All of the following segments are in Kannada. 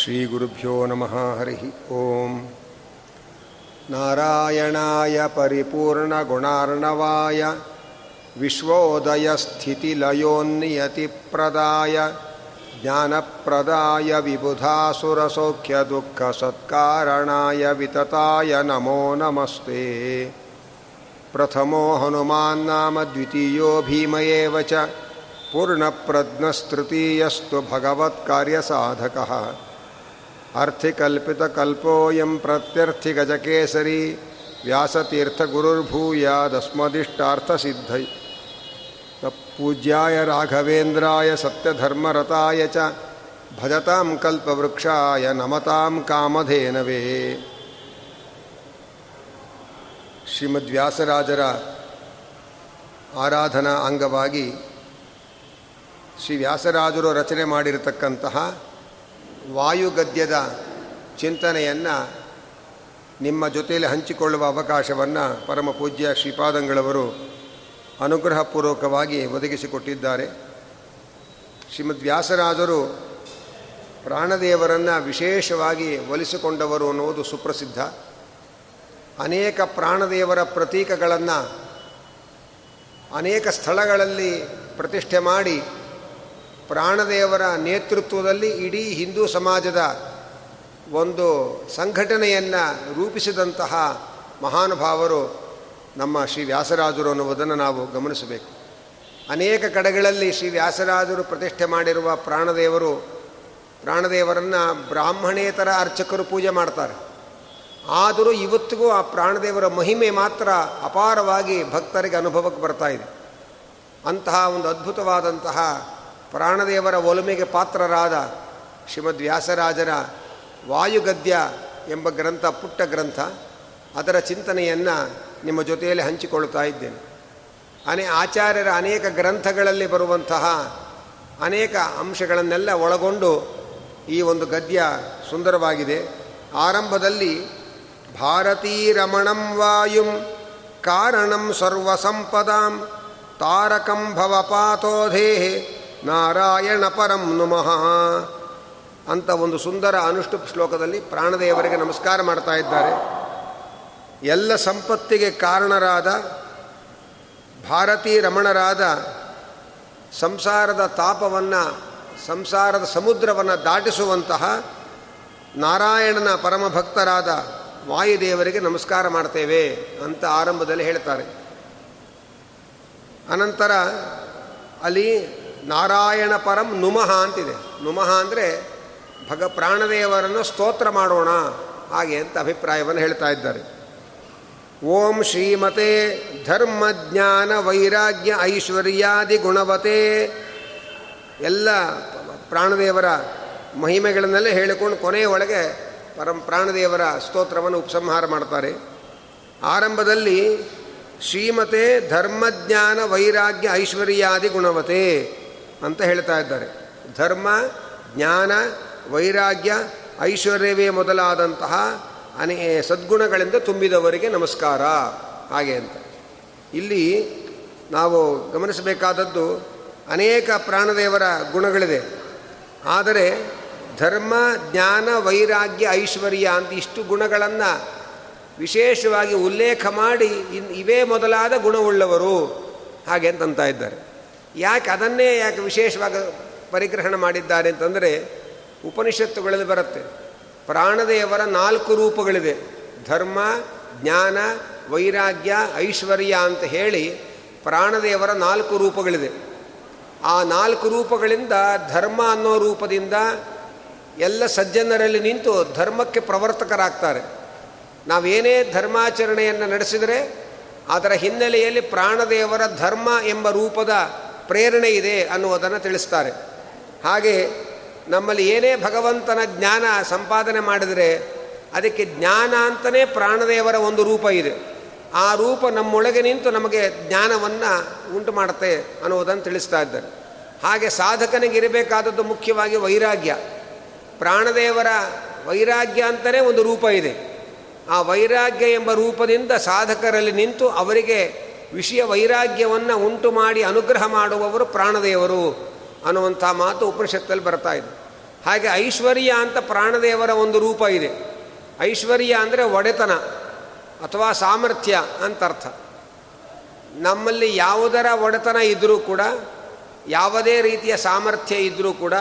श्रीगुरुभ्यो नमः हरिः ॐ नारायणाय परिपूर्णगुणार्णवाय विश्वोदयस्थितिलयोन्नियतिप्रदाय ज्ञानप्रदाय विबुधासुरसौख्यदुःखसत्कारणाय वितताय नमो नमस्ते प्रथमो हनुमान्नाम द्वितीयो भीम एव च पूर्णप्रज्ञस्तृतीयस्तु भगवत्कार्यसाधकः अर्थिकल्पितकल्पोऽयं प्रत्यर्थिगजकेसरी व्यासतीर्थगुरुर्भूयादस्मदिष्टार्थसिद्धै पूज्याय राघवेन्द्राय सत्यधर्मरताय च भजतां कल्पवृक्षाय नमतां कामधेनवे ಶ್ರೀಮದ್ವ್ಯಾಸರಾಜರ ಆರಾಧನಾ ಅಂಗವಾಗಿ ಶ್ರೀ ವ್ಯಾಸರಾಜರು ರಚನೆ ಮಾಡಿರತಕ್ಕಂತಹ ವಾಯುಗದ್ಯದ ಚಿಂತನೆಯನ್ನು ನಿಮ್ಮ ಜೊತೆಯಲ್ಲಿ ಹಂಚಿಕೊಳ್ಳುವ ಅವಕಾಶವನ್ನು ಪರಮ ಪೂಜ್ಯ ಶ್ರೀಪಾದಂಗಳವರು ಅನುಗ್ರಹಪೂರ್ವಕವಾಗಿ ಒದಗಿಸಿಕೊಟ್ಟಿದ್ದಾರೆ. ಶ್ರೀಮದ್ ವ್ಯಾಸರಾದರು ಪ್ರಾಣದೇವರನ್ನು ವಿಶೇಷವಾಗಿ ಒಲಿಸಿಕೊಂಡವರು ಅನ್ನುವುದು ಸುಪ್ರಸಿದ್ಧ. ಅನೇಕ ಪ್ರಾಣದೇವರ ಪ್ರತೀಕಗಳನ್ನು ಅನೇಕ ಸ್ಥಳಗಳಲ್ಲಿ ಪ್ರತಿಷ್ಠೆ ಮಾಡಿ ಪ್ರಾಣದೇವರ ನೇತೃತ್ವದಲ್ಲಿ ಇಡೀ ಹಿಂದೂ ಸಮಾಜದ ಒಂದು ಸಂಘಟನೆಯನ್ನು ರೂಪಿಸಿದಂತಹ ಮಹಾನುಭಾವರು ನಮ್ಮ ಶ್ರೀ ವ್ಯಾಸರಾಜರು ಅನ್ನುವುದನ್ನು ನಾವು ಗಮನಿಸಬೇಕು. ಅನೇಕ ಕಡೆಗಳಲ್ಲಿ ಶ್ರೀ ವ್ಯಾಸರಾಜರು ಪ್ರತಿಷ್ಠೆ ಮಾಡಿರುವ ಪ್ರಾಣದೇವರು, ಪ್ರಾಣದೇವರನ್ನು ಬ್ರಾಹ್ಮಣೇತರ ಅರ್ಚಕರು ಪೂಜೆ ಮಾಡ್ತಾರೆ. ಆದರೂ ಇವತ್ತಿಗೂ ಆ ಪ್ರಾಣದೇವರ ಮಹಿಮೆ ಮಾತ್ರ ಅಪಾರವಾಗಿ ಭಕ್ತರಿಗೆ ಅನುಭವಕ್ಕೆ ಬರ್ತಾ ಇದೆ. ಅಂತಹ ಒಂದು ಅದ್ಭುತವಾದಂತಹ ಪ್ರಾಣದೇವರ ಒಲುಮೆಗೆ ಪಾತ್ರರಾದ ಶ್ರೀಮದ್ ವ್ಯಾಸರಾಜರ ವಾಯುಗದ್ಯ ಎಂಬ ಗ್ರಂಥ, ಪುಟ್ಟ ಗ್ರಂಥ, ಅದರ ಚಿಂತನೆಯನ್ನು ನಿಮ್ಮ ಜೊತೆಯಲ್ಲಿ ಹಂಚಿಕೊಳ್ಳುತ್ತಾ ಇದ್ದೇನೆ. ಅನೇ ಆಚಾರ್ಯರ ಅನೇಕ ಗ್ರಂಥಗಳಲ್ಲಿ ಬರುವಂತಹ ಅನೇಕ ಅಂಶಗಳನ್ನೆಲ್ಲ ಒಳಗೊಂಡು ಈ ಒಂದು ಗದ್ಯ ಸುಂದರವಾಗಿದೆ. ಆರಂಭದಲ್ಲಿ, ಭಾರತೀ ರಮಣಂ ವಾಯುಂ ಕಾರಣಂ ಸರ್ವಸಂಪದಾಂ ತಾರಕಂ ಭವಪಾತೋಧೇಹೆ ನಾರಾಯಣ ಪರಂ ನುಮಃ. ಅಂತ ಒಂದು ಸುಂದರ ಅನುಷ್ಠುಪ್ ಶ್ಲೋಕದಲ್ಲಿ ಪ್ರಾಣದೇವರಿಗೆ ನಮಸ್ಕಾರ ಮಾಡ್ತಾ ಇದ್ದಾರೆ. ಎಲ್ಲ ಸಂಪತ್ತಿಗೆ ಕಾರಣರಾದ, ಭಾರತೀ ರಮಣರಾದ, ಸಂಸಾರದ ತಾಪವನ್ನು, ಸಂಸಾರದ ಸಮುದ್ರವನ್ನು ದಾಟಿಸುವಂತಹ ನಾರಾಯಣನ ಪರಮ ಭಕ್ತರಾದ ವಾಯುದೇವರಿಗೆ ನಮಸ್ಕಾರ ಮಾಡ್ತೇವೆ ಅಂತ ಆರಂಭದಲ್ಲಿ ಹೇಳ್ತಾರೆ. ಅನಂತರ ಅಲ್ಲಿ ನಾರಾಯಣ ಪರಂ ನುಮಃ ಅಂತಿದೆ. ನುಮಃ ಅಂದರೆ ಭಗ ಪ್ರಾಣದೇವರನ್ನು ಸ್ತೋತ್ರ ಮಾಡೋಣ ಹಾಗೆ ಅಂತ ಅಭಿಪ್ರಾಯವನ್ನು ಹೇಳ್ತಾ ಇದ್ದಾರೆ. ಓಂ ಶ್ರೀಮತೆ ಧರ್ಮ ಜ್ಞಾನ ವೈರಾಗ್ಯ ಐಶ್ವರ್ಯಾದಿ ಗುಣವತೆ. ಎಲ್ಲ ಪ್ರಾಣದೇವರ ಮಹಿಮೆಗಳನ್ನೆಲ್ಲ ಹೇಳಿಕೊಂಡು ಕೊನೆಯ ಒಳಗೆ ಪರಂ ಪ್ರಾಣದೇವರ ಸ್ತೋತ್ರವನ್ನು ಉಪಸಂಹಾರ ಮಾಡ್ತಾರೆ. ಆರಂಭದಲ್ಲಿ ಶ್ರೀಮತೆ ಧರ್ಮಜ್ಞಾನ ವೈರಾಗ್ಯ ಐಶ್ವರ್ಯಾದಿ ಗುಣವತೆ. ಅಂತ ಹೇಳ್ತಾ ಇದ್ದಾರೆ. ಧರ್ಮ, ಜ್ಞಾನ, ವೈರಾಗ್ಯ, ಐಶ್ವರ್ಯವೇ ಮೊದಲಾದಂತಹ ಅನೇ ಸದ್ಗುಣಗಳಿಂದ ತುಂಬಿದವರಿಗೆ ನಮಸ್ಕಾರ. ಹಾಗೆ ಅಂತ. ಇಲ್ಲಿ ನಾವು ಗಮನಿಸಬೇಕಾದದ್ದು ಅನೇಕ ಪ್ರಾಣದೇವರ ಗುಣಗಳಿದೆ. ಆದರೆ ಧರ್ಮ, ಜ್ಞಾನ, ವೈರಾಗ್ಯ, ಐಶ್ವರ್ಯ ಅಂತ ಇಷ್ಟು ಗುಣಗಳನ್ನು ವಿಶೇಷವಾಗಿ ಉಲ್ಲೇಖ ಮಾಡಿ ಇವೇ ಮೊದಲಾದ ಗುಣವುಳ್ಳವರು. ಹಾಗೆ ಅಂತಂತ ಇದ್ದಾರೆ. ಯಾಕೆ ಅದನ್ನೇ ಯಾಕೆ ವಿಶೇಷವಾಗಿ ಪರಿಗ್ರಹಣ ಮಾಡಿದ್ದಾರೆ ಅಂತಂದರೆ ಉಪನಿಷತ್ತುಗಳಲ್ಲಿ ಬರುತ್ತೆ. ಪ್ರಾಣದೇವರ ನಾಲ್ಕು ರೂಪಗಳಿದೆ ಧರ್ಮ, ಜ್ಞಾನ, ವೈರಾಗ್ಯ, ಐಶ್ವರ್ಯ ಅಂತ ಹೇಳಿ ಪ್ರಾಣದೇವರ ನಾಲ್ಕು ರೂಪಗಳಿದೆ ಆ ನಾಲ್ಕು ರೂಪಗಳಿಂದ ಧರ್ಮ ಅನ್ನೋ ರೂಪದಿಂದ ಎಲ್ಲ ಸಜ್ಜನರಲ್ಲಿ ನಿಂತು ಧರ್ಮಕ್ಕೆ ಪ್ರವರ್ತಕರಾಗ್ತಾರೆ. ನಾವೇನೇ ಧರ್ಮಾಚರಣೆಯನ್ನು ನಡೆಸಿದರೆ ಅದರ ಹಿನ್ನೆಲೆಯಲ್ಲಿ ಪ್ರಾಣದೇವರ ಧರ್ಮ ಎಂಬ ರೂಪದ ಪ್ರೇರಣೆ ಇದೆ ಅನ್ನುವುದನ್ನು ತಿಳಿಸ್ತಾರೆ. ಹಾಗೆ ನಮ್ಮಲ್ಲಿ ಏನೇ ಭಗವಂತನ ಜ್ಞಾನ ಸಂಪಾದನೆ ಮಾಡಿದರೆ ಅದಕ್ಕೆ ಜ್ಞಾನ ಅಂತಲೇ ಪ್ರಾಣದೇವರ ಒಂದು ರೂಪ ಇದೆ. ಆ ರೂಪ ನಮ್ಮೊಳಗೆ ನಿಂತು ನಮಗೆ ಜ್ಞಾನವನ್ನು ಉಂಟು ಮಾಡುತ್ತೆ ಅನ್ನುವುದನ್ನು ತಿಳಿಸ್ತಾ ಇದ್ದಾರೆ. ಹಾಗೆ ಸಾಧಕನಿಗೆ ಇರಬೇಕಾದದ್ದು ಮುಖ್ಯವಾಗಿ ವೈರಾಗ್ಯ. ಪ್ರಾಣದೇವರ ವೈರಾಗ್ಯ ಅಂತಲೇ ಒಂದು ರೂಪ ಇದೆ. ಆ ವೈರಾಗ್ಯ ಎಂಬ ರೂಪದಿಂದ ಸಾಧಕರಲ್ಲಿ ನಿಂತು ಅವರಿಗೆ ವಿಷಯ ವೈರಾಗ್ಯವನ್ನು ಉಂಟು ಮಾಡಿ ಅನುಗ್ರಹ ಮಾಡುವವರು ಪ್ರಾಣದೇವರು ಅನ್ನುವಂಥ ಮಾತು ಉಪನಿಷತ್ತಲ್ಲಿ ಬರ್ತಾ ಇದೆ. ಹಾಗೆ ಐಶ್ವರ್ಯ ಅಂತ ಪ್ರಾಣದೇವರ ಒಂದು ರೂಪ ಇದೆ. ಐಶ್ವರ್ಯ ಅಂದರೆ ಒಡೆತನ ಅಥವಾ ಸಾಮರ್ಥ್ಯ ಅಂತ ಅರ್ಥ. ನಮ್ಮಲ್ಲಿ ಯಾವುದರ ಒಡೆತನ ಇದ್ದರೂ ಕೂಡ, ಯಾವುದೇ ರೀತಿಯ ಸಾಮರ್ಥ್ಯ ಇದ್ದರೂ ಕೂಡ,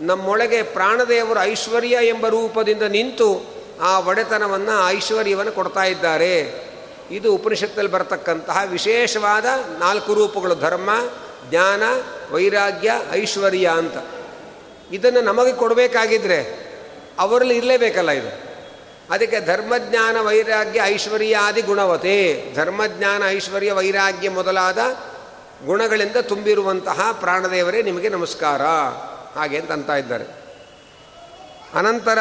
ನಮ್ಮೊಳಗೆ ಪ್ರಾಣದೇವರು ಐಶ್ವರ್ಯ ಎಂಬ ರೂಪದಿಂದ ನಿಂತು ಆ ಒಡೆತನವನ್ನು ಐಶ್ವರ್ಯವನ್ನು ಕೊಡ್ತಾ ಇದ್ದಾರೆ. ಇದು ಉಪನಿಷತ್ತಲ್ಲಿ ಬರತಕ್ಕಂತಹ ವಿಶೇಷವಾದ ನಾಲ್ಕು ರೂಪಗಳು, ಧರ್ಮ, ಜ್ಞಾನ, ವೈರಾಗ್ಯ, ಐಶ್ವರ್ಯ ಅಂತ. ಇದನ್ನು ನಮಗೆ ಕೊಡಬೇಕಾಗಿದ್ರೆ ಅವರಲ್ಲಿ ಇರಲೇಬೇಕಲ್ಲ ಇದು. ಅದಕ್ಕೆ ಧರ್ಮಜ್ಞಾನ ವೈರಾಗ್ಯ, ಐಶ್ವರ್ಯ ಆದಿ ಗುಣವತೆ. ಧರ್ಮಜ್ಞಾನ ಐಶ್ವರ್ಯ, ವೈರಾಗ್ಯ ಮೊದಲಾದ ಗುಣಗಳಿಂದ ತುಂಬಿರುವಂತಹ ಪ್ರಾಣದೇವರೇ ನಿಮಗೆ ನಮಸ್ಕಾರ. ಹಾಗೆ ಅಂತ ಅಂತ ಇದ್ದಾರೆ. ಅನಂತರ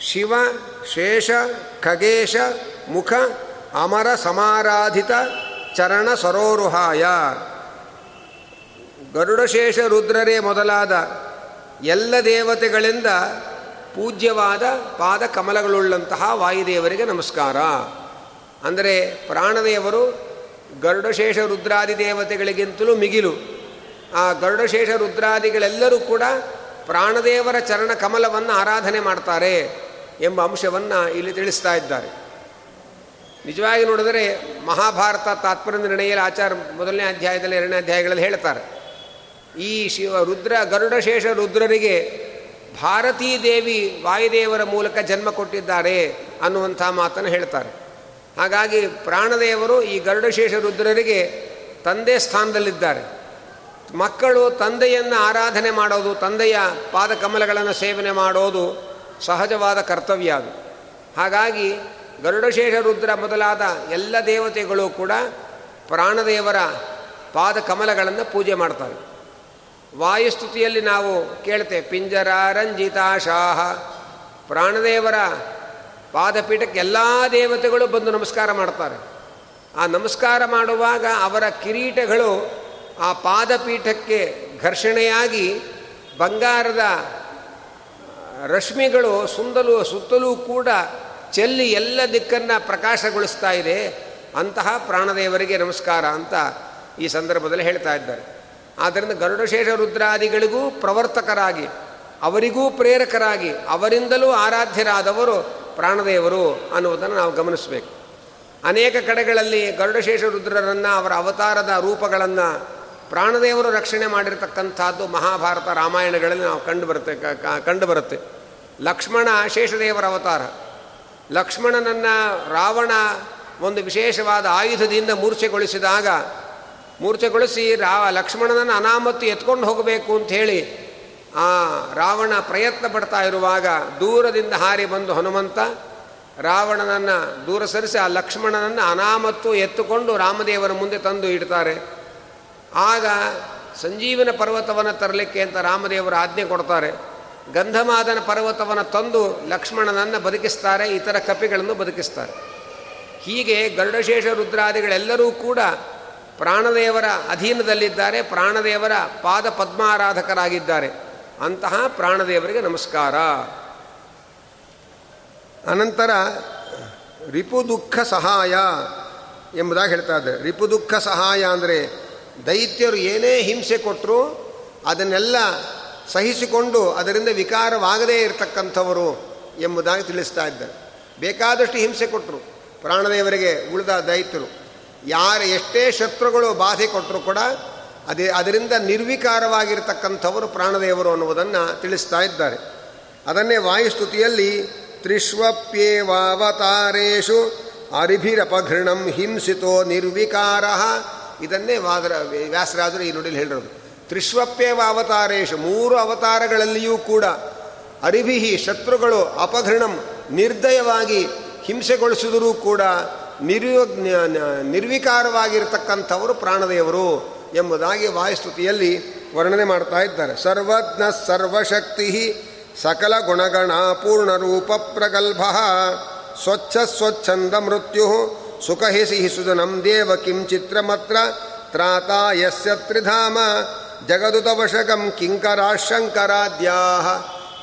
ಶಿವ, ಶೇಷ, ಖಗೇಶ ಮುಖ ಅಮರ ಸಮಾರಾಧಿತ ಚರಣ ಸರೋರುಹಾಯ. ಗರುಡಶೇಷ ರುದ್ರರೇ ಮೊದಲಾದ ಎಲ್ಲ ದೇವತೆಗಳಿಂದ ಪೂಜ್ಯವಾದ ಪಾದ ಕಮಲಗಳುಳ್ಳಂತಹ ವಾಯುದೇವರಿಗೆ ನಮಸ್ಕಾರ. ಅಂದರೆ ಪ್ರಾಣದೇವರು ಗರುಡಶೇಷ ರುದ್ರಾದಿ ದೇವತೆಗಳಿಗಿಂತಲೂ ಮಿಗಿಲು. ಆ ಗರುಡಶೇಷ ರುದ್ರಾದಿಗಳೆಲ್ಲರೂ ಕೂಡ ಪ್ರಾಣದೇವರ ಚರಣ ಕಮಲವನ್ನು ಆರಾಧನೆ ಮಾಡ್ತಾರೆ ಎಂಬ ಅಂಶವನ್ನು ಇಲ್ಲಿ ತಿಳಿಸ್ತಾ ಇದ್ದಾರೆ. ನಿಜವಾಗಿ ನೋಡಿದರೆ ಮಹಾಭಾರತ ತಾತ್ಪರ್ಯ ನಿರ್ಣಯಲ್ಲಿ ಆಚಾರ ಮೊದಲನೇ ಅಧ್ಯಾಯದಲ್ಲಿ ಎರಡನೇ ಅಧ್ಯಾಯಗಳಲ್ಲಿ ಹೇಳ್ತಾರೆ. ಈ ಶಿವ ರುದ್ರ ಗರುಡಶೇಷ ರುದ್ರರಿಗೆ ಭಾರತೀ ದೇವಿ ವಾಯುದೇವರ ಮೂಲಕ ಜನ್ಮ ಕೊಟ್ಟಿದ್ದಾರೆ ಅನ್ನುವಂಥ ಮಾತನ್ನು ಹೇಳ್ತಾರೆ. ಹಾಗಾಗಿ ಪ್ರಾಣದೇವರು ಈ ಗರುಡಶೇಷ ರುದ್ರರಿಗೆ ತಂದೆ ಸ್ಥಾನದಲ್ಲಿದ್ದಾರೆ. ಮಕ್ಕಳು ತಂದೆಯನ್ನು ಆರಾಧನೆ ಮಾಡೋದು, ತಂದೆಯ ಪಾದಕಮಲಗಳನ್ನು ಸೇವನೆ ಮಾಡೋದು ಸಹಜವಾದ ಕರ್ತವ್ಯ ಅದು. ಹಾಗಾಗಿ ಗರುಡಶೇಷ ರುದ್ರ ಮೊದಲಾದ ಎಲ್ಲ ದೇವತೆಗಳು ಕೂಡ ಪ್ರಾಣದೇವರ ಪಾದ ಕಮಲಗಳನ್ನು ಪೂಜೆ ಮಾಡ್ತಾರೆ. ವಾಯುಸ್ತುತಿಯಲ್ಲಿ ನಾವು ಕೇಳ್ತೇವೆ ಪಿಂಜರ, ರಂಜಿತಾ, ಶಾಹ, ಪ್ರಾಣದೇವರ ಪಾದಪೀಠಕ್ಕೆ ಎಲ್ಲ ದೇವತೆಗಳು ಬಂದು ನಮಸ್ಕಾರ ಮಾಡ್ತಾರೆ. ಆ ನಮಸ್ಕಾರ ಮಾಡುವಾಗ ಅವರ ಕಿರೀಟಗಳು ಆ ಪಾದಪೀಠಕ್ಕೆ ಘರ್ಷಣೆಯಾಗಿ ಬಂಗಾರದ ರಶ್ಮಿಗಳು ಸುಂದಲು ಸುತ್ತಲೂ ಕೂಡ ಚೆಲ್ಲಿ ಎಲ್ಲ ದಿಕ್ಕನ್ನು ಪ್ರಕಾಶಗೊಳಿಸ್ತಾ ಇದೆ. ಅಂತಹ ಪ್ರಾಣದೇವರಿಗೆ ನಮಸ್ಕಾರ ಅಂತ ಈ ಸಂದರ್ಭದಲ್ಲಿ ಹೇಳ್ತಾ ಇದ್ದಾರೆ. ಆದ್ದರಿಂದ ಗರುಡಶೇಷ ರುದ್ರಾದಿಗಳಿಗೂ ಪ್ರವರ್ತಕರಾಗಿ, ಅವರಿಗೂ ಪ್ರೇರಕರಾಗಿ, ಅವರಿಂದಲೂ ಆರಾಧ್ಯರಾದವರು ಪ್ರಾಣದೇವರು ಅನ್ನುವುದನ್ನು ನಾವು ಗಮನಿಸಬೇಕು. ಅನೇಕ ಕಡೆಗಳಲ್ಲಿ ಗರುಡಶೇಷ ರುದ್ರರನ್ನು, ಅವರ ಅವತಾರದ ರೂಪಗಳನ್ನು ಪ್ರಾಣದೇವರು ರಕ್ಷಣೆ ಮಾಡಿರತಕ್ಕಂಥದ್ದು ಮಹಾಭಾರತ ರಾಮಾಯಣಗಳಲ್ಲಿ ನಾವು ಕಂಡುಬರುತ್ತೆ ಕಂಡುಬರುತ್ತೆ ಕಂಡು ಬರುತ್ತೆ. ಲಕ್ಷ್ಮಣ ಶೇಷದೇವರ ಅವತಾರ. ಲಕ್ಷ್ಮಣನನ್ನು ರಾವಣ ಒಂದು ವಿಶೇಷವಾದ ಆಯುಧದಿಂದ ಮೂರ್ಛೆಗೊಳಿಸಿದಾಗ, ಮೂರ್ಛೆಗೊಳಿಸಿ ರಾ, ಲಕ್ಷ್ಮಣನನ್ನು ಅನಾಮತ್ತು ಎತ್ಕೊಂಡು ಹೋಗಬೇಕು ಅಂಥೇಳಿ ಆ ರಾವಣ ಪ್ರಯತ್ನ ಪಡ್ತಾ ಇರುವಾಗ ದೂರದಿಂದ ಹಾರಿ ಬಂದು ಹನುಮಂತ, ರಾವಣನನ್ನು ದೂರ ಸರಿಸಿ ಆ ಲಕ್ಷ್ಮಣನನ್ನು ಅನಾಮತ್ತು ಎತ್ತುಕೊಂಡು ರಾಮದೇವರ ಮುಂದೆ ತಂದು ಇಡ್ತಾರೆ. ಆಗ ಸಂಜೀವನ ಪರ್ವತವನ್ನು ತರಲಿಕ್ಕೆ ಅಂತ ರಾಮದೇವರು ಆಜ್ಞೆ ಕೊಡ್ತಾರೆ. ಗಂಧಮಾದನ ಪರ್ವತವನ್ನು ತಂದು ಲಕ್ಷ್ಮಣನನ್ನು ಬದುಕಿಸ್ತಾರೆ, ಇತರ ಕಪಿಗಳನ್ನು ಬದುಕಿಸ್ತಾರೆ. ಹೀಗೆ ಗರುಡಶೇಷ ರುದ್ರಾದಿಗಳೆಲ್ಲರೂ ಕೂಡ ಪ್ರಾಣದೇವರ ಅಧೀನದಲ್ಲಿದ್ದಾರೆ, ಪ್ರಾಣದೇವರ ಪಾದ ಪದ್ಮಾರಾಧಕರಾಗಿದ್ದಾರೆ. ಅಂತಹ ಪ್ರಾಣದೇವರಿಗೆ ನಮಸ್ಕಾರ. ಅನಂತರ, ರಿಪು ದುಃಖ ಸಹಾಯ ಎಂಬುದಾಗಿ ಹೇಳ್ತಾ ಇದ್ದಾರೆ. ರಿಪು ದುಃಖ ಸಹಾಯ ಅಂದರೆ ದೈತ್ಯರು ಏನೇ ಹಿಂಸೆ ಕೊಟ್ಟರು ಅದನ್ನೆಲ್ಲ ಸಹಿಸಿಕೊಂಡು ಅದರಿಂದ ವಿಕಾರವಾಗದೇ ಇರತಕ್ಕಂಥವರು ಎಂಬುದಾಗಿ ತಿಳಿಸ್ತಾ ಇದ್ದಾರೆ. ಬೇಕಾದಷ್ಟು ಹಿಂಸೆ ಕೊಟ್ಟರು ಪ್ರಾಣದೇವರಿಗೆ ಉಳಿದ ದೈತ್ಯರು. ಯಾರು ಎಷ್ಟೇ ಶತ್ರುಗಳು ಬಾಧೆ ಕೊಟ್ಟರು ಕೂಡ ಅದೇ ಅದರಿಂದ ನಿರ್ವಿಕಾರವಾಗಿರ್ತಕ್ಕಂಥವರು ಪ್ರಾಣದೇವರು ಅನ್ನುವುದನ್ನು ತಿಳಿಸ್ತಾ ಇದ್ದಾರೆ. ಅದನ್ನೇ ವಾಯುಸ್ತುತಿಯಲ್ಲಿ ತ್ರಿಷ್ವಪ್ಯೇವಾವತಾರೇಶು ಅರಿಭಿರಪಘೃಣಂ ಹಿಂಸಿತೋ ನಿರ್ವಿಕಾರ ಇದನ್ನೇ ವಾದರ ವ್ಯಾಸರಾಜರು ಈ ನುಡಿಲಿ ಹೇಳಿರೋದು. ತ್ರಿಶ್ವಪ್ಯೇವ ಅವತಾರೇಶು ಮೂರು ಅವತಾರಗಳಲ್ಲಿಯೂ ಕೂಡ ಅರಿಭಿಹಿ ಶತ್ರುಗಳು ಅಪಘೃಣಂ ನಿರ್ದಯವಾಗಿ ಹಿಂಸೆಗೊಳಿಸಿದರೂ ಕೂಡ ನಿರ್ವ ನಿರ್ವಿಕಾರವಾಗಿರ್ತಕ್ಕಂಥವರು ಪ್ರಾಣದೇವರು ಎಂಬುದಾಗಿ ವಾಯುಸ್ತುತಿಯಲ್ಲಿ ವರ್ಣನೆ ಮಾಡ್ತಾ ಇದ್ದಾರೆ. ಸರ್ವಜ್ಞ ಸರ್ವಶಕ್ತಿ ಸಕಲ ಗುಣಗಣ ಪೂರ್ಣರೂಪ ಪ್ರಗಲ್ಭ ಸ್ವಚ್ಛ ಸ್ವಚ್ಛಂದ ಮೃತ್ಯು ಸುಖ ಹಿಸಿ ಸುಜನಂ ದೇವ ಚಿತ್ರಮತ್ರ ತ್ರಾತ ಯಸ್ಯ ತ್ರಿಧಾಮ ಜಗದುತವಶಕಂ ಕಿಂಕರ ಶಂಕರಾದ್ಯಾ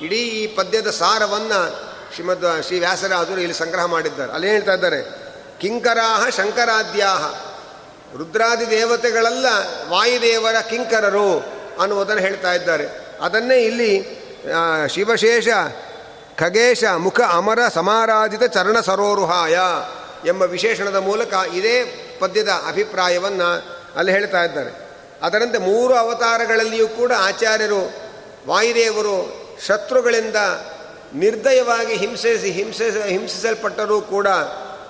ಇಡೀ ಈ ಪದ್ಯದ ಸಾರವನ್ನು ಶ್ರೀಮದ್, ಶ್ರೀ ವ್ಯಾಸರಾದರು ಇಲ್ಲಿ ಸಂಗ್ರಹ ಮಾಡಿದ್ದಾರೆ. ಅಲ್ಲಿ ಹೇಳ್ತಾ ಇದ್ದಾರೆ, ಕಿಂಕರಾಹ ಶಂಕರಾದ್ಯಾಹ. ರುದ್ರಾದಿ ದೇವತೆಗಳೆಲ್ಲ ವಾಯುದೇವರ ಕಿಂಕರರು ಅನ್ನುವುದನ್ನು ಹೇಳ್ತಾ ಇದ್ದಾರೆ. ಅದನ್ನೇ ಇಲ್ಲಿ ಶಿವಶೇಷ, ಖಗೇಶ, ಮುಖ ಅಮರ ಸಮಾರಾಧಿತ ಚರಣ ಸರೋರುಹಾಯ ಎಂಬ ವಿಶೇಷಣದ ಮೂಲಕ ಇದೇ ಪದ್ಯದ ಅಭಿಪ್ರಾಯವನ್ನು ಅಲ್ಲಿ ಹೇಳ್ತಾ ಇದ್ದಾರೆ. ಅದರಂತೆ ಮೂರು ಅವತಾರಗಳಲ್ಲಿಯೂ ಕೂಡ ಆಚಾರ್ಯರು, ವಾಯುದೇವರು ಶತ್ರುಗಳಿಂದ ನಿರ್ದಯವಾಗಿ ಹಿಂಸಿಸಿ, ಹಿಂಸೆ, ಹಿಂಸಿಸಲ್ಪಟ್ಟರೂ ಕೂಡ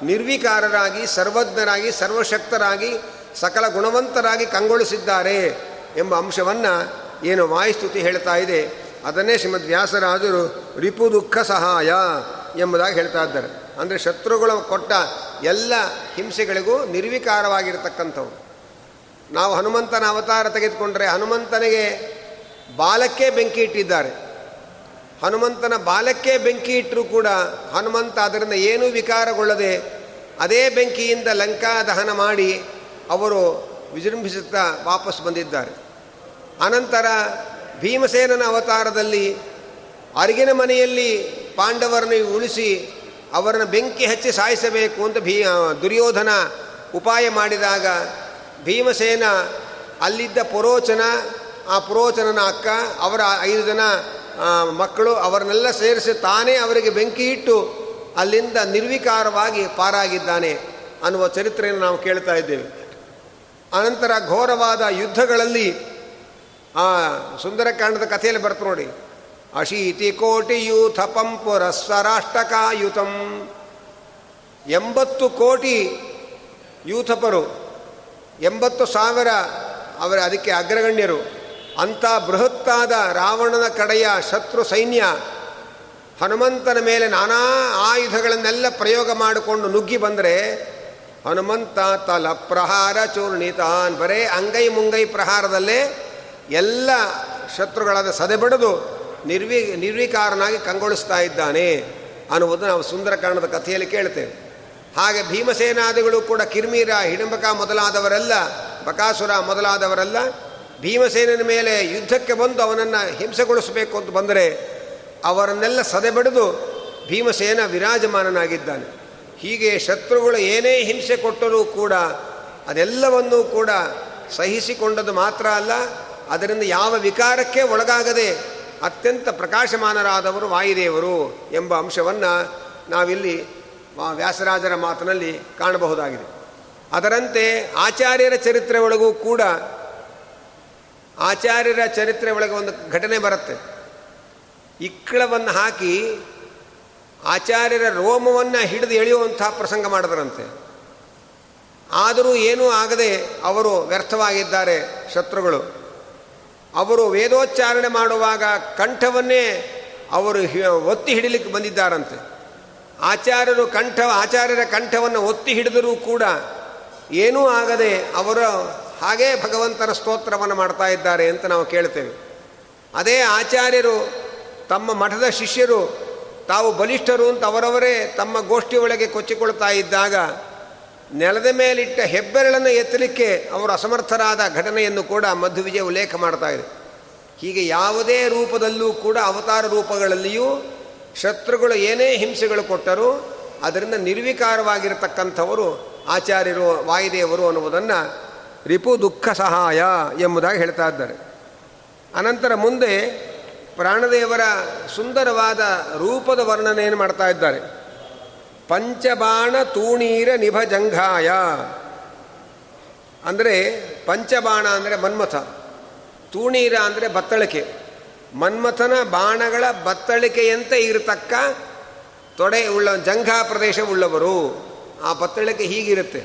ನಿರ್ವಿಕಾರರಾಗಿ, ಸರ್ವಜ್ಞರಾಗಿ, ಸರ್ವಶಕ್ತರಾಗಿ, ಸಕಲ ಗುಣವಂತರಾಗಿ ಕಂಗೊಳಿಸಿದ್ದಾರೆ ಎಂಬ ಅಂಶವನ್ನು ಏನು ವಾಯುಸ್ತುತಿ ಹೇಳ್ತಾ ಇದೆ. ಅದನ್ನೇ ಶ್ರೀಮದ್ ವ್ಯಾಸರಾಜರು ರಿಪು ದುಃಖ ಸಹಾಯ ಎಂಬುದಾಗಿ ಹೇಳ್ತಾ ಇದ್ದಾರೆ. ಅಂದರೆ ಶತ್ರುಗಳು ಕೊಟ್ಟ ಎಲ್ಲ ಹಿಂಸೆಗಳಿಗೂ ನಿರ್ವಿಕಾರವಾಗಿರತಕ್ಕಂಥವು. ನಾವು ಹನುಮಂತನ ಅವತಾರ ತೆಗೆದುಕೊಂಡ್ರೆ ಹನುಮಂತನಿಗೆ ಬಾಲಕ್ಕೆ ಬೆಂಕಿ ಇಟ್ಟಿದ್ದಾರೆ. ಹನುಮಂತನ ಬಾಲಕ್ಕೆ ಬೆಂಕಿ ಇಟ್ಟರೂ ಕೂಡ ಹನುಮಂತ ಅದರಿಂದ ಏನೂ ವಿಕಾರಗೊಳ್ಳದೆ ಅದೇ ಬೆಂಕಿಯಿಂದ ಲಂಕಾ ದಹನ ಮಾಡಿ ಅವರು ವಿಜೃಂಭಿಸುತ್ತಾ ವಾಪಸ್ ಬಂದಿದ್ದಾರೆ. ಅನಂತರ ಭೀಮಸೇನನ ಅವತಾರದಲ್ಲಿ ಅರಿಗಿನ ಮನೆಯಲ್ಲಿ ಪಾಂಡವರನ್ನು ಉಳಿಸಿ ಅವರನ್ನು ಬೆಂಕಿ ಹಚ್ಚಿ ಸಾಯಿಸಬೇಕು ಅಂತ ಭೀ, ದುರ್ಯೋಧನ ಉಪಾಯ ಮಾಡಿದಾಗ ಭೀಮಸೇನ ಅಲ್ಲಿದ್ದ ಪುರೋಚನ, ಆ ಪುರೋಚನನ ಅಕ್ಕ, ಅವರ ಐದು ಜನ ಮಕ್ಕಳು ಅವರನ್ನೆಲ್ಲ ಸೇರಿಸಿ ತಾನೇ ಅವರಿಗೆ ಬೆಂಕಿ ಇಟ್ಟು ಅಲ್ಲಿಂದ ನಿರ್ವಿಕಾರವಾಗಿ ಪಾರಾಗಿದ್ದಾನೆ ಅನ್ನುವ ಚರಿತ್ರೆಯನ್ನು ನಾವು ಕೇಳ್ತಾ ಇದ್ದೇವೆ. ಅನಂತರ ಘೋರವಾದ ಯುದ್ಧಗಳಲ್ಲಿ, ಆ, ಸುಂದರಕಾಂಡದ ಕಥೆಯಲ್ಲಿ ಬರ್ತು ನೋಡಿ. ಅಶೀತಿ ಕೋಟಿ ಯೂಥ ಪಂಪುರ ಸ್ವರಾಷ್ಟಕಾಯುತಂ ಎಂಬತ್ತು ಕೋಟಿ ಯೂಥಪರು ಎಂಬತ್ತು ಸಾವಿರ ಅವರ ಅದಕ್ಕೆ ಅಗ್ರಗಣ್ಯರು. ಅಂಥ ಬೃಹತ್ತಾದ ರಾವಣನ ಕಡೆಯ ಶತ್ರು ಸೈನ್ಯ ಹನುಮಂತನ ಮೇಲೆ ನಾನಾ ಆಯುಧಗಳನ್ನೆಲ್ಲ ಪ್ರಯೋಗ ಮಾಡಿಕೊಂಡು ನುಗ್ಗಿ ಬಂದರೆ, ಹನುಮಂತ ತಲ ಪ್ರಹಾರ ಚೂರ್ಣಿತಾನ್ ಬರೇ ಅಂಗೈ ಮುಂಗೈ ಪ್ರಹಾರದಲ್ಲೇ ಎಲ್ಲ ಶತ್ರುಗಳಾದ ಸದೆಬಡಿದು ನಿರ್ವಿ ನಿರ್ವಿಕಾರನಾಗಿ ಕಂಗೊಳಿಸ್ತಾ ಇದ್ದಾನೆ ಅನ್ನುವುದು ನಾವು ಸುಂದರಕಾಂಡದ ಕಥೆಯಲ್ಲಿ ಕೇಳ್ತೇವೆ. ಹಾಗೆ ಭೀಮಸೇನಾದಿಗಳು ಕೂಡ ಕಿರ್ಮೀರ, ಹಿಡಂಬಕ ಮೊದಲಾದವರೆಲ್ಲ, ಬಕಾಸುರ ಮೊದಲಾದವರೆಲ್ಲ, ಭೀಮಸೇನನ ಮೇಲೆ ಯುದ್ಧಕ್ಕೆ ಬಂದು ಅವನನ್ನು ಹಿಂಸೆಗೊಳಿಸಬೇಕು ಅಂತ ಬಂದರೆ ಅವರನ್ನೆಲ್ಲ ಸದೆಬಡಿದು ಭೀಮಸೇನ ವಿರಾಜಮಾನನಾಗಿದ್ದಾನೆ. ಹೀಗೆ ಶತ್ರುಗಳು ಏನೇ ಹಿಂಸೆ ಕೊಟ್ಟರೂ ಕೂಡ ಅದೆಲ್ಲವನ್ನೂ ಕೂಡ ಸಹಿಸಿಕೊಂಡದ್ದು ಮಾತ್ರ ಅಲ್ಲ, ಅದರಿಂದ ಯಾವ ವಿಕಾರಕ್ಕೆ ಒಳಗಾಗದೆ ಅತ್ಯಂತ ಪ್ರಕಾಶಮಾನರಾದವರು ವಾಯುದೇವರು ಎಂಬ ಅಂಶವನ್ನು ನಾವಿಲ್ಲಿ ವ್ಯಾಸರಾಜರ ಮಾತಿನಲ್ಲಿ ಕಾಣಬಹುದಾಗಿದೆ. ಅದರಂತೆ ಆಚಾರ್ಯರ ಚರಿತ್ರೆ ಒಳಗೂ ಕೂಡ ಆಚಾರ್ಯರ ಚರಿತ್ರೆ ಒಳಗೆ ಒಂದು ಘಟನೆ ಬರುತ್ತೆ. ಇಕ್ಕಳವನ್ನು ಹಾಕಿ ಆಚಾರ್ಯರ ರೋಮವನ್ನು ಹಿಡಿದು ಎಳೆಯುವಂಥ ಪ್ರಸಂಗ ಮಾಡಿದ್ರಂತೆ. ಆದರೂ ಏನೂ ಆಗದೆ ಅವರು ವ್ಯರ್ಥವಾಗಿದ್ದಾರೆ ಶತ್ರುಗಳು. ಅವರು ವೇದೋಚ್ಚಾರಣೆ ಮಾಡುವಾಗ ಕಂಠವನ್ನೇ ಅವರು ಒತ್ತಿ ಹಿಡಿಲಿಕ್ಕೆ ಬಂದಿದ್ದಾರಂತೆ. ಆಚಾರ್ಯರು ಕಂಠ, ಆಚಾರ್ಯರ ಕಂಠವನ್ನು ಒತ್ತಿ ಹಿಡಿದರೂ ಕೂಡ ಏನೂ ಆಗದೆ ಅವರ ಹಾಗೇ ಭಗವಂತನ ಸ್ತೋತ್ರವನ್ನು ಮಾಡ್ತಾ ಇದ್ದಾರೆ ಅಂತ ನಾವು ಕೇಳ್ತೇವೆ. ಅದೇ ಆಚಾರ್ಯರು ತಮ್ಮ ಮಠದ ಶಿಷ್ಯರು, ತಾವು ಬಲಿಷ್ಠರು ಅಂತ ಅವರವರೇ ತಮ್ಮ ಗೋಷ್ಠಿ ಒಳಗೆ ಕೊಚ್ಚಿಕೊಳ್ತಾ ಇದ್ದಾಗ ನೆಲದ ಮೇಲಿಟ್ಟ ಹೆಬ್ಬೆರಳನ್ನು ಎತ್ತಲಿಕ್ಕೆ ಅವರು ಅಸಮರ್ಥರಾದ ಘಟನೆಯನ್ನು ಕೂಡ ಮಧ್ವಿಜಯ ಉಲ್ಲೇಖ ಮಾಡ್ತಾ ಇದೆ. ಹೀಗೆ ಯಾವುದೇ ರೂಪದಲ್ಲೂ ಕೂಡ ಅವತಾರ ರೂಪಗಳಲ್ಲಿಯೂ ಶತ್ರುಗಳು ಏನೇ ಹಿಂಸೆಗಳು ಕೊಟ್ಟರೂ ಅದರಿಂದ ನಿರ್ವಿಕಾರವಾಗಿರತಕ್ಕಂಥವರು ಆಚಾರ್ಯರು, ವಾಯುದೇವರು ಅನ್ನುವುದನ್ನು ರಿಪು ದುಃಖ ಸಹಾಯ ಎಂಬುದಾಗಿ ಹೇಳ್ತಾ ಇದ್ದಾರೆ. ಅನಂತರ ಮುಂದೆ ಪ್ರಾಣದೇವರ ಸುಂದರವಾದ ರೂಪದ ವರ್ಣನೆಯನ್ನು ಮಾಡ್ತಾ ಇದ್ದಾರೆ. ಪಂಚಬಾಣ ತೂಣೀರ ನಿಭಜಂಘಾಯ ಅಂದರೆ ಪಂಚಬಾಣ ಅಂದರೆ ಮನ್ಮಥ, ತೂಣೀರ ಅಂದರೆ ಬತ್ತಳಿಕೆ. ಮನ್ಮಥನ ಬಾಣಗಳ ಬತ್ತಳಿಕೆಯಂತೆ ಇರತಕ್ಕ ತೊಡೆ ಉಳ್ಳ ಜಂಘಾ ಪ್ರದೇಶವುಳ್ಳವರು ಆ ಬತ್ತಳಿಕೆ ಹೀಗಿರುತ್ತೆ.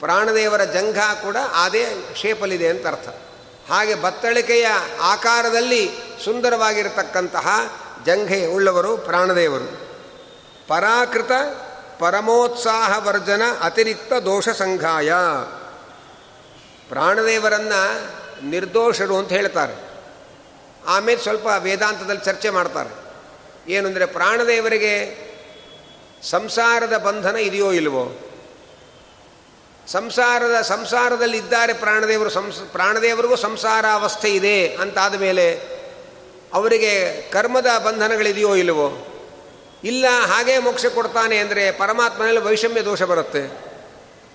ಪ್ರಾಣದೇವರ ಜಂಘಾ ಕೂಡ ಅದೇ ಶೇಪಲ್ಲಿದೆ ಅಂತ ಅರ್ಥ. ಹಾಗೆ ಬತ್ತಳಿಕೆಯ ಆಕಾರದಲ್ಲಿ ಸುಂದರವಾಗಿರತಕ್ಕಂತಹ ಜಂಘೆ ಉಳ್ಳವರು ಪ್ರಾಣದೇವರು. ಪರಾಕೃತ ಪರಮೋತ್ಸಾಹ ವರ್ಜನ ಅತಿರಿಕ್ತ ದೋಷ ಸಂಘಾಯ. ಪ್ರಾಣದೇವರನ್ನು ನಿರ್ದೋಷರು ಅಂತ ಹೇಳ್ತಾರೆ. ಆಮೇಲೆ ಸ್ವಲ್ಪ ವೇದಾಂತದಲ್ಲಿ ಚರ್ಚೆ ಮಾಡ್ತಾರೆ. ಏನು ಅಂದರೆ ಪ್ರಾಣದೇವರಿಗೆ ಸಂಸಾರದ ಬಂಧನ ಇದೆಯೋ ಇಲ್ವೋ? ಸಂಸಾರದ, ಸಂಸಾರದಲ್ಲಿ ಇದ್ದಾರೆ ಪ್ರಾಣದೇವರು, ಸಂಸ, ಪ್ರಾಣದೇವರಿಗೂ ಸಂಸಾರಾವಸ್ಥೆ ಇದೆ ಅಂತಾದ ಮೇಲೆ ಅವರಿಗೆ ಕರ್ಮದ ಬಂಧನಗಳಿದೆಯೋ ಇಲ್ಲವೋ ಇಲ್ಲ, ಹಾಗೇ ಮೋಕ್ಷ ಕೊಡ್ತಾನೆ ಅಂದರೆ ಪರಮಾತ್ಮನಲ್ಲಿ ವೈಷಮ್ಯ ದೋಷ ಬರುತ್ತೆ.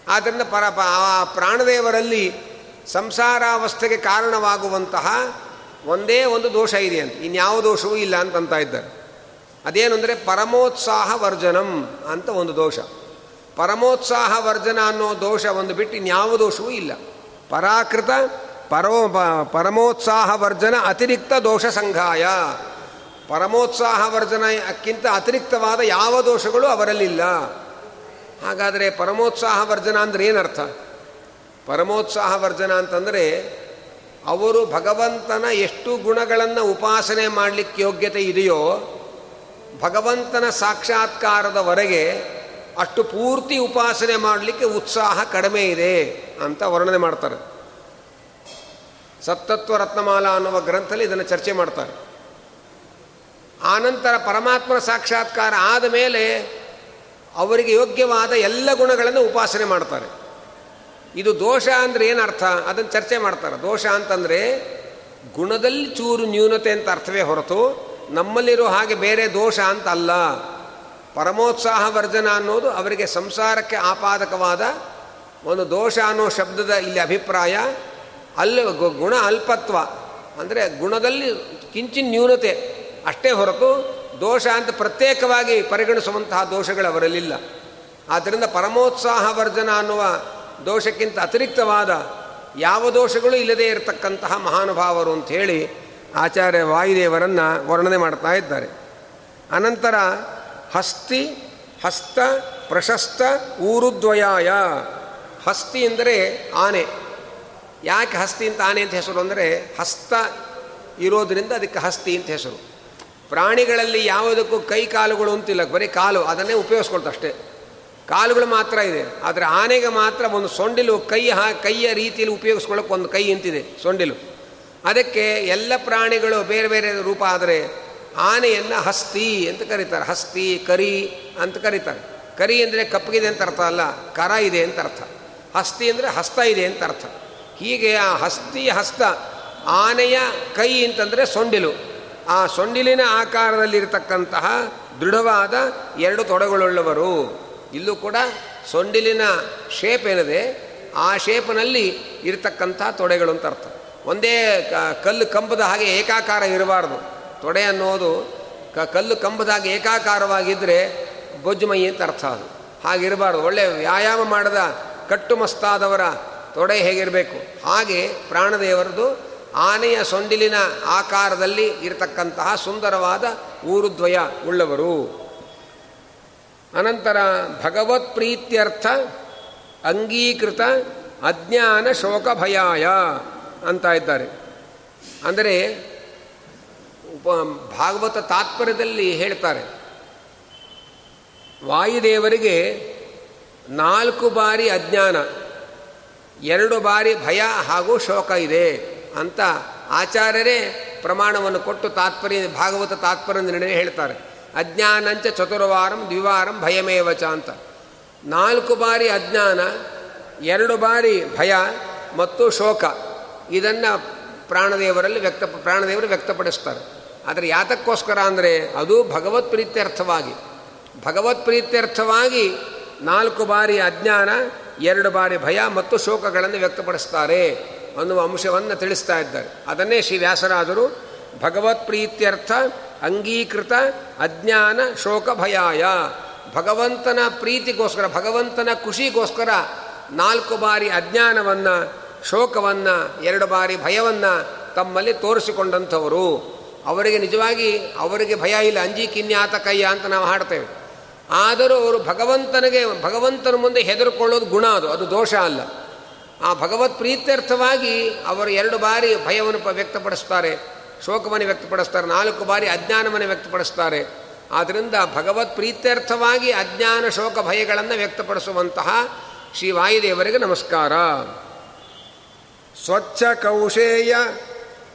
ಆದ್ದರಿಂದ ಪರ ಪ್ರಾಣದೇವರಲ್ಲಿ ಸಂಸಾರಾವಸ್ಥೆಗೆ ಕಾರಣವಾಗುವಂತಹ ಒಂದೇ ಒಂದು ದೋಷ ಇದೆ ಅಂತ. ಇನ್ಯಾವ ದೋಷವೂ ಇಲ್ಲ ಅಂತಂತ ಇದ್ದಾರೆ. ಅದೇನು ಅಂದರೆ ಪರಮೋತ್ಸಾಹ ವರ್ಜನಂ ಅಂತ ಒಂದು ದೋಷ. ಪರಮೋತ್ಸಾಹ ವರ್ಜನ ಅನ್ನೋ ದೋಷ ಒಂದು ಬಿಟ್ಟು ಇನ್ಯಾವ ದೋಷವೂ ಇಲ್ಲ. ಪರಾಕೃತ ಪರೋ ಪರಮೋತ್ಸಾಹ ವರ್ಜನ ಅತಿರಿಕ್ತ ದೋಷ ಸಂಘಾಯ. ಪರಮೋತ್ಸಾಹ ವರ್ಜನಕ್ಕಿಂತ ಅತಿರಿಕ್ತವಾದ ಯಾವ ದೋಷಗಳು ಅವರಲ್ಲಿಲ್ಲ. ಹಾಗಾದರೆ ಪರಮೋತ್ಸಾಹ ವರ್ಜನ ಅಂದರೆ ಏನರ್ಥ? ಪರಮೋತ್ಸಾಹ ವರ್ಜನ ಅಂತಂದರೆ ಅವರು ಭಗವಂತನ ಎಷ್ಟು ಗುಣಗಳನ್ನು ಉಪಾಸನೆ ಮಾಡಲಿಕ್ಕೆ ಯೋಗ್ಯತೆ ಇದೆಯೋ, ಭಗವಂತನ ಸಾಕ್ಷಾತ್ಕಾರದವರೆಗೆ ಅಷ್ಟು ಪೂರ್ತಿ ಉಪಾಸನೆ ಮಾಡಲಿಕ್ಕೆ ಉತ್ಸಾಹ ಕಡಿಮೆ ಇದೆ ಅಂತ ವರ್ಣನೆ ಮಾಡ್ತಾರೆ. ಸತ್ತತ್ವ ರತ್ನಮಾಲಾ ಅನ್ನುವ ಗ್ರಂಥದಲ್ಲಿ ಇದನ್ನು ಚರ್ಚೆ ಮಾಡ್ತಾರೆ. ಆನಂತರ ಪರಮಾತ್ಮನ ಸಾಕ್ಷಾತ್ಕಾರ ಆದ ಮೇಲೆ ಅವರಿಗೆ ಯೋಗ್ಯವಾದ ಎಲ್ಲ ಗುಣಗಳನ್ನು ಉಪಾಸನೆ ಮಾಡ್ತಾರೆ. ಇದು ದೋಷ ಅಂದರೆ ಅರ್ಥ? ಅದನ್ನು ಚರ್ಚೆ ಮಾಡ್ತಾರೆ. ದೋಷ ಅಂತಂದರೆ ಗುಣದಲ್ಲಿ ಚೂರು ನ್ಯೂನತೆ ಅಂತ ಅರ್ಥವೇ ಹೊರತು ನಮ್ಮಲ್ಲಿರೋ ಹಾಗೆ ಬೇರೆ ದೋಷ ಅಂತ ಅಲ್ಲ. ಪರಮೋತ್ಸಾಹ ವರ್ಜನ ಅನ್ನೋದು ಅವರಿಗೆ ಸಂಸಾರಕ್ಕೆ ಆಪಾದಕವಾದ ಒಂದು ದೋಷ ಅನ್ನೋ ಶಬ್ದದ ಇಲ್ಲಿ ಅಭಿಪ್ರಾಯ. ಅಲ್ಲಿ ಗುಣ ಅಲ್ಪತ್ವ ಅಂದರೆ ಗುಣದಲ್ಲಿ ಕಿಂಚಿನ್ ನ್ಯೂನತೆ ಅಷ್ಟೇ ಹೊರತು ದೋಷ ಅಂತ ಪ್ರತ್ಯೇಕವಾಗಿ ಪರಿಗಣಿಸುವಂತಹ ದೋಷಗಳು ಅವರಲ್ಲಿಲ್ಲ. ಆದ್ದರಿಂದ ಪರಮೋತ್ಸಾಹ ವರ್ಜನ ಅನ್ನುವ ದೋಷಕ್ಕಿಂತ ಅತಿರಿಕ್ತವಾದ ಯಾವ ದೋಷಗಳು ಇಲ್ಲದೇ ಇರತಕ್ಕಂತಹ ಮಹಾನುಭಾವರು ಅಂಥೇಳಿ ಆಚಾರ್ಯ ವಾಯುದೇವರನ್ನು ವರ್ಣನೆ ಮಾಡ್ತಾ ಇದ್ದಾರೆ. ಅನಂತರ ಹಸ್ತಿ ಹಸ್ತ ಪ್ರಶಸ್ತ ಊರುದ್ವಯಾಯ. ಹಸ್ತಿ ಅಂದರೆ ಆನೆ. ಯಾಕೆ ಹಸ್ತಿ ಅಂತ ಆನೆ ಅಂತ ಹೆಸರು ಅಂದರೆ ಹಸ್ತ ಇರೋದರಿಂದ ಅದಕ್ಕೆ ಹಸ್ತಿ ಅಂತ ಹೆಸರು. ಪ್ರಾಣಿಗಳಲ್ಲಿ ಯಾವುದಕ್ಕೂ ಕೈ ಕಾಲುಗಳು ಅಂತಿಲ್ಲ, ಬರೀ ಕಾಲು, ಅದನ್ನೇ ಉಪಯೋಗಿಸ್ಕೊಳ್ತು ಅಷ್ಟೇ. ಕಾಲುಗಳು ಮಾತ್ರ ಇದೆ. ಆದರೆ ಆನೆಗೆ ಮಾತ್ರ ಒಂದು ಸೊಂಡಿಲು ಕೈ ಹಾ, ಕೈಯ ರೀತಿಯಲ್ಲಿ ಉಪಯೋಗಿಸ್ಕೊಳ್ಳೋಕೆ ಒಂದು ಕೈ ಇಂತಿದೆ ಸೊಂಡಿಲು. ಅದಕ್ಕೆ ಎಲ್ಲ ಪ್ರಾಣಿಗಳು ಬೇರೆ ಬೇರೆ ರೂಪ ಆದರೆ ಆನೆಯನ್ನು ಹಸ್ತಿ ಅಂತ ಕರೀತಾರೆ. ಹಸ್ತಿ, ಕರಿ ಅಂತ ಕರೀತಾರೆ. ಕರಿ ಅಂದರೆ ಕಪ್ಪಗಿದೆ ಅಂತ ಅರ್ಥ ಅಲ್ಲ, ಕರ ಇದೆ ಅಂತ ಅರ್ಥ. ಹಸ್ತಿ ಅಂದರೆ ಹಸ್ತ ಇದೆ ಅಂತ ಅರ್ಥ. ಹೀಗೆ ಆ ಹಸ್ತಿ ಹಸ್ತ ಆನೆಯ ಕೈ ಅಂತಂದರೆ ಸೊಂಡಿಲು. ಆ ಸೊಂಡಿಲಿನ ಆಕಾರದಲ್ಲಿರತಕ್ಕಂತಹ ದೃಢವಾದ ಎರಡು ತೊಡೆಗಳುಳ್ಳವರು. ಇಲ್ಲೂ ಕೂಡ ಸೊಂಡಿಲಿನ ಶೇಪ್ ಏನಿದೆ? ಆ ಶೇಪ್ನಲ್ಲಿ ಇರತಕ್ಕಂಥ ತೊಡೆಗಳು ಅಂತ ಅರ್ಥ. ಒಂದೇ ಕಲ್ಲು ಕಂಬದ ಹಾಗೆ ಏಕಾಕಾರ ಇರಬಾರ್ದು. ತೊಡೆ ಅನ್ನೋದು ಕ, ಕಲ್ಲು ಕಂಬದ ಹಾಗೆ ಏಕಾಕಾರವಾಗಿದ್ದರೆ ಬೊಜ್ಜುಮೈ ಅಂತ ಅರ್ಥ ಅದು. ಹಾಗಿರಬಾರ್ದು. ಒಳ್ಳೆ ವ್ಯಾಯಾಮ ಮಾಡದ ಕಟ್ಟುಮಸ್ತಾದವರ ತೊಡೆ ಹೇಗಿರಬೇಕು? ಹಾಗೆ ಪ್ರಾಣದೇವರದು ಆನೆಯ ಸೊಂಡಿಲಿನ ಆಕಾರದಲ್ಲಿ ಇರತಕ್ಕಂತಹ ಸುಂದರವಾದ ಊರುದ್ವಯ ಉಳ್ಳವರು. ಅನಂತರ ಭಗವತ್ ಪ್ರೀತ್ಯರ್ಥ, ಅಂಗೀಕೃತ, ಅಜ್ಞಾನ ಶೋಕ ಭಯಾಯ ಅಂತ ಇದ್ದಾರೆ. ಅಂದರೆ ಉಪ, ಭಾಗವತ ತಾತ್ಪರ್ಯದಲ್ಲಿ ಹೇಳ್ತಾರೆ, ವಾಯುದೇವರಿಗೆ ನಾಲ್ಕು ಬಾರಿ ಅಜ್ಞಾನ, ಎರಡು ಬಾರಿ ಭಯ ಹಾಗೂ ಶೋಕ ಇದೆ ಅಂತ ಆಚಾರ್ಯರೇ ಪ್ರಮಾಣವನ್ನು ಕೊಟ್ಟು ತಾತ್ಪರ್ಯ, ಭಾಗವತ ತಾತ್ಪರ್ಯ ನಿರ್ಣಯ ಹೇಳ್ತಾರೆ. ಅಜ್ಞಾನಂಚ ಚತುರ್ವಾರಂ ದ್ವಿವಾರಂ ಭಯಮೇವಚ ಅಂತ. ನಾಲ್ಕು ಬಾರಿ ಅಜ್ಞಾನ, ಎರಡು ಬಾರಿ ಭಯ ಮತ್ತು ಶೋಕ. ಇದನ್ನು ಪ್ರಾಣದೇವರಲ್ಲಿ ವ್ಯಕ್ತ, ಪ್ರಾಣದೇವರು ವ್ಯಕ್ತಪಡಿಸ್ತಾರೆ. ಆದರೆ ಯಾತಕ್ಕೋಸ್ಕರ ಅಂದರೆ ಅದು ಭಗವತ್ ಪ್ರೀತ್ಯರ್ಥವಾಗಿ. ಭಗವತ್ ಪ್ರೀತ್ಯರ್ಥವಾಗಿ ನಾಲ್ಕು ಬಾರಿ ಅಜ್ಞಾನ, ಎರಡು ಬಾರಿ ಭಯ ಮತ್ತು ಶೋಕಗಳನ್ನು ವ್ಯಕ್ತಪಡಿಸ್ತಾರೆ ಅನ್ನುವ ಅಂಶವನ್ನು ತಿಳಿಸ್ತಾ ಇದ್ದಾರೆ. ಅದನ್ನೇ ಶ್ರೀ ವ್ಯಾಸರಾದರು ಭಗವತ್ ಪ್ರೀತ್ಯರ್ಥ ಅಂಗೀಕೃತ ಅಜ್ಞಾನ ಶೋಕ ಭಯಾಯ ಭಗವಂತನ ಪ್ರೀತಿಗೋಸ್ಕರ, ಭಗವಂತನ ಖುಷಿಗೋಸ್ಕರ ನಾಲ್ಕು ಬಾರಿ ಅಜ್ಞಾನವನ್ನು, ಶೋಕವನ್ನು, ಎರಡು ಬಾರಿ ಭಯವನ್ನು ತಮ್ಮಲ್ಲಿ ತೋರಿಸಿಕೊಂಡಂಥವರು. ಅವರಿಗೆ ನಿಜವಾಗಿ ಅವರಿಗೆ ಭಯ ಇಲ್ಲ, ಅಂಜಿ ಕಿನ್ಯಾತ ಕಯ್ಯ ಅಂತ ನಾವು ಹಾಡ್ತೇವೆ. ಆದರೂ ಅವರು ಭಗವಂತನಿಗೆ, ಭಗವಂತನ ಮುಂದೆ ಹೆದರ್ಕೊಳ್ಳೋದು ಗುಣ ಅದು ಅದು ದೋಷ ಅಲ್ಲ. ಆ ಭಗವತ್ ಪ್ರೀತ್ಯರ್ಥವಾಗಿ ಅವರು ಎರಡು ಬಾರಿ ಭಯವನ್ನು ವ್ಯಕ್ತಪಡಿಸ್ತಾರೆ. ಶೋಕವನ್ನು ವ್ಯಕ್ತಪಡಿಸ್ತಾರೆ, ನಾಲ್ಕು ಬಾರಿ ಅಜ್ಞಾನವನ್ನು ವ್ಯಕ್ತಪಡಿಸ್ತಾರೆ. ಆದ್ದರಿಂದ ಭಗವತ್ ಪ್ರೀತ್ಯರ್ಥವಾಗಿ ಅಜ್ಞಾನ ಶೋಕ ಭಯಗಳನ್ನು ವ್ಯಕ್ತಪಡಿಸುವಂತಹ ಶ್ರೀ ವಾಯುದೇವರಿಗೆ ನಮಸ್ಕಾರ. ಸ್ವಚ್ಛ ಕೌಶೇಯ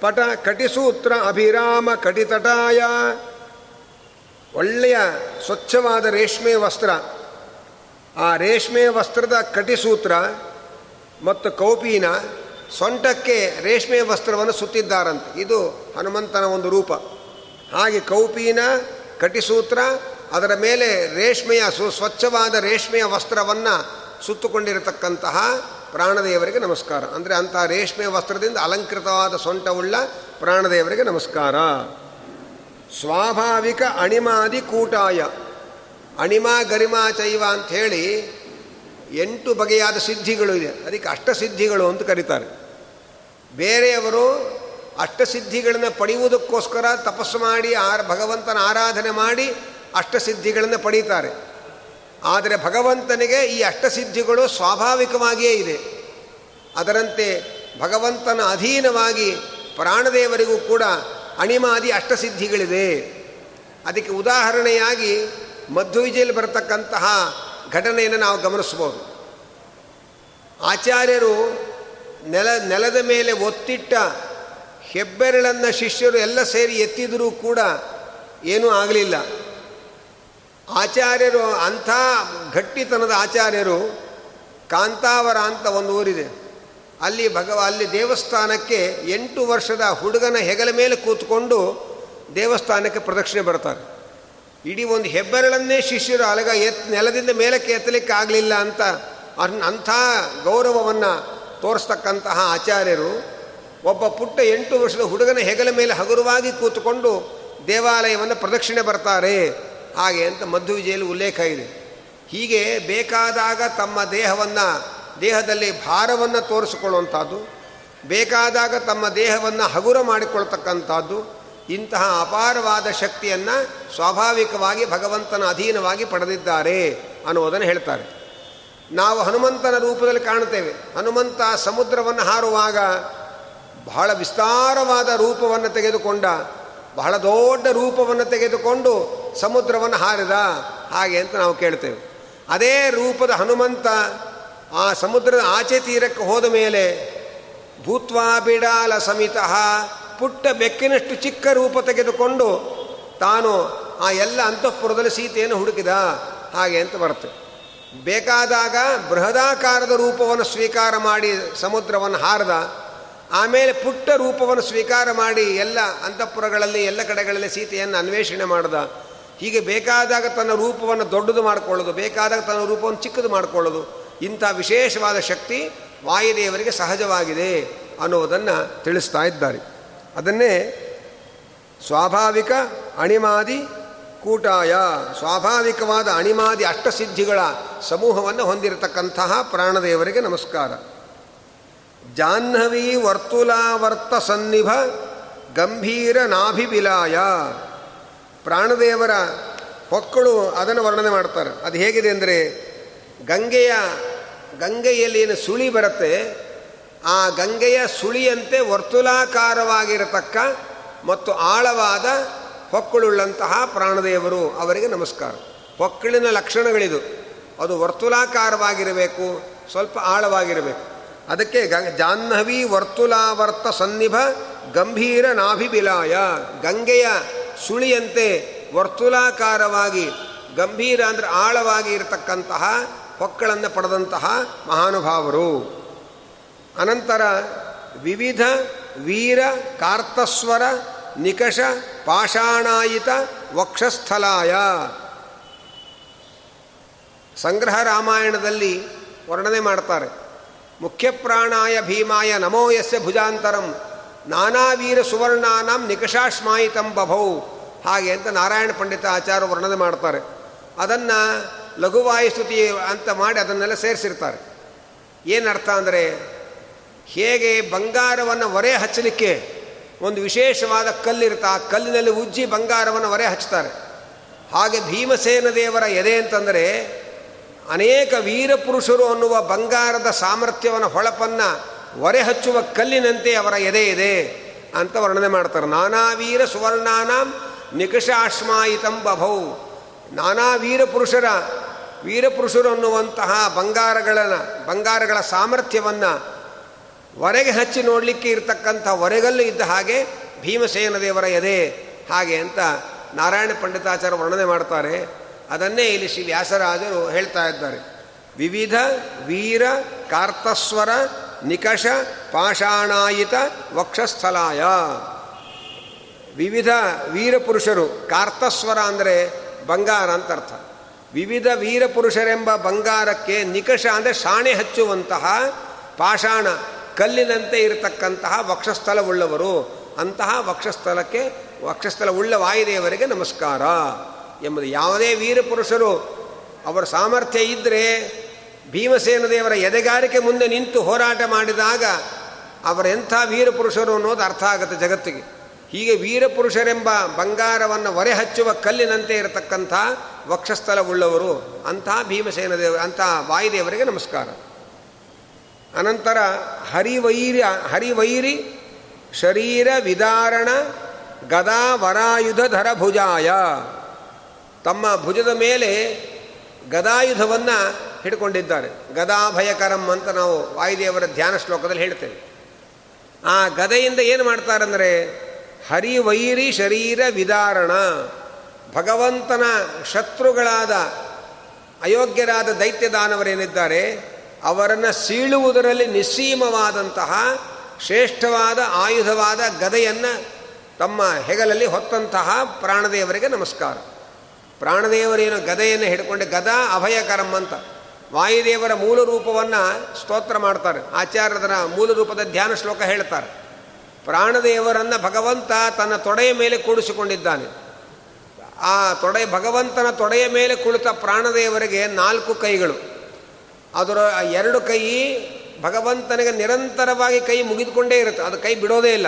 ಪಟ ಕಟಿಸೂತ್ರ ಅಭಿರಾಮ ಕಟಿತಟಾಯ. ಒಳ್ಳೆಯ ಸ್ವಚ್ಛವಾದ ರೇಷ್ಮೆ ವಸ್ತ್ರ. ಆ ರೇಷ್ಮೆ ವಸ್ತ್ರದ ಕಟಿಸೂತ್ರ ಮತ್ತು ಕೌಪೀನ ಸೊಂಟಕ್ಕೆ ರೇಷ್ಮೆ ವಸ್ತ್ರವನ್ನು ಸುತ್ತಿದ್ದಾರಂತೆ. ಇದು ಹನುಮಂತನ ಒಂದು ರೂಪ. ಹಾಗೆ ಕೌಪೀನ ಕಟಿಸೂತ್ರ, ಅದರ ಮೇಲೆ ರೇಷ್ಮೆಯ ಸುಸ್ವಚ್ಛವಾದ ರೇಷ್ಮೆಯ ವಸ್ತ್ರವನ್ನು ಸುತ್ತುಕೊಂಡಿರತಕ್ಕಂತಹ ಪ್ರಾಣದೇವರಿಗೆ ನಮಸ್ಕಾರ. ಅಂದರೆ ಅಂತಹ ರೇಷ್ಮೆ ವಸ್ತ್ರದಿಂದ ಅಲಂಕೃತವಾದ ಸೊಂಟವುಳ್ಳ ಪ್ರಾಣದೇವರಿಗೆ ನಮಸ್ಕಾರ. ಸ್ವಾಭಾವಿಕ ಅಣಿಮಾದಿ ಕೂಟಾಯ. ಅಣಿಮ ಗರಿಮಾ ಚೈವ ಅಂಥೇಳಿ ಎಂಟು ಬಗೆಯಾದ ಸಿದ್ಧಿಗಳು ಇದೆ. ಅದಕ್ಕೆ ಅಷ್ಟಸಿದ್ಧಿಗಳು ಅಂತ ಕರೀತಾರೆ. ಬೇರೆಯವರು ಅಷ್ಟಸಿದ್ಧಿಗಳನ್ನು ಪಡೆಯುವುದಕ್ಕೋಸ್ಕರ ತಪಸ್ಸು ಮಾಡಿ, ಆರ ಭಗವಂತನ ಆರಾಧನೆ ಮಾಡಿ ಅಷ್ಟಸಿದ್ಧಿಗಳನ್ನು ಪಡೀತಾರೆ. ಆದರೆ ಭಗವಂತನಿಗೆ ಈ ಅಷ್ಟಸಿದ್ಧಿಗಳು ಸ್ವಾಭಾವಿಕವಾಗಿಯೇ ಇದೆ. ಅದರಂತೆ ಭಗವಂತನ ಅಧೀನವಾಗಿ ಪ್ರಾಣದೇವರಿಗೂ ಕೂಡ ಅಣಿಮಾದಿ ಅಷ್ಟಸಿದ್ಧಿಗಳಿದೆ ಅದಕ್ಕೆ ಉದಾಹರಣೆಯಾಗಿ ಮಧ್ವಿಜಯಲ್ಲಿ ಬರತಕ್ಕಂತಹ ಘಟನೆಯನ್ನು ನಾವು ಗಮನಿಸ್ಬೋದು ಆಚಾರ್ಯರು ನೆಲ, ನೆಲದ ಮೇಲೆ ಒತ್ತಿಟ್ಟ ಹೆಬ್ಬೆರಳನ್ನು ಶಿಷ್ಯರು ಎಲ್ಲ ಸೇರಿ ಎತ್ತಿದರೂ ಕೂಡ ಏನೂ ಆಗಲಿಲ್ಲ. ಆಚಾರ್ಯರು ಅಂಥ ಗಟ್ಟಿತನದ ಆಚಾರ್ಯರು ಕಾಂತಾವರ ಅಂತ ಒಂದು ಊರಿದೆ. ಅಲ್ಲಿ ಭಗವ, ಅಲ್ಲಿ ದೇವಸ್ಥಾನಕ್ಕೆ ಎಂಟು ವರ್ಷದ ಹುಡುಗನ ಹೆಗಲ ಮೇಲೆ ಕೂತ್ಕೊಂಡು ದೇವಸ್ಥಾನಕ್ಕೆ ಪ್ರದಕ್ಷಿಣೆ ಬರ್ತಾರೆ. ಇಡೀ ಒಂದು ಹೆಬ್ಬೆರಳನ್ನೇ ಶಿಷ್ಯರು ಅಲಗ ಎತ್ ನೆಲದಿಂದ ಮೇಲಕ್ಕೆ ಎತ್ತಲಿಕ್ಕೆ ಆಗಲಿಲ್ಲ ಅಂತ ಅಂಥ ಗೌರವವನ್ನು ತೋರಿಸ್ತಕ್ಕಂತಹ ಆಚಾರ್ಯರು ಒಬ್ಬ ಪುಟ್ಟ ಎಂಟು ವರ್ಷದ ಹುಡುಗನ ಹೆಗಲ ಮೇಲೆ ಹಗುರವಾಗಿ ಕೂತುಕೊಂಡು ದೇವಾಲಯವನ್ನು ಪ್ರದಕ್ಷಿಣೆ ಬರ್ತಾರೆ. ಹಾಗೆ ಅಂತ ಮಧ್ಯ ವಿಜಯಲ್ಲಿ ಉಲ್ಲೇಖ ಇದೆ. ಹೀಗೆ ಬೇಕಾದಾಗ ತಮ್ಮ ದೇಹವನ್ನು ದೇಹದಲ್ಲಿ ಭಾರವನ್ನು ತೋರಿಸಿಕೊಳ್ಳುವಂಥದ್ದು, ಬೇಕಾದಾಗ ತಮ್ಮ ದೇಹವನ್ನು ಹಗುರ ಮಾಡಿಕೊಳ್ತಕ್ಕಂಥದ್ದು ಇಂತಹ ಅಪಾರವಾದ ಶಕ್ತಿಯನ್ನು ಸ್ವಾಭಾವಿಕವಾಗಿ ಭಗವಂತನ ಅಧೀನವಾಗಿ ಪಡೆದಿದ್ದಾರೆ ಅನ್ನುವುದನ್ನು ಹೇಳ್ತಾರೆ. ನಾವು ಹನುಮಂತನ ರೂಪದಲ್ಲಿ ಕಾಣುತ್ತೇವೆ. ಹನುಮಂತ ಸಮುದ್ರವನ್ನು ಹಾರುವಾಗ ಬಹಳ ವಿಸ್ತಾರವಾದ ರೂಪವನ್ನು ತೆಗೆದುಕೊಂಡ, ಬಹಳ ದೊಡ್ಡ ರೂಪವನ್ನು ತೆಗೆದುಕೊಂಡು ಸಮುದ್ರವನ್ನು ಹಾರಿದ ಹಾಗೆ ಅಂತ ನಾವು ಕೇಳ್ತೇವೆ. ಅದೇ ರೂಪದ ಹನುಮಂತ ಆ ಸಮುದ್ರದ ಆಚೆ ತೀರಕ್ಕೆ ಹೋದ ಮೇಲೆ ಭೂತ್ವಾ ಬಿಡಾಲ ಸಮಿತ ಪುಟ್ಟ ಬೆಕ್ಕಿನಷ್ಟು ಚಿಕ್ಕ ರೂಪ ತೆಗೆದುಕೊಂಡು ತಾನು ಆ ಎಲ್ಲ ಅಂತಃಪುರದಲ್ಲಿ ಸೀತೆಯನ್ನು ಹುಡುಕಿದ ಹಾಗೆ ಅಂತ ಬರುತ್ತೆ. ಬೇಕಾದಾಗ ಬೃಹದಾಕಾರದ ರೂಪವನ್ನು ಸ್ವೀಕಾರ ಮಾಡಿ ಸಮುದ್ರವನ್ನು ಹಾರದ, ಆಮೇಲೆ ಪುಟ್ಟ ರೂಪವನ್ನು ಸ್ವೀಕಾರ ಮಾಡಿ ಎಲ್ಲ ಅಂತಃಪುರಗಳಲ್ಲಿ, ಎಲ್ಲ ಕಡೆಗಳಲ್ಲಿ ಸೀತೆಯನ್ನು ಅನ್ವೇಷಣೆ ಮಾಡಿದ. ಹೀಗೆ ಬೇಕಾದಾಗ ತನ್ನ ರೂಪವನ್ನು ದೊಡ್ಡದು ಮಾಡಿಕೊಳ್ಳೋದು, ಬೇಕಾದಾಗ ತನ್ನ ರೂಪವನ್ನು ಚಿಕ್ಕದು ಮಾಡಿಕೊಳ್ಳೋದು, ಇಂಥ ವಿಶೇಷವಾದ ಶಕ್ತಿ ವಾಯುದೇವರಿಗೆ ಸಹಜವಾಗಿದೆ ಅನ್ನುವುದನ್ನು ತಿಳಿಸ್ತಾ ಇದ್ದಾರೆ. ಅದನ್ನೇ ಸ್ವಾಭಾವಿಕ ಅಣಿಮಾದಿ ಕೂಟಾಯ. ಸ್ವಾಭಾವಿಕವಾದ ಅಣಿಮಾದಿ ಅಷ್ಟಸಿದ್ಧಿಗಳ ಸಮೂಹವನ್ನು ಹೊಂದಿರತಕ್ಕಂತಹ ಪ್ರಾಣದೇವರಿಗೆ ನಮಸ್ಕಾರ. ಜಾಹ್ನವಿ ವರ್ತುಲಾವರ್ತ ಸನ್ನಿಭ ಗಂಭೀರ ನಾಭಿಬಿಲಾಯ. ಪ್ರಾಣದೇವರ ಹೊಕ್ಕಳು ಅದನ್ನು ವರ್ಣನೆ ಮಾಡ್ತಾರೆ. ಅದು ಹೇಗಿದೆ ಅಂದರೆ ಗಂಗೆಯ ಗಂಗೆಯಲ್ಲಿ ಏನು ಸುಳಿ ಬರುತ್ತೆ ಆ ಗಂಗೆಯ ಸುಳಿಯಂತೆ ವರ್ತುಲಾಕಾರವಾಗಿರತಕ್ಕ ಮತ್ತು ಆಳವಾದ ಹೊಕ್ಕಳುಳ್ಳಂತಹ ಪ್ರಾಣದೇವರು ಅವರಿಗೆ ನಮಸ್ಕಾರ. ಹೊಕ್ಕಳಿನ ಲಕ್ಷಣಗಳಿದು. ಅದು ವರ್ತುಲಾಕಾರವಾಗಿರಬೇಕು, ಸ್ವಲ್ಪ ಆಳವಾಗಿರಬೇಕು. ಅದಕ್ಕೆ ಗಂ, ಜಾಹ್ನವಿ ವರ್ತುಲಾವರ್ತ ಸನ್ನಿಭ ಗಂಭೀರ ನಾಭಿಬಿಲಾಯ. ಗಂಗೆಯ ಸುಳಿಯಂತೆ ವರ್ತುಲಾಕಾರವಾಗಿ, ಗಂಭೀರ ಅಂದರೆ ಆಳವಾಗಿ ಇರತಕ್ಕಂತಹ ಹೊಕ್ಕಳನ್ನು ಪಡೆದಂತಹ ಮಹಾನುಭಾವರು. ಅನಂತರ ವಿವಿಧ ವೀರ, ಕಾರ್ತಸ್ವರ, ನಿಕಷ, ಪಾಷಾಣಾಯಿತ, ವಕ್ಷಸ್ಥಲಾಯ. ಸಂಗ್ರಹ ರಾಮಾಯಣದಲ್ಲಿ ವರ್ಣನೆ ಮಾಡ್ತಾರೆ. ಮುಖ್ಯಪ್ರಾಣಾಯ ಭೀಮಾಯ ನಮೋ ಯಸ್ಯ ಭುಜಾಂತರಂ, ನಾನಾ ವೀರ ಸುವರ್ಣಾನಾಂ ನಿಕಷಾಶ್ಮಾಯಿತಂ ಬಭೌ. ಹಾಗೆ ಅಂತ ನಾರಾಯಣ ಪಂಡಿತ ಆಚಾರ್ಯ ವರ್ಣನೆ ಮಾಡ್ತಾರೆ. ಅದನ್ನು ಲಘುವಾಯುಸ್ತುತಿ ಅಂತ ಮಾಡಿ ಅದನ್ನೆಲ್ಲ ಸೇರಿಸಿರ್ತಾರೆ. ಏನರ್ಥ ಅಂದರೆ ಹೇಗೆ ಬಂಗಾರವನ್ನು ಹೊರೆ ಹಚ್ಚಲಿಕ್ಕೆ ಒಂದು ವಿಶೇಷವಾದ ಕಲ್ಲಿರುತ್ತೆ. ಆ ಕಲ್ಲಿನಲ್ಲಿ ಉಜ್ಜಿ ಬಂಗಾರವನ್ನು ಹೊರೆ ಹಚ್ತಾರೆ ಹಾಗೆ ಭೀಮಸೇನ ದೇವರ ಎದೆ ಅಂತಂದರೆ ಅನೇಕ ವೀರಪುರುಷರು ಅನ್ನುವ ಬಂಗಾರದ ಸಾಮರ್ಥ್ಯವನ್ನು ಹೊಳಪನ್ನು ಹೊರೆ ಹಚ್ಚುವ ಕಲ್ಲಿನಂತೆ ಅವರ ಎದೆ ಇದೆ ಅಂತ ವರ್ಣನೆ ಮಾಡ್ತಾರೆ. ನಾನಾ ವೀರ ಸುವರ್ಣಾನ ನಿಕಷಾಶ್ಮಾಯಿತಂ ಬಭೌ. ನಾನಾ ವೀರಪುರುಷರ ವೀರಪುರುಷರು ಅನ್ನುವಂತಹ ಬಂಗಾರಗಳನ್ನು, ಬಂಗಾರಗಳ ಸಾಮರ್ಥ್ಯವನ್ನು ಹೊರಗೆ ಹಚ್ಚಿ ನೋಡಲಿಕ್ಕೆ ಇರತಕ್ಕಂಥ ಹೊರೆಗಲ್ಲು ಇದ್ದ ಹಾಗೆ ಭೀಮಸೇನ ದೇವರ ಎದೆ ಹಾಗೆ ಅಂತ ನಾರಾಯಣ ಪಂಡಿತಾಚಾರ್ಯ ವರ್ಣನೆ ಮಾಡ್ತಾರೆ. ಅದನ್ನೇ ಇಲ್ಲಿ ಶ್ರೀ ವ್ಯಾಸರಾಜರು ಹೇಳ್ತಾ ಇದ್ದಾರೆ. ವಿವಿಧ ವೀರ ಕಾರ್ತಸ್ವರ ನಿಕಷ ಪಾಷಾಣಾಯಿತ ವಕ್ಷಸ್ಥಲಾಯ. ವಿವಿಧ ವೀರಪುರುಷರು ಕಾರ್ತಸ್ವರ ಅಂದರೆ ಬಂಗಾರ ಅಂತ ಅರ್ಥ. ವಿವಿಧ ವೀರಪುರುಷರೆಂಬ ಬಂಗಾರಕ್ಕೆ ನಿಕಷ ಅಂದರೆ ಶಾಣೆ ಹಚ್ಚುವಂತಹ ಪಾಷಾಣ ಕಲ್ಲಿನಂತೆ ಇರತಕ್ಕಂತಹ ವಕ್ಷಸ್ಥಲವುಳ್ಳವರು, ಅಂತಹ ವಕ್ಷಸ್ಥಲಕ್ಕೆ, ವಕ್ಷಸ್ಥಲವುಳ್ಳ ವಾಯುದೇವರಿಗೆ ನಮಸ್ಕಾರ ಎಂಬುದು ಯಾವುದೇ ವೀರಪುರುಷರು ಅವರ ಸಾಮರ್ಥ್ಯ ಇದ್ದರೆ ಭೀಮಸೇನ ದೇವರ ಎದೆಗಾರಿಕೆ ಮುಂದೆ ನಿಂತು ಹೋರಾಟ ಮಾಡಿದಾಗ ಅವರೆಂಥ ವೀರಪುರುಷರು ಅನ್ನೋದು ಅರ್ಥ ಆಗುತ್ತೆ ಜಗತ್ತಿಗೆ. ಹೀಗೆ ವೀರಪುರುಷರೆಂಬ ಬಂಗಾರವನ್ನು ಹೊರೆ ಹಚ್ಚುವ ಕಲ್ಲಿನಂತೆ ಇರತಕ್ಕಂಥ ವಕ್ಷಸ್ಥಲವುಳ್ಳವರು ಅಂತಹ ಭೀಮಸೇನ ದೇವ ಅಂತಹ ವಾಯುದೇವರಿಗೆ ನಮಸ್ಕಾರ. ಅನಂತರ ಹರಿವೈರಿ ಹರಿವೈರಿ ಶರೀರ ವಿದಾರಣ ಗದಾ ವರಾಯುಧಧರ ಭುಜಾಯ ತಮ್ಮ ಭುಜದ ಮೇಲೆ ಗದಾಯುಧವನ್ನು ಹಿಡ್ಕೊಂಡಿದ್ದಾರೆ. ಗದಾಭಯಕರಂ ಅಂತ ನಾವು ವಾಯುದೇವರ ಧ್ಯಾನ ಶ್ಲೋಕದಲ್ಲಿ ಹೇಳ್ತೇವೆ. ಆ ಗದೆಯಿಂದ ಏನು ಮಾಡ್ತಾರಂದರೆ ಹರಿವೈರಿ ಶರೀರ ವಿದಾರಣ. ಭಗವಂತನ ಶತ್ರುಗಳಾದ ಅಯೋಗ್ಯರಾದ ದೈತ್ಯ ದಾನವರೇನಿದ್ದಾರೆ ಅವರನ್ನು ಸೀಳುವುದರಲ್ಲಿ ನಿಸ್ಸೀಮವಾದಂತಹ ಶ್ರೇಷ್ಠವಾದ ಆಯುಧವಾದ ಗದೆಯನ್ನು ತಮ್ಮ ಹೆಗಲಲ್ಲಿ ಹೊತ್ತಂತಹ ಪ್ರಾಣದೇವರಿಗೆ ನಮಸ್ಕಾರ. ಪ್ರಾಣದೇವರೇನು ಗದೆಯನ್ನು ಹಿಡ್ಕೊಂಡು ಗದಾ ಅಭಯಕರಂ ಅಂತ. ವಾಯುದೇವರ ಮೂಲ ರೂಪವನ್ನು ಸ್ತೋತ್ರ ಮಾಡ್ತಾರೆ. ಆಚಾರ್ಯರ ಮೂಲ ರೂಪದ ಧ್ಯಾನ ಶ್ಲೋಕ ಹೇಳ್ತಾರೆ. ಪ್ರಾಣದೇವರನ್ನು ಭಗವಂತ ತನ್ನ ತೊಡೆಯ ಮೇಲೆ ಕೂಡಿಸಿಕೊಂಡಿದ್ದಾನೆ. ಆ ತೊಡೆ ಭಗವಂತನ ತೊಡೆಯ ಮೇಲೆ ಕುಳಿತ ಪ್ರಾಣದೇವರಿಗೆ ನಾಲ್ಕು ಕೈಗಳು. ಅದರ ಎರಡು ಕೈ ಭಗವಂತನಿಗೆ ನಿರಂತರವಾಗಿ ಕೈ ಮುಗಿದುಕೊಂಡೇ ಇರುತ್ತೆ. ಅದು ಕೈ ಬಿಡೋದೇ ಇಲ್ಲ.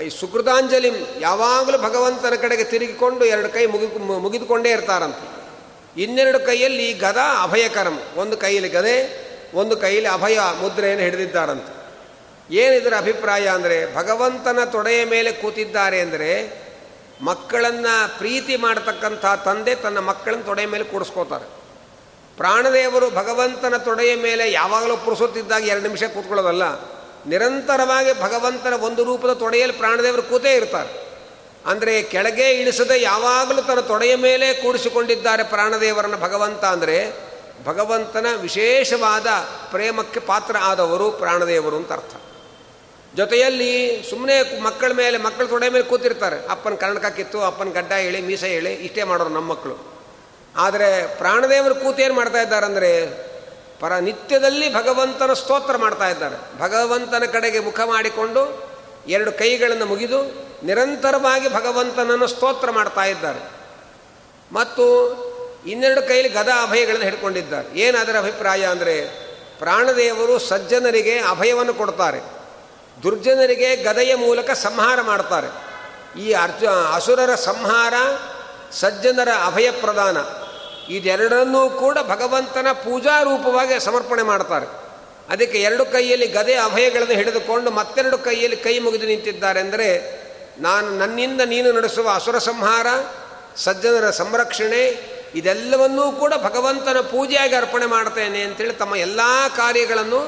ಈ ಸುಕೃತಾಂಜಲಿ ಯಾವಾಗಲೂ ಭಗವಂತನ ಕಡೆಗೆ ತಿರುಗಿಕೊಂಡು ಎರಡು ಕೈ ಮುಗಿ, ಮುಗಿದುಕೊಂಡೇ ಇರ್ತಾರಂತೆ. ಇನ್ನೆರಡು ಕೈಯಲ್ಲಿ ಗದ ಅಭಯಕರಂ. ಒಂದು ಕೈಯಲ್ಲಿ ಗದೆ, ಒಂದು ಕೈಯಲ್ಲಿ ಅಭಯ ಮುದ್ರೆಯನ್ನು ಹಿಡಿದಿದ್ದಾರಂತೆ. ಏನಿದರ ಅಭಿಪ್ರಾಯ ಅಂದರೆ, ಭಗವಂತನ ತೊಡೆಯ ಮೇಲೆ ಕೂತಿದ್ದಾರೆ ಅಂದರೆ, ಮಕ್ಕಳನ್ನು ಪ್ರೀತಿ ಮಾಡತಕ್ಕಂಥ ತಂದೆ ತನ್ನ ಮಕ್ಕಳನ್ನ ತೊಡೆಯ ಮೇಲೆ ಕೂಡಿಸ್ಕೋತಾರೆ. ಪ್ರಾಣದೇವರು ಭಗವಂತನ ತೊಡೆಯ ಮೇಲೆ ಯಾವಾಗಲೂ ಪುರುಸುತ್ತಿದ್ದಾಗ ಎರಡು ನಿಮಿಷ ಕೂತ್ಕೊಳ್ಳೋದಲ್ಲ, ನಿರಂತರವಾಗಿ ಭಗವಂತನ ಒಂದು ರೂಪದ ತೊಡೆಯಲ್ಲಿ ಪ್ರಾಣದೇವರು ಕೂತೇ ಇರ್ತಾರೆ. ಅಂದರೆ ಕೆಳಗೆ ಇಳಿಸದೆ ಯಾವಾಗಲೂ ತನ್ನ ತೊಡೆಯ ಮೇಲೆ ಕೂಡಿಸಿಕೊಂಡಿದ್ದಾರೆ ಪ್ರಾಣದೇವರನ್ನು ಭಗವಂತ ಅಂದರೆ, ಭಗವಂತನ ವಿಶೇಷವಾದ ಪ್ರೇಮಕ್ಕೆ ಪಾತ್ರ ಆದವರು ಪ್ರಾಣದೇವರು ಅಂತ ಅರ್ಥ. ಜೊತೆಯಲ್ಲಿ ಸುಮ್ಮನೆ ಮಕ್ಕಳ ಮೇಲೆ, ಮಕ್ಕಳ ತೊಡೆ ಮೇಲೆ ಕೂತಿರ್ತಾರೆ. ಅಪ್ಪನ ಕರ್ಣಕ ಕಿತ್ತು, ಅಪ್ಪನ ಗಡ್ಡ ಹೇಳಿ, ಮೀಸೆ ಹೇಳಿ, ಇಷ್ಟೇ ಮಾಡೋರು ನಮ್ಮ ಮಕ್ಕಳು. ಆದರೆ ಪ್ರಾಣದೇವರು ಕೂತೇನು ಮಾಡ್ತಾ ಇದ್ದಾರೆ ಅಂದರೆ ಪರ ನಿತ್ಯದಲ್ಲಿ ಭಗವಂತನ ಸ್ತೋತ್ರ ಮಾಡ್ತಾ ಇದ್ದಾರೆ. ಭಗವಂತನ ಕಡೆಗೆ ಮುಖ ಮಾಡಿಕೊಂಡು ಎರಡು ಕೈಗಳನ್ನು ಮುಗಿದು ನಿರಂತರವಾಗಿ ಭಗವಂತನನ್ನು ಸ್ತೋತ್ರ ಮಾಡ್ತಾ ಇದ್ದಾರೆ. ಮತ್ತು ಇನ್ನೆರಡು ಕೈಲಿ ಗದಾ ಅಭಯಗಳನ್ನು ಹಿಡ್ಕೊಂಡಿದ್ದಾರೆ. ಏನು ಅದರ ಅಭಿಪ್ರಾಯ ಅಂದರೆ ಪ್ರಾಣದೇವರು ಸಜ್ಜನರಿಗೆ ಅಭಯವನ್ನು ಕೊಡ್ತಾರೆ. ದುರ್ಜನರಿಗೆ ಗದೆಯ ಮೂಲಕ ಸಂಹಾರ ಮಾಡ್ತಾರೆ. ಈ ಅರ್ಜು ಅಸುರರ ಸಂಹಾರ ಸಜ್ಜನರ ಅಭಯ ಪ್ರದಾನ ಇದೆರಡನ್ನೂ ಕೂಡ ಭಗವಂತನ ಪೂಜಾ ರೂಪವಾಗಿ ಸಮರ್ಪಣೆ ಮಾಡ್ತಾರೆ. ಅದಕ್ಕೆ ಎರಡು ಕೈಯಲ್ಲಿ ಗದೆ ಅಭಯಗಳನ್ನು ಹಿಡಿದುಕೊಂಡು ಮತ್ತೆರಡು ಕೈಯಲ್ಲಿ ಕೈ ಮುಗಿದು ನಿಂತಿದ್ದಾರೆ ಅಂದರೆ, ನಾನು ನನ್ನಿಂದ ನೀನು ನಡೆಸುವ ಅಸುರ ಸಂಹಾರ, ಸಜ್ಜನರ ಸಂರಕ್ಷಣೆ, ಇದೆಲ್ಲವನ್ನೂ ಕೂಡ ಭಗವಂತನ ಪೂಜೆಯಾಗಿ ಅರ್ಪಣೆ ಮಾಡ್ತೇನೆ ಅಂತೇಳಿ ತಮ್ಮ ಎಲ್ಲ ಕಾರ್ಯಗಳನ್ನು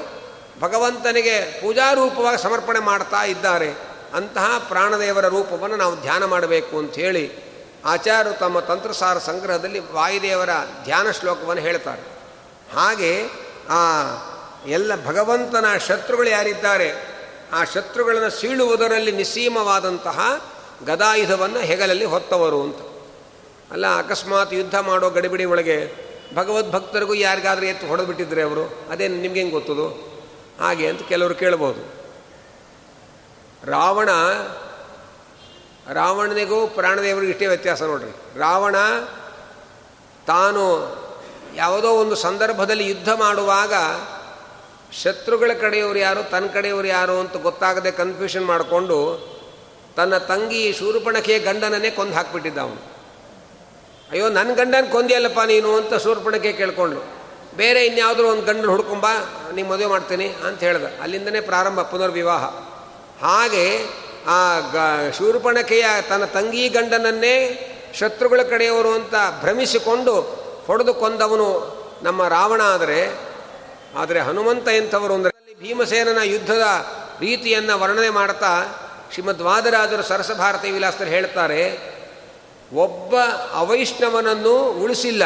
ಭಗವಂತನಿಗೆ ಪೂಜಾರೂಪವಾಗಿ ಸಮರ್ಪಣೆ ಮಾಡ್ತಾ ಇದ್ದಾರೆ. ಅಂತಹ ಪ್ರಾಣದೇವರ ರೂಪವನ್ನು ನಾವು ಧ್ಯಾನ ಮಾಡಬೇಕು ಅಂಥೇಳಿ ಆಚಾರ್ಯರು ತಮ್ಮ ತಂತ್ರಸಾರ ಸಂಗ್ರಹದಲ್ಲಿ ವಾಯುದೇವರ ಧ್ಯಾನ ಶ್ಲೋಕವನ್ನು ಹೇಳ್ತಾರೆ. ಹಾಗೆ ಆ ಎಲ್ಲ ಭಗವಂತನ ಶತ್ರುಗಳು ಯಾರಿದ್ದಾರೆ? ಆ ಶತ್ರುಗಳನ್ನು ಸೀಳುವುದರಲ್ಲಿ ನಿಸ್ಸೀಮವಾದಂತಹ ಗದಾಯುಧವನ್ನು ಹೆಗಲಲ್ಲಿ ಹೊತ್ತವರು ಅಂತ. ಅಲ್ಲ, ಅಕಸ್ಮಾತ್ ಯುದ್ಧ ಮಾಡೋ ಗಡಿಬಿಡಿ ಒಳಗೆ ಭಗವದ್ಭಕ್ತರಿಗೂ ಯಾರಿಗಾದ್ರೂ ಎತ್ತು ಹೊಡೆದು ಬಿಟ್ಟಿದ್ರೆ ಅವರು? ಅದೇನು ನಿಮ್ಗೆ ಹೆಂಗೆ ಗೊತ್ತದು? ಹಾಗೆ ಅಂತ ಕೆಲವರು ಕೇಳ್ಬೋದು. ರಾವಣ ರಾವಣನಿಗೂ ಪ್ರಾಣದೇವರಿಗೂ ಇಷ್ಟೇ ವ್ಯತ್ಯಾಸ ನೋಡ್ರಿ. ರಾವಣ ತಾನು ಯಾವುದೋ ಒಂದು ಸಂದರ್ಭದಲ್ಲಿ ಯುದ್ಧ ಮಾಡುವಾಗ ಶತ್ರುಗಳ ಕಡೆಯವರು ಯಾರು, ತನ್ನ ಕಡೆಯವರು ಯಾರು ಅಂತ ಗೊತ್ತಾಗದೆ ಕನ್ಫ್ಯೂಷನ್ ಮಾಡಿಕೊಂಡು ತನ್ನ ತಂಗಿ ಶೂರ್ಪಣಖೆಯ ಗಂಡನನ್ನೇ ಕೊಂದು ಹಾಕ್ಬಿಟ್ಟಿದ್ದ ಅವನು. ಅಯ್ಯೋ ನನ್ನ ಗಂಡನ ಕೊಂದಿಯಲ್ಲಪ್ಪ ನೀನು ಅಂತ ಶೂರ್ಪಣಕ್ಕೆ ಕೇಳ್ಕೊಂಡು ಬೇರೆ ಇನ್ಯಾವುದೋ ಒಂದು ಗಂಡನ ಹುಡ್ಕೊಂಬ ನಿಮ್ಮ ಮದುವೆ ಮಾಡ್ತೀನಿ ಅಂತ ಹೇಳಿದ. ಅಲ್ಲಿಂದನೇ ಪ್ರಾರಂಭ, ಪುನರ್ವಿವಾಹ. ಹಾಗೆ ಆ ಗ, ಶೂರ್ಪಣಕೆಯ ತನ್ನ ತಂಗಿ ಗಂಡನನ್ನೇ ಶತ್ರುಗಳ ಕಡೆಯವರು ಅಂತ ಭ್ರಮಿಸಿಕೊಂಡು ಹೊಡೆದು ಕೊಂದವನು ನಮ್ಮ ರಾವಣ ಆದರೆ. ಆದರೆ ಹನುಮಂತ ಎಂಥವರು ಅಂದರೆ ಭೀಮಸೇನನ ಯುದ್ಧದ ರೀತಿಯನ್ನು ವರ್ಣನೆ ಮಾಡ್ತಾ ಶ್ರೀಮದ್ವಾದರಾಜರು ಸರಸಭಾರತಿ ವಿಲಾಸದಲ್ಲಿ ಹೇಳ್ತಾರೆ ಒಬ್ಬ ಅವೈಷ್ಣವನನ್ನು ಉಳಿಸಿಲ್ಲ,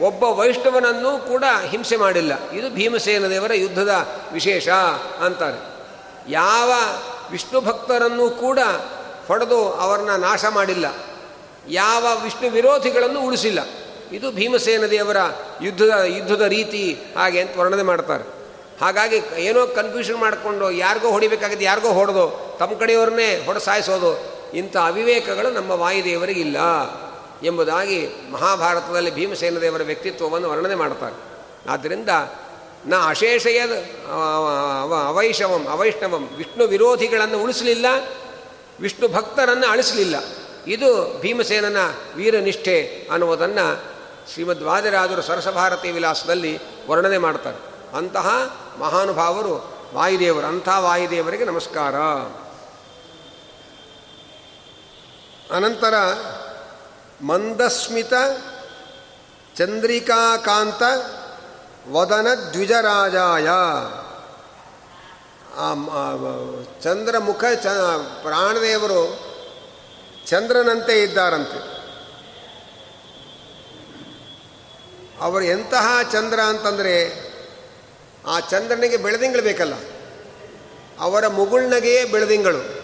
ಒಬ್ಬ ವೈಷ್ಣವನನ್ನು ಕೂಡ ಹಿಂಸೆ ಮಾಡಿಲ್ಲ. ಇದು ಭೀಮಸೇನ ದೇವರ ಯುದ್ಧದ ವಿಶೇಷ ಅಂತಾರೆ. ಯಾವ ವಿಷ್ಣು ಭಕ್ತರನ್ನು ಕೂಡ ಹೊಡೆದು ಅವರನ್ನ ನಾಶ ಮಾಡಿಲ್ಲ. ಯಾವ ವಿಷ್ಣು ವಿರೋಧಿಗಳನ್ನು ಉಳಿಸಿಲ್ಲ. ಇದು ಭೀಮಸೇನ ದೇವರ ಯುದ್ಧದ ಯುದ್ಧದ ರೀತಿ ಹಾಗೆ ಅಂತ ವರ್ಣನೆ ಮಾಡ್ತಾರೆ. ಹಾಗಾಗಿ ಏನೋ ಕನ್ಫ್ಯೂಷನ್ ಮಾಡಿಕೊಂಡು ಯಾರಿಗೋ ಹೊಡಿಬೇಕಾಗಿದ್ದು ಯಾರಿಗೋ ಹೊಡೆದು ತಮ್ಮ ಕಡೆಯವ್ರನ್ನೇ ಹೊಡೆ ಸಾಯಿಸೋದು ಇಂಥ ಅವಿವೇಕಗಳು ನಮ್ಮ ವಾಯುದೇವರಿಗಿಲ್ಲ ಎಂಬುದಾಗಿ ಮಹಾಭಾರತದಲ್ಲಿ ಭೀಮಸೇನ ದೇವರ ವ್ಯಕ್ತಿತ್ವವನ್ನು ವರ್ಣನೆ ಮಾಡ್ತಾರೆ. ಆದ್ದರಿಂದ ನ ಅಶೇಷಯದ ಅವೈಷವಂ, ಅವೈಷ್ಣವಂ. ವಿಷ್ಣು ವಿರೋಧಿಗಳನ್ನು ಉಳಿಸಲಿಲ್ಲ, ವಿಷ್ಣು ಭಕ್ತರನ್ನು ಅಳಿಸಲಿಲ್ಲ. ಇದು ಭೀಮಸೇನನ ವೀರನಿಷ್ಠೆ ಅನ್ನುವುದನ್ನು ಶ್ರೀಮದ್ ವಾದಿರಾಜರು ಸರಸಭಾರತಿ ವಿಲಾಸದಲ್ಲಿ ವರ್ಣನೆ ಮಾಡ್ತಾರೆ. ಅಂತಹ ಮಹಾನುಭಾವರು ವಾಯುದೇವರು, ಅಂಥ ವಾಯುದೇವರಿಗೆ ನಮಸ್ಕಾರ. ಅನಂತರ ಮಂದಸ್ಮಿತ ಚಂದ್ರಿಕಾಕಾಂತ ವದನ ದ್ವಿಜರಾಜಾಯ ಚಂದ್ರಮುಖ, ಚ, ಪ್ರಾಣದೇವರು ಚಂದ್ರನಂತೆ ಇದ್ದಾರಂತೆ. ಅವರು ಎಂತಹ ಚಂದ್ರ ಅಂತಂದರೆ, ಆ ಚಂದ್ರನಿಗೆ ಬೆಳೆದಿಂಗಳು ಬೇಕಲ್ಲ. ಅವರ ಮುಗುಳ್ನಗೆಯೇ ಬೆಳೆದಿಂಗಳು.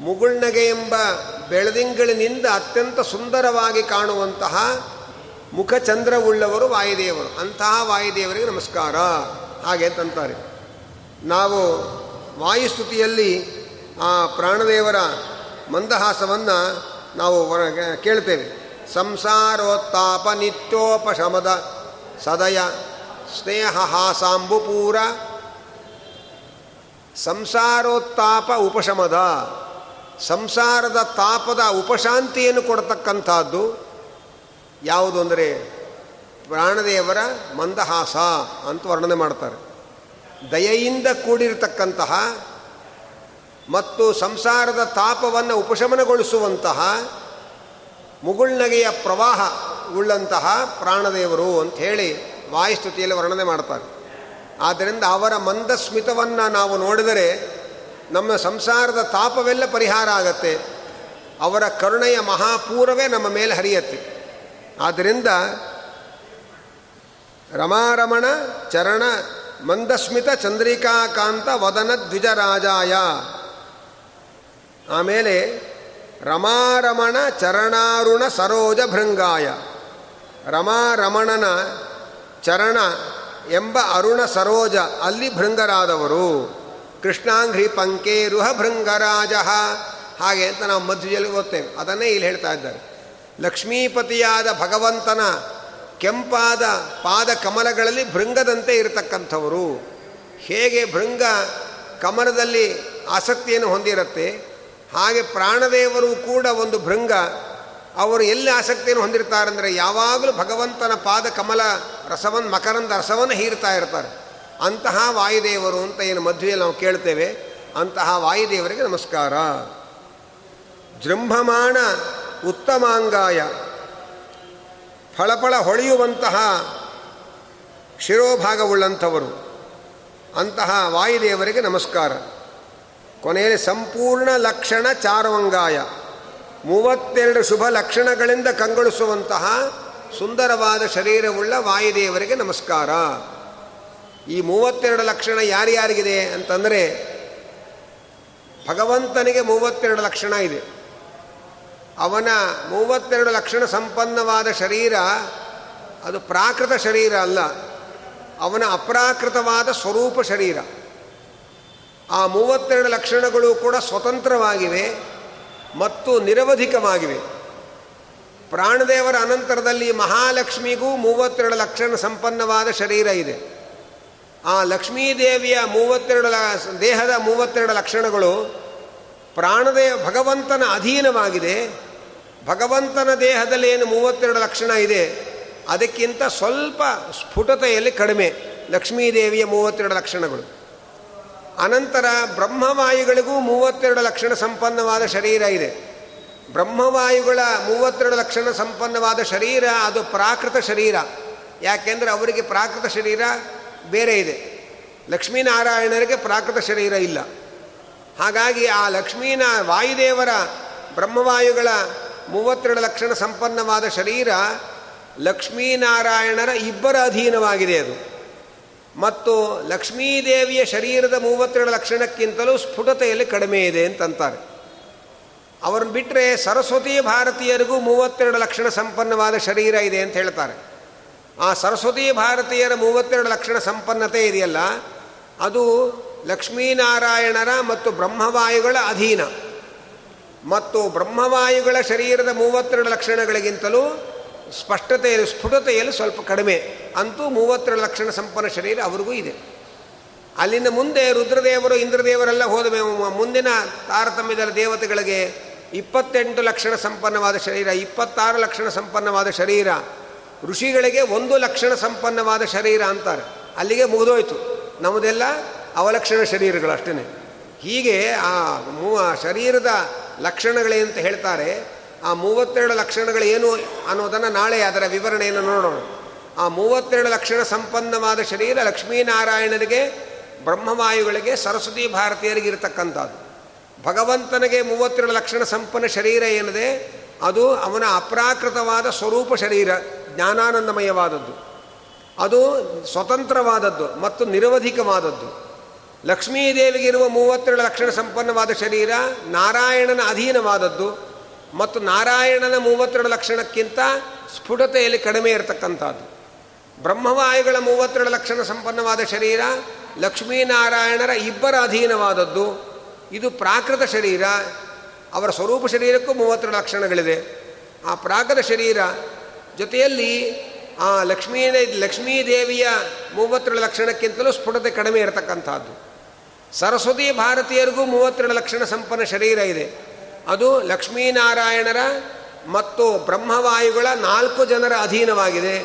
ಮುಗುಳ್ನಗೆ ಎಂಬ ಬೆಳದಿಂಗಳಿನಿಂದ ಅತ್ಯಂತ ಸುಂದರವಾಗಿ ಕಾಣುವಂತಹ ಮುಖಚಂದ್ರವುಳ್ಳವರು ವಾಯುದೇವರು. ಅಂತಹ ವಾಯುದೇವರಿಗೆ ನಮಸ್ಕಾರ. ಹಾಗೆ ಅಂತಂತಾರೆ ನಾವು ವಾಯುಸ್ತುತಿಯಲ್ಲಿ ಆ ಪ್ರಾಣದೇವರ ಮಂದಹಾಸವನ್ನು ನಾವು ಕೇಳ್ತೇವೆ. ಸಂಸಾರೋತ್ತಾಪ ನಿತ್ಯೋಪಶಮದ ಸದಯ ಸ್ನೇಹ ಹಾಸಾಂಬುಪೂರ ಸಂಸಾರೋತ್ತಾಪ ಉಪಶಮದ. ಸಂಸಾರದ ತಾಪದ ಉಪಶಾಂತಿಯನ್ನು ಕೊಡತಕ್ಕಂಥದ್ದು ಯಾವುದು ಅಂದರೆ ಪ್ರಾಣದೇವರ ಮಂದಹಾಸ ಅಂತ ವರ್ಣನೆ ಮಾಡ್ತಾರೆ. ದಯೆಯಿಂದ ಕೂಡಿರತಕ್ಕಂತಹ ಮತ್ತು ಸಂಸಾರದ ತಾಪವನ್ನು ಉಪಶಮನಗೊಳಿಸುವಂತಹ ಮುಗುಳ್ನಗೆಯ ಪ್ರವಾಹ ಉಳ್ಳಂತಹ ಪ್ರಾಣದೇವರು ಅಂತ ಹೇಳಿ ವಾಯುಸ್ತುತಿಯಲ್ಲಿ ವರ್ಣನೆ ಮಾಡ್ತಾರೆ. ಆದ್ದರಿಂದ ಅವರ ಮಂದಸ್ಮಿತವನ್ನು ನಾವು ನೋಡಿದರೆ ನಮ್ಮ ಸಂಸಾರದ ತಾಪವೆಲ್ಲ ಪರಿಹಾರ ಆಗತ್ತೆ. ಅವರ ಕರುಣೆಯ ಮಹಾಪೂರವೇ ನಮ್ಮ ಮೇಲೆ ಹರಿಯತ್ತೆ. ಆದ್ದರಿಂದ ರಮಾರಮಣ, ಚರಣ, ಮಂದಸ್ಮಿತ, ಚಂದ್ರಿಕಾಕಾಂತ, ವದನ, ದ್ವಿಜರಾಜಾಯ. ಆಮೇಲೆ ರಮಾರಮಣ, ಚರಣಾರುಣ, ಸರೋಜ, ಭೃಂಗಾಯ. ರಮಾರಮಣನ ಚರಣ ಎಂಬ ಅರುಣ, ಸರೋಜ, ಅಲ್ಲಿ ಭೃಂಗರಾದವರು. ಕೃಷ್ಣಾಂಘ್ರಿ, ಪಂಕೇರುಹ ಭೃಂಗರಾಜ ಹಾಗೆ ಅಂತ ನಾವು ಮಧ್ಯದಲ್ಲಿ ಓದ್ತೇವೆ. ಅದನ್ನೇ ಇಲ್ಲಿ ಹೇಳ್ತಾ ಇದ್ದಾರೆ. ಲಕ್ಷ್ಮೀಪತಿಯಾದ ಭಗವಂತನ ಕೆಂಪಾದ ಪಾದ ಕಮಲಗಳಲ್ಲಿ ಭೃಂಗದಂತೆ ಇರತಕ್ಕಂಥವರು. ಹೇಗೆ ಭೃಂಗ ಕಮಲದಲ್ಲಿ ಆಸಕ್ತಿಯನ್ನು ಹೊಂದಿರುತ್ತೆ? ಹಾಗೆ ಪ್ರಾಣದೇವರು ಕೂಡ ಒಂದು ಭೃಂಗ, ಅವರು ಎಲ್ಲಿ ಆಸಕ್ತಿಯನ್ನು ಹೊಂದಿರ್ತಾರೆ ಅಂದರೆ ಯಾವಾಗಲೂ ಭಗವಂತನ ಪಾದ ಕಮಲ ರಸವನ್ನು ಮಕರಂದ ರಸವನ್ನು ಹೀರ್ತಾ ಇರ್ತಾರೆ. ಅಂತಹ ವಾಯುದೇವರು ಅಂತ ಏನು ಮಧ್ವೆಯಲ್ಲಿ ನಾವು ಕೇಳ್ತೇವೆ. ಅಂತಹ ವಾಯುದೇವರಿಗೆ ನಮಸ್ಕಾರ. ಜೃಂಭಮಾಣ ಉತ್ತಮಾಂಗಾಯ. ಫಳಫಳ ಹೊಳೆಯುವಂತಹ ಶಿರೋಭಾಗವುಳ್ಳಂಥವರು. ಅಂತಹ ವಾಯುದೇವರಿಗೆ ನಮಸ್ಕಾರ. ಕೊನೆಯಲ್ಲಿ ಸಂಪೂರ್ಣ ಲಕ್ಷಣ ಚಾರವಂಗಾಯ. ಮೂವತ್ತೆರಡು ಶುಭ ಲಕ್ಷಣಗಳಿಂದ ಕಂಗೊಳಿಸುವಂತಹ ಸುಂದರವಾದ ಶರೀರವುಳ್ಳ ವಾಯುದೇವರಿಗೆ ನಮಸ್ಕಾರ. ಈ ಮೂವತ್ತೆರಡು ಲಕ್ಷಣ ಯಾರ್ಯಾರಿಗಿದೆ ಅಂತಂದರೆ ಭಗವಂತನಿಗೆ ಮೂವತ್ತೆರಡು ಲಕ್ಷಣ ಇದೆ. ಅವನ ಮೂವತ್ತೆರಡು ಲಕ್ಷಣ ಸಂಪನ್ನವಾದ ಶರೀರ, ಅದು ಪ್ರಾಕೃತ ಶರೀರ ಅಲ್ಲ, ಅವನ ಅಪ್ರಾಕೃತವಾದ ಸ್ವರೂಪ ಶರೀರ. ಆ ಮೂವತ್ತೆರಡು ಲಕ್ಷಣಗಳು ಕೂಡ ಸ್ವತಂತ್ರವಾಗಿವೆ ಮತ್ತು ನಿರವಧಿಕವಾಗಿವೆ. ಪ್ರಾಣದೇವರ ಅನಂತರದಲ್ಲಿ ಮಹಾಲಕ್ಷ್ಮಿಗೂ ಮೂವತ್ತೆರಡು ಲಕ್ಷಣ ಸಂಪನ್ನವಾದ ಶರೀರ ಇದೆ. ಆ ಲಕ್ಷ್ಮೀದೇವಿಯ ಮೂವತ್ತೆರಡು ದೇಹದ ಮೂವತ್ತೆರಡು ಲಕ್ಷಣಗಳು ಪ್ರಾಣದೇವ ಭಗವಂತನ ಅಧೀನವಾಗಿದೆ. ಭಗವಂತನ ದೇಹದಲ್ಲಿ ಏನು ಮೂವತ್ತೆರಡು ಲಕ್ಷಣ ಇದೆ, ಅದಕ್ಕಿಂತ ಸ್ವಲ್ಪ ಸ್ಫುಟತೆಯಲ್ಲಿ ಕಡಿಮೆ. ಲಕ್ಷ್ಮೀದೇವಿಯ ಮೂವತ್ತೆರಡು ಲಕ್ಷಣಗಳು. ಅನಂತರ ಬ್ರಹ್ಮವಾಯುಗಳಿಗೂ ಮೂವತ್ತೆರಡು ಲಕ್ಷಣ ಸಂಪನ್ನವಾದ ಶರೀರ ಇದೆ. ಬ್ರಹ್ಮವಾಯುಗಳ ಮೂವತ್ತೆರಡು ಲಕ್ಷಣ ಸಂಪನ್ನವಾದ ಶರೀರ ಅದು ಪ್ರಾಕೃತ ಶರೀರ. ಯಾಕೆಂದರೆ ಅವರಿಗೆ ಪ್ರಾಕೃತ ಶರೀರ ಬೇರೆ ಇದೆ. ಲಕ್ಷ್ಮೀನಾರಾಯಣರಿಗೆ ಪ್ರಾಕೃತ ಶರೀರ ಇಲ್ಲ. ಹಾಗಾಗಿ ಆ ಲಕ್ಷ್ಮೀನ ವಾಯುದೇವರ ಬ್ರಹ್ಮವಾಯುಗಳ ಮೂವತ್ತೆರಡು ಲಕ್ಷಣ ಸಂಪನ್ನವಾದ ಶರೀರ ಲಕ್ಷ್ಮೀನಾರಾಯಣರ ಇಬ್ಬರ ಅಧೀನವಾಗಿದೆ ಅದು. ಮತ್ತು ಲಕ್ಷ್ಮೀದೇವಿಯ ಶರೀರದ ಮೂವತ್ತೆರಡು ಲಕ್ಷಣಕ್ಕಿಂತಲೂ ಸ್ಫುಟತೆಯಲ್ಲಿ ಕಡಿಮೆ ಇದೆ ಅಂತಂತಾರೆ. ಅವ್ರನ್ನ ಬಿಟ್ಟರೆ ಸರಸ್ವತಿ ಭಾರತೀಯರಿಗೂ ಮೂವತ್ತೆರಡು ಲಕ್ಷಣ ಸಂಪನ್ನವಾದ ಶರೀರ ಇದೆ ಅಂತ ಹೇಳ್ತಾರೆ. ಆ ಸರಸ್ವತಿ ಭಾರತೀಯರ ಮೂವತ್ತೆರಡು ಲಕ್ಷಣ ಸಂಪನ್ನತೆ ಇದೆಯಲ್ಲ, ಅದು ಲಕ್ಷ್ಮೀನಾರಾಯಣರ ಮತ್ತು ಬ್ರಹ್ಮವಾಯುಗಳ ಅಧೀನ. ಮತ್ತು ಬ್ರಹ್ಮವಾಯುಗಳ ಶರೀರದ ಮೂವತ್ತೆರಡು ಲಕ್ಷಣಗಳಿಗಿಂತಲೂ ಸ್ಪಷ್ಟತೆಯಲ್ಲಿ, ಸ್ಫುಟತೆಯಲ್ಲಿ ಸ್ವಲ್ಪ ಕಡಿಮೆ. ಅಂತೂ ಮೂವತ್ತೆರಡು ಲಕ್ಷಣ ಸಂಪನ್ನ ಶರೀರ ಅವ್ರಿಗೂ ಇದೆ. ಅಲ್ಲಿಂದ ಮುಂದೆ ರುದ್ರದೇವರು, ಇಂದ್ರದೇವರೆಲ್ಲ ಹೋದ ಮುಂದಿನ ತಾರತಮ್ಯದ ದೇವತೆಗಳಿಗೆ ಇಪ್ಪತ್ತೆಂಟು ಲಕ್ಷಣ ಸಂಪನ್ನವಾದ ಶರೀರ, ಇಪ್ಪತ್ತಾರು ಲಕ್ಷಣ ಸಂಪನ್ನವಾದ ಶರೀರ. ಋಷಿಗಳಿಗೆ ಒಂದು ಲಕ್ಷಣ ಸಂಪನ್ನವಾದ ಶರೀರ ಅಂತಾರೆ. ಅಲ್ಲಿಗೆ ಮುಗಿದೋಯ್ತು. ನಮ್ಮದೆಲ್ಲ ಅವಲಕ್ಷಣ ಶರೀರಗಳು ಅಷ್ಟೇ ಹೀಗೆ ಆ ಮೂ ಶರೀರದ ಲಕ್ಷಣಗಳೇನಂತ ಹೇಳ್ತಾರೆ. ಆ ಮೂವತ್ತೆರಡು ಲಕ್ಷಣಗಳೇನು ಅನ್ನೋದನ್ನು ನಾಳೆ ಅದರ ವಿವರಣೆಯನ್ನು ನೋಡೋಣ. ಆ ಮೂವತ್ತೆರಡು ಲಕ್ಷಣ ಸಂಪನ್ನವಾದ ಶರೀರ ಲಕ್ಷ್ಮೀನಾರಾಯಣರಿಗೆ ಬ್ರಹ್ಮವಾಯುಗಳಿಗೆ, ಸರಸ್ವತಿ ಭಾರತೀಯರಿಗೆ ಇರತಕ್ಕಂಥದ್ದು. ಭಗವಂತನಿಗೆ ಮೂವತ್ತೆರಡು ಲಕ್ಷಣ ಸಂಪನ್ನ ಶರೀರ ಏನಿದೆ? ಅದು ಅವನ ಅಪ್ರಾಕೃತವಾದ ಸ್ವರೂಪ ಶರೀರ, ಜ್ಞಾನಾನಂದಮಯವಾದದ್ದು. ಅದು ಸ್ವತಂತ್ರವಾದದ್ದು ಮತ್ತು ನಿರವಧಿಕವಾದದ್ದು. ಲಕ್ಷ್ಮೀದೇವಿಗಿರುವ ಮೂವತ್ತೆರಡು ಲಕ್ಷಣ ಸಂಪನ್ನವಾದ ಶರೀರ, ನಾರಾಯಣನ ಅಧೀನವಾದದ್ದು ಮತ್ತು ನಾರಾಯಣನ ಮೂವತ್ತೆರಡು ಲಕ್ಷಣಕ್ಕಿಂತ ಸ್ಫುಟತೆಯಲ್ಲಿ ಕಡಿಮೆ ಇರತಕ್ಕಂಥದ್ದು. ಬ್ರಹ್ಮವಾಯುಗಳ ಮೂವತ್ತೆರಡು ಲಕ್ಷಣ ಸಂಪನ್ನವಾದ ಶರೀರ, ಲಕ್ಷ್ಮೀನಾರಾಯಣರ ಇಬ್ಬರ ಅಧೀನವಾದದ್ದು. ಇದು ಪ್ರಾಕೃತ ಶರೀರ, ಅವರ ಸ್ವರೂಪ ಶರೀರಕ್ಕೂ ಮೂವತ್ತೆರಡು ಲಕ್ಷಣಗಳಿದೆ ಆ ಪ್ರಾಕೃತ ಶರೀರ ಜೊತೆಯಲ್ಲಿ ಆ ಲಕ್ಷ್ಮೀ ಲಕ್ಷ್ಮೀದೇವಿಯ ಮೂವತ್ತೆರಡು ಲಕ್ಷಣಕ್ಕಿಂತಲೂ ಸ್ಫುಟತೆ ಕಡಿಮೆ ಇರತಕ್ಕಂಥದ್ದು. ಸರಸ್ವತಿ ಭಾರತೀಯರಿಗೂ ಮೂವತ್ತೆರಡು ಲಕ್ಷಣ ಸಂಪನ್ನ ಶರೀರ ಇದೆ. ಅದು ಲಕ್ಷ್ಮೀನಾರಾಯಣರ ಮತ್ತು ಬ್ರಹ್ಮವಾಯುಗಳ ನಾಲ್ಕು ಜನರ ಅಧೀನವಾಗಿದೆ.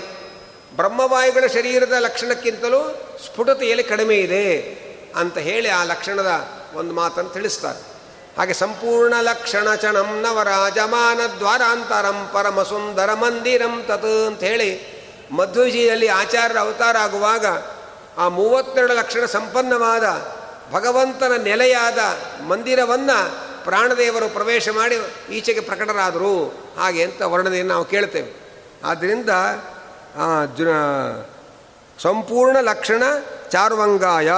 ಬ್ರಹ್ಮವಾಯುಗಳ ಶರೀರದ ಲಕ್ಷಣಕ್ಕಿಂತಲೂ ಸ್ಫುಟತೆಯಲ್ಲಿ ಕಡಿಮೆ ಇದೆ ಅಂತ ಹೇಳಿ ಆ ಲಕ್ಷಣದ ಒಂದು ಮಾತನ್ನು ತಿಳಿಸ್ತಾರೆ. ಹಾಗೆ ಸಂಪೂರ್ಣ ಲಕ್ಷಣ ಚಣಂ ನವರಾಜಮಾನ ದ್ವಾರಾಂತರಂ ಪರಮ ಸುಂದರ ಮಂದಿರಂ ತತ್ ಅಂತ ಹೇಳಿ ಮಧ್ವಜಿಯಲ್ಲಿ ಆಚಾರ್ಯರ ಅವತಾರ ಆಗುವಾಗ ಆ ಮೂವತ್ತೆರಡು ಲಕ್ಷಣ ಸಂಪನ್ನವಾದ ಭಗವಂತನ ನೆಲೆಯಾದ ಮಂದಿರವನ್ನು ಪ್ರಾಣದೇವರು ಪ್ರವೇಶ ಮಾಡಿ ಈಚೆಗೆ ಪ್ರಕಟರಾದರು. ಹಾಗೆ ಅಂತ ವರ್ಣನೆಯನ್ನು ನಾವು ಕೇಳ್ತೇವೆ. ಆದ್ದರಿಂದ ಸಂಪೂರ್ಣ ಲಕ್ಷಣ ಚಾರ್ವಂಗಾಯ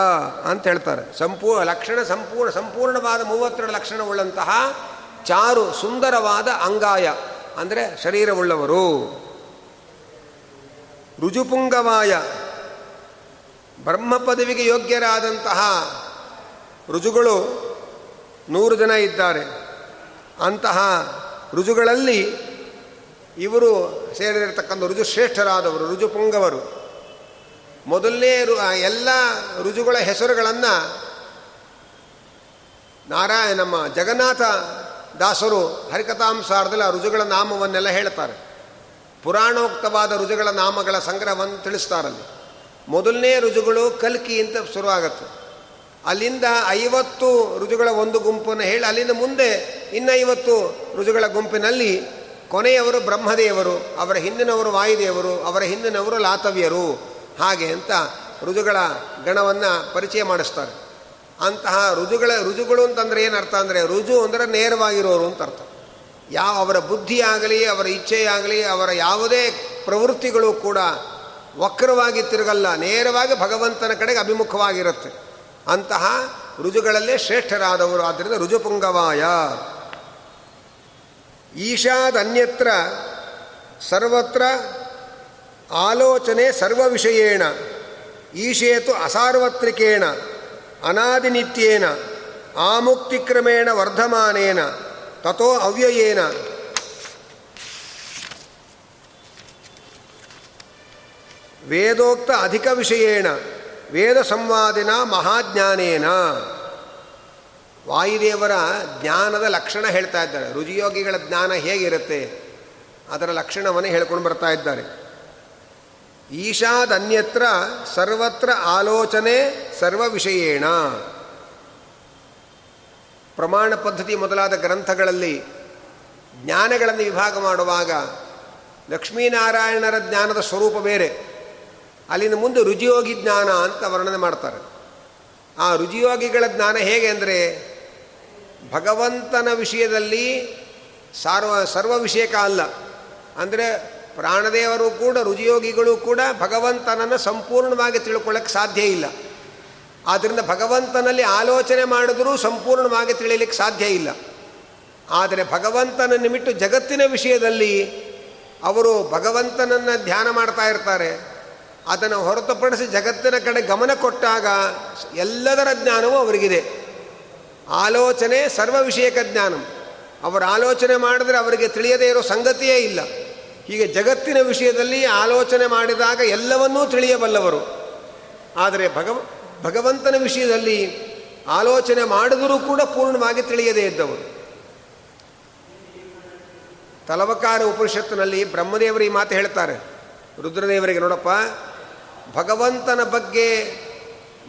ಅಂತ ಹೇಳ್ತಾರೆ. ಸಂಪೂರ್ಣ ಲಕ್ಷಣ ಸಂಪೂರ್ಣ, ಸಂಪೂರ್ಣವಾದ ಮೂವತ್ತೆರಡು ಲಕ್ಷಣವುಳ್ಳಂತಹ ಚಾರು ಸುಂದರವಾದ ಅಂಗಾಯ, ಅಂದರೆ ಶರೀರವುಳ್ಳವರು. ರುಜುಪುಂಗವಾಯ ಬ್ರಹ್ಮ ಪದವಿಗೆ ಯೋಗ್ಯರಾದಂತಹ ರುಜುಗಳು ನೂರು ಜನ ಇದ್ದಾರೆ. ಅಂತಹ ಋಜುಗಳಲ್ಲಿ ಇವರು ಸೇರಿರತಕ್ಕಂಥ ಋಜು ಶ್ರೇಷ್ಠರಾದವರು ಮೊದಲನೇ ರು ಎಲ್ಲ ಋಜುಗಳ ಹೆಸರುಗಳನ್ನು ನಾರಾಯಣ, ನಮ್ಮ ಜಗನ್ನಾಥ ದಾಸರು ಹರಿಕಥಾಂಸಾರದಲ್ಲಿ ಆ ಋಜುಗಳ ನಾಮವನ್ನೆಲ್ಲ ಹೇಳ್ತಾರೆ. ಪುರಾಣೋಕ್ತವಾದ ಋಜುಗಳ ನಾಮಗಳ ಸಂಗ್ರಹವನ್ನು ತಿಳಿಸ್ತಾರಲ್ಲಿ. ಮೊದಲನೇ ಋಜುಗಳು ಕಲ್ಕಿ ಅಂತ ಶುರುವಾಗತ್ತೆ. ಅಲ್ಲಿಂದ ಐವತ್ತು ರುಜುಗಳ ಒಂದು ಗುಂಪನ್ನು ಹೇಳಿ, ಅಲ್ಲಿಂದ ಮುಂದೆ ಇನ್ನೈವತ್ತು ರುಜುಗಳ ಗುಂಪಿನಲ್ಲಿ ಕೊನೆಯವರು ಬ್ರಹ್ಮದೇವರು, ಅವರ ಹಿಂದಿನವರು ವಾಯುದೇವರು, ಅವರ ಹಿಂದಿನವರು ಲಾತವ್ಯರು. ಹಾಗೆ ಅಂತ ಋಜುಗಳ ಗಣವನ್ನು ಪರಿಚಯ ಮಾಡಿಸ್ತಾರೆ. ಅಂತಹ ಋಜುಗಳ ರುಜುಗಳು ಅಂತಂದರೆ ಏನು ಅರ್ಥ ಅಂದರೆ ರುಜು ಅಂದರೆ ನೇರವಾಗಿರೋರು ಅಂತ ಅರ್ಥ. ಯಾವ ಅವರ ಬುದ್ಧಿಯಾಗಲಿ, ಅವರ ಇಚ್ಛೆಯಾಗಲಿ, ಅವರ ಯಾವುದೇ ಪ್ರವೃತ್ತಿಗಳು ಕೂಡ ವಕ್ರವಾಗಿ ತಿರುಗಲ್ಲ, ನೇರವಾಗಿ ಭಗವಂತನ ಕಡೆಗೆ ಅಭಿಮುಖವಾಗಿರುತ್ತೆ. ಅಂತಹ ರುಜುಗಳಲ್ಲೇ ಶ್ರೇಷ್ಠರಾದವರು. ಆದ್ದರಿಂದ ರುಜುಪುಂಗವಾಯ ಈಶಾದನ್ಯತ್ರ ಸರ್ವತ್ರ ಆಲೋಚನೆ ಸರ್ವ ವಿಷಯೇಣ ಈಶೇತು ಅಸಾರ್ವತ್ರಿಕೇಣ. ಅನಾದಿನಿತ್ಯೇನ. ಆಮುಕ್ತಿಕ್ರಮೇಣ ವರ್ಧಮಾನೇನ. ತಥೋ ಅವ್ಯಯೇನ. ವೇದೋಕ್ತ ಅಧಿಕ ವಿಷಯೇಣ. ವೇದ ಸಂವಾದಿನ ಮಹಾಜ್ಞಾನೇನ. ವಾಯುದೇವರ ಜ್ಞಾನದ ಲಕ್ಷಣ ಹೇಳ್ತಾ ಇದ್ದಾರೆ. ರುಜಿಯೋಗಿಗಳ ಜ್ಞಾನ ಹೇಗಿರುತ್ತೆ? ಅದರ ಲಕ್ಷಣವನ್ನು ಹೇಳ್ಕೊಂಡು ಬರ್ತಾ ಇದ್ದಾರೆ. ಈಶಾದನ್ಯತ್ರ ಸರ್ವತ್ರ ಆಲೋಚನೆ ಸರ್ವ ವಿಷಯೇಣ ಪ್ರಮಾಣ ಪದ್ಧತಿ ಮೊದಲಾದ ಗ್ರಂಥಗಳಲ್ಲಿ ಜ್ಞಾನಗಳನ್ನು ವಿಭಾಗ ಮಾಡುವಾಗ ಲಕ್ಷ್ಮೀನಾರಾಯಣರ ಜ್ಞಾನದ ಸ್ವರೂಪ ಬೇರೆ. ಅಲ್ಲಿಂದ ಮುಂದೆ ರುಜಿಯೋಗಿ ಜ್ಞಾನ ಅಂತ ವರ್ಣನೆ ಮಾಡ್ತಾರೆ. ಆ ರುಜಿಯೋಗಿಗಳ ಜ್ಞಾನ ಹೇಗೆ ಅಂದರೆ, ಭಗವಂತನ ವಿಷಯದಲ್ಲಿ ಸಾರ್ವ, ಸರ್ವ ವಿಷಯಕ ಅಲ್ಲ. ಅಂದರೆ ಪ್ರಾಣದೇವರು ಕೂಡ, ರುಜಿಯೋಗಿಗಳು ಕೂಡ ಭಗವಂತನನ್ನು ಸಂಪೂರ್ಣವಾಗಿ ತಿಳ್ಕೊಳ್ಳೋಕ್ಕೆ ಸಾಧ್ಯ ಇಲ್ಲ. ಆದ್ದರಿಂದ ಭಗವಂತನಲ್ಲಿ ಆಲೋಚನೆ ಮಾಡಿದ್ರೂ ಸಂಪೂರ್ಣವಾಗಿ ತಿಳಿಯಲಿಕ್ಕೆ ಸಾಧ್ಯ ಇಲ್ಲ. ಆದರೆ ಭಗವಂತನ ನಿಮಿಟ್ಟು ಜಗತ್ತಿನ ವಿಷಯದಲ್ಲಿ ಅವರು ಭಗವಂತನನ್ನು ಧ್ಯಾನ ಮಾಡ್ತಾ ಇರ್ತಾರೆ. ಅದನ್ನು ಹೊರತುಪಡಿಸಿ ಜಗತ್ತಿನ ಕಡೆ ಗಮನ ಕೊಟ್ಟಾಗ ಎಲ್ಲದರ ಜ್ಞಾನವೂ ಅವರಿಗಿದೆ. ಆಲೋಚನೆ ಸರ್ವ ವಿಷಯಕ ಜ್ಞಾನ. ಅವರು ಆಲೋಚನೆ ಮಾಡಿದ್ರೆ ಅವರಿಗೆ ತಿಳಿಯದೇ ಇರೋ ಸಂಗತಿಯೇ ಇಲ್ಲ. ಹೀಗೆ ಜಗತ್ತಿನ ವಿಷಯದಲ್ಲಿ ಆಲೋಚನೆ ಮಾಡಿದಾಗ ಎಲ್ಲವನ್ನೂ ತಿಳಿಯಬಲ್ಲವರು. ಆದರೆ ಭಗವ, ಭಗವಂತನ ವಿಷಯದಲ್ಲಿ ಆಲೋಚನೆ ಮಾಡಿದರೂ ಕೂಡ ಪೂರ್ಣವಾಗಿ ತಿಳಿಯದೇ ಇದ್ದವರು. ತಲವಕಾರ ಉಪನಿಷತ್ತಿನಲ್ಲಿ ಬ್ರಹ್ಮದೇವರು ಈ ಮಾತು ಹೇಳ್ತಾರೆ. ರುದ್ರದೇವರಿಗೆ ನೋಡಪ್ಪ ಭಗವಂತನ ಬಗ್ಗೆ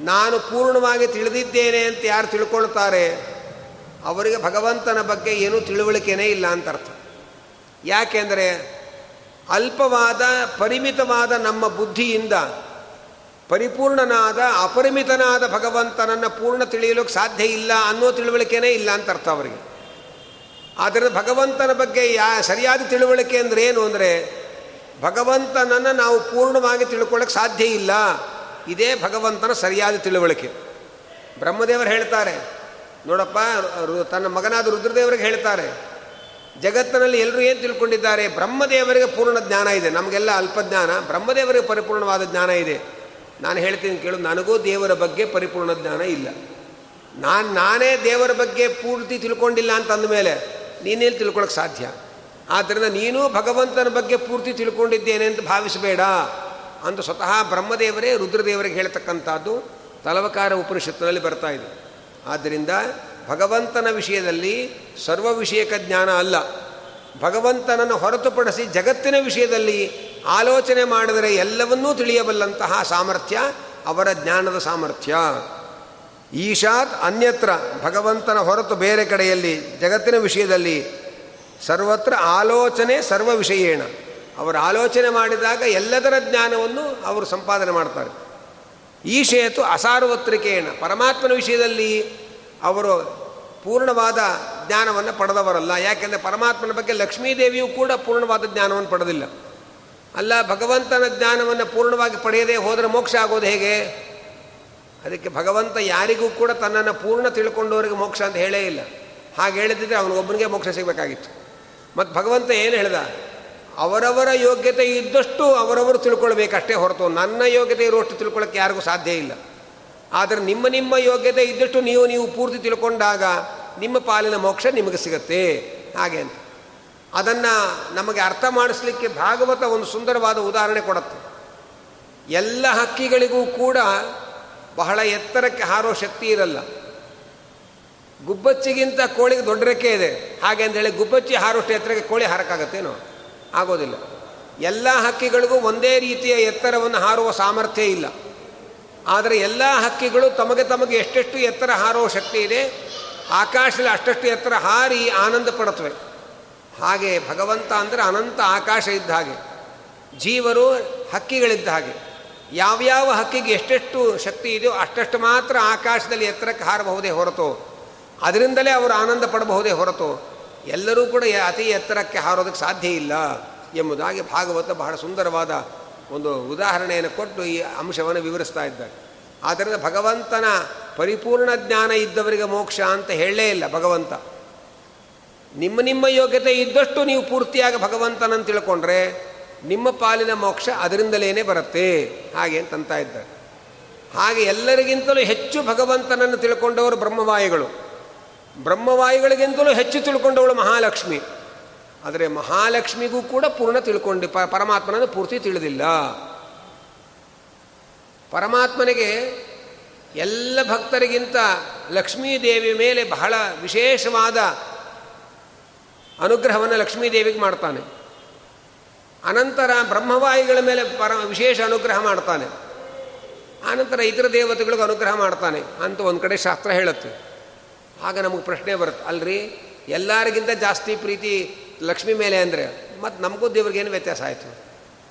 ನಾನು ಪೂರ್ಣವಾಗಿ ತಿಳಿದಿದ್ದೇನೆ ಅಂತ ಯಾರು ತಿಳ್ಕೊಳ್ತಾರೆ? ಅವರಿಗೆ ಭಗವಂತನ ಬಗ್ಗೆ ಏನೂ ತಿಳುವಳಿಕೆನೇ ಇಲ್ಲ ಅಂತ ಅರ್ಥ. ಯಾಕೆಂದರೆ ಅಲ್ಪವಾದ, ಪರಿಮಿತವಾದ ನಮ್ಮ ಬುದ್ಧಿಯಿಂದ, ಪರಿಪೂರ್ಣನಾದ, ಅಪರಿಮಿತನಾದ ಭಗವಂತನನ್ನು ಪೂರ್ಣ ತಿಳಿಯಲು ಸಾಧ್ಯ ಇಲ್ಲ ಅನ್ನೋ ತಿಳುವಳಿಕೆನೇ ಇಲ್ಲ ಅಂತ ಅರ್ಥ ಅವರಿಗೆ. ಆದರೆ ಭಗವಂತನ ಬಗ್ಗೆ ಯಾ, ಸರಿಯಾದ ತಿಳುವಳಿಕೆ ಅಂದರೆ ಏನು ಅಂದರೆ ಭಗವಂತನನ್ನು ನಾವು ಪೂರ್ಣವಾಗಿ ತಿಳ್ಕೊಳ್ಳೋಕೆ ಸಾಧ್ಯ ಇಲ್ಲ. ಇದೇ ಭಗವಂತನ ಸರಿಯಾದ ತಿಳುವಳಿಕೆ. ಬ್ರಹ್ಮದೇವರು ಹೇಳ್ತಾರೆ, ನೋಡಪ್ಪ ತನ್ನ ಮಗನಾದ ರುದ್ರದೇವರಿಗೆ ಹೇಳ್ತಾರೆ, ಜಗತ್ತಿನಲ್ಲಿ ಎಲ್ಲರೂ ಏನು ತಿಳ್ಕೊಂಡಿದ್ದಾರೆ? ಬ್ರಹ್ಮದೇವರಿಗೆ ಪೂರ್ಣ ಜ್ಞಾನ ಇದೆ. ನಮಗೆಲ್ಲ ಅಲ್ಪಜ್ಞಾನ ಬ್ರಹ್ಮದೇವರಿಗೆ ಪರಿಪೂರ್ಣವಾದ ಜ್ಞಾನ ಇದೆ. ನಾನು ಹೇಳ್ತೀನಿ ಕೇಳು, ನನಗೂ ದೇವರ ಬಗ್ಗೆ ಪರಿಪೂರ್ಣ ಜ್ಞಾನ ಇಲ್ಲ. ನಾನು, ನಾನೇ ದೇವರ ಬಗ್ಗೆ ಪೂರ್ತಿ ತಿಳ್ಕೊಂಡಿಲ್ಲ ಅಂತಂದ ಮೇಲೆ ನೀನೇನು ತಿಳ್ಕೊಳಕ್ಕೆ ಸಾಧ್ಯ? ಆದ್ದರಿಂದ ನೀನು ಭಗವಂತನ ಬಗ್ಗೆ ಪೂರ್ತಿ ತಿಳ್ಕೊಂಡಿದ್ದೇನೆ ಅಂತ ಭಾವಿಸಬೇಡ ಅಂತ ಸ್ವತಃ ಬ್ರಹ್ಮದೇವರೇ ರುದ್ರದೇವರಿಗೆ ಹೇಳ್ತಕ್ಕಂಥದ್ದು ತಲವಕಾರ ಉಪನಿಷತ್ತಿನಲ್ಲಿ ಬರ್ತಾ ಇದೆ. ಆದ್ದರಿಂದ ಭಗವಂತನ ವಿಷಯದಲ್ಲಿ ಸರ್ವ ವಿಷಯಕ ಜ್ಞಾನ ಅಲ್ಲ. ಭಗವಂತನನ್ನು ಹೊರತುಪಡಿಸಿ ಜಗತ್ತಿನ ವಿಷಯದಲ್ಲಿ ಆಲೋಚನೆ ಮಾಡಿದರೆ ಎಲ್ಲವನ್ನೂ ತಿಳಿಯಬಲ್ಲಂತಹ ಸಾಮರ್ಥ್ಯ ಅವರ ಜ್ಞಾನದ ಸಾಮರ್ಥ್ಯ. ಈಶಾತ್ ಅನ್ಯತ್ರ ಭಗವಂತನ ಹೊರತು ಬೇರೆ ಕಡೆಯಲ್ಲಿ ಜಗತ್ತಿನ ವಿಷಯದಲ್ಲಿ ಸರ್ವತ್ರ ಆಲೋಚನೆ ಸರ್ವ ವಿಷಯೇಣ ಅವರು ಆಲೋಚನೆ ಮಾಡಿದಾಗ ಎಲ್ಲದರ ಜ್ಞಾನವನ್ನು ಅವರು ಸಂಪಾದನೆ ಮಾಡ್ತಾರೆ. ಈಶೇತು ಅಸಾರ್ವತ್ರಿಕೇಣ. ಪರಮಾತ್ಮನ ವಿಷಯದಲ್ಲಿ ಅವರು ಪೂರ್ಣವಾದ ಜ್ಞಾನವನ್ನು ಪಡೆದವರಲ್ಲ. ಯಾಕೆಂದರೆ ಪರಮಾತ್ಮನ ಬಗ್ಗೆ ಲಕ್ಷ್ಮೀದೇವಿಯೂ ಕೂಡ ಪೂರ್ಣವಾದ ಜ್ಞಾನವನ್ನು ಪಡೆದಿಲ್ಲ. ಅಲ್ಲ, ಭಗವಂತನ ಜ್ಞಾನವನ್ನು ಪೂರ್ಣವಾಗಿ ಪಡೆಯದೇ ಹೋದರೆ ಮೋಕ್ಷ ಆಗೋದು ಹೇಗೆ? ಅದಕ್ಕೆ ಭಗವಂತ ಯಾರಿಗೂ ಕೂಡ ತನ್ನನ್ನು ಪೂರ್ಣ ತಿಳ್ಕೊಂಡವರಿಗೆ ಮೋಕ್ಷ ಅಂತ ಹೇಳೇ ಇಲ್ಲ. ಹಾಗೆ ಹೇಳಿದ್ರೆ ಅವನಿಗೊಬ್ಬನಿಗೆ ಮೋಕ್ಷ ಸಿಗಬೇಕಾಗಿತ್ತು. ಮತ್ತು ಭಗವಂತ ಏನು ಹೇಳ್ದ? ಅವರವರ ಯೋಗ್ಯತೆ ಇದ್ದಷ್ಟು ಅವರವರು ತಿಳ್ಕೊಳ್ಬೇಕಷ್ಟೇ ಹೊರತು ನನ್ನ ಯೋಗ್ಯತೆ ಇರುವಷ್ಟು ತಿಳ್ಕೊಳ್ಳೋಕ್ಕೆ ಯಾರಿಗೂ ಸಾಧ್ಯ ಇಲ್ಲ. ಆದರೆ ನಿಮ್ಮ ನಿಮ್ಮ ಯೋಗ್ಯತೆ ಇದ್ದಷ್ಟು ನೀವು ನೀವು ಪೂರ್ತಿ ತಿಳ್ಕೊಂಡಾಗ ನಿಮ್ಮ ಪಾಲಿನ ಮೋಕ್ಷ ನಿಮಗೆ ಸಿಗತ್ತೆ. ಹಾಗೆ ಅಂತ. ಅದನ್ನು ನಮಗೆ ಅರ್ಥ ಮಾಡಿಸ್ಲಿಕ್ಕೆ ಭಾಗವತ ಒಂದು ಸುಂದರವಾದ ಉದಾಹರಣೆ ಕೊಡುತ್ತೆ. ಎಲ್ಲ ಹಕ್ಕಿಗಳಿಗೂ ಕೂಡ ಬಹಳ ಎತ್ತರಕ್ಕೆ ಹಾರೋ ಶಕ್ತಿ ಇರಲ್ಲ. ಗುಬ್ಬಚ್ಚಿಗಿಂತ ಕೋಳಿಗೆ ದೊಡ್ಡ ರೆಕ್ಕೆ ಇದೆ. ಹಾಗೆ ಅಂತೇಳಿ ಗುಬ್ಬಚ್ಚಿ ಹಾರೋಷ್ಟು ಎತ್ತರಕ್ಕೆ ಕೋಳಿ ಹಾರಕ್ಕಾಗತ್ತೇನೋ? ಆಗೋದಿಲ್ಲ. ಎಲ್ಲ ಹಕ್ಕಿಗಳಿಗೂ ಒಂದೇ ರೀತಿಯ ಎತ್ತರವನ್ನು ಹಾರುವ ಸಾಮರ್ಥ್ಯ ಇಲ್ಲ. ಆದರೆ ಎಲ್ಲ ಹಕ್ಕಿಗಳು ತಮಗೆ ತಮಗೆ ಎಷ್ಟೆಷ್ಟು ಎತ್ತರ ಹಾರುವ ಶಕ್ತಿ ಇದೆ, ಆಕಾಶದಲ್ಲಿ ಅಷ್ಟಷ್ಟು ಎತ್ತರ ಹಾರಿ ಆನಂದ ಪಡತ್ವೆ ಹಾಗೆ ಭಗವಂತ ಅಂದರೆ ಅನಂತ ಆಕಾಶ ಇದ್ದ ಹಾಗೆ, ಜೀವರು ಹಕ್ಕಿಗಳಿದ್ದ ಹಾಗೆ. ಯಾವ್ಯಾವ ಹಕ್ಕಿಗೆ ಎಷ್ಟೆಷ್ಟು ಶಕ್ತಿ ಇದೆಯೋ ಅಷ್ಟಷ್ಟು ಮಾತ್ರ ಆಕಾಶದಲ್ಲಿ ಎತ್ತರಕ್ಕೆ ಹಾರಬಹುದೇ ಹೊರತು ಅದರಿಂದಲೇ ಅವರು ಆನಂದ ಪಡಬಹುದೇ ಹೊರತು ಎಲ್ಲರೂ ಕೂಡ ಅತಿ ಎತ್ತರಕ್ಕೆ ಹಾರೋದಕ್ಕೆ ಸಾಧ್ಯ ಇಲ್ಲ ಎಂಬುದಾಗಿ ಭಾಗವತ ಬಹಳ ಸುಂದರವಾದ ಒಂದು ಉದಾಹರಣೆಯನ್ನು ಕೊಟ್ಟು ಈ ಅಂಶವನ್ನು ವಿವರಿಸ್ತಾ ಇದ್ದಾರೆ. ಆದ್ದರಿಂದ ಭಗವಂತನ ಪರಿಪೂರ್ಣ ಜ್ಞಾನ ಇದ್ದವರಿಗೆ ಮೋಕ್ಷ ಅಂತ ಹೇಳಲೇ ಇಲ್ಲ ಭಗವಂತ. ನಿಮ್ಮ ನಿಮ್ಮ ಯೋಗ್ಯತೆ ಇದ್ದಷ್ಟು ನೀವು ಪೂರ್ತಿಯಾಗಿ ಭಗವಂತನನ್ನು ತಿಳ್ಕೊಂಡ್ರೆ ನಿಮ್ಮ ಪಾಲಿನ ಮೋಕ್ಷ ಅದರಿಂದಲೇ ಬರುತ್ತೆ. ಹಾಗೆ ಅಂತಂತ ಇದ್ದಾರೆ. ಹಾಗೆ ಎಲ್ಲರಿಗಿಂತಲೂ ಹೆಚ್ಚು ಭಗವಂತನನ್ನು ತಿಳ್ಕೊಂಡವರು ಬ್ರಹ್ಮವಾಯುಗಳು. ಬ್ರಹ್ಮವಾಯುಗಳಿಗಿಂತಲೂ ಹೆಚ್ಚು ತಿಳ್ಕೊಂಡವಳು ಮಹಾಲಕ್ಷ್ಮಿ. ಆದರೆ ಮಹಾಲಕ್ಷ್ಮಿಗೂ ಕೂಡ ಪೂರ್ಣ ತಿಳ್ಕೊಂಡು, ಪ, ಪರಮಾತ್ಮನನ್ನು ಪೂರ್ತಿ ತಿಳಿದಿಲ್ಲ. ಪರಮಾತ್ಮನಿಗೆ ಎಲ್ಲ ಭಕ್ತರಿಗಿಂತ ಲಕ್ಷ್ಮೀದೇವಿ ಮೇಲೆ ಬಹಳ ವಿಶೇಷವಾದ ಅನುಗ್ರಹವನ್ನು ಲಕ್ಷ್ಮೀದೇವಿಗೆ ಮಾಡ್ತಾನೆ. ಅನಂತರ ಬ್ರಹ್ಮವಾಯುಗಳ ಮೇಲೆ ಪರ, ವಿಶೇಷ ಅನುಗ್ರಹ ಮಾಡ್ತಾನೆ. ಆನಂತರ ಇತರ ದೇವತೆಗಳಿಗೂ ಅನುಗ್ರಹ ಮಾಡ್ತಾನೆ ಅಂತ ಒಂದು ಕಡೆ ಶಾಸ್ತ್ರ ಹೇಳುತ್ತೆ. ಆಗ ನಮಗೆ ಪ್ರಶ್ನೆ ಬರುತ್ತೆ, ಅಲ್ರಿ? ಎಲ್ಲರಿಗಿಂತ ಜಾಸ್ತಿ ಪ್ರೀತಿ ಲಕ್ಷ್ಮಿ ಮೇಲೆ ಅಂದರೆ ಮತ್ತು ನಮಗೂ ದೇವ್ರಿಗೆ ಏನು ವ್ಯತ್ಯಾಸ ಆಯಿತು?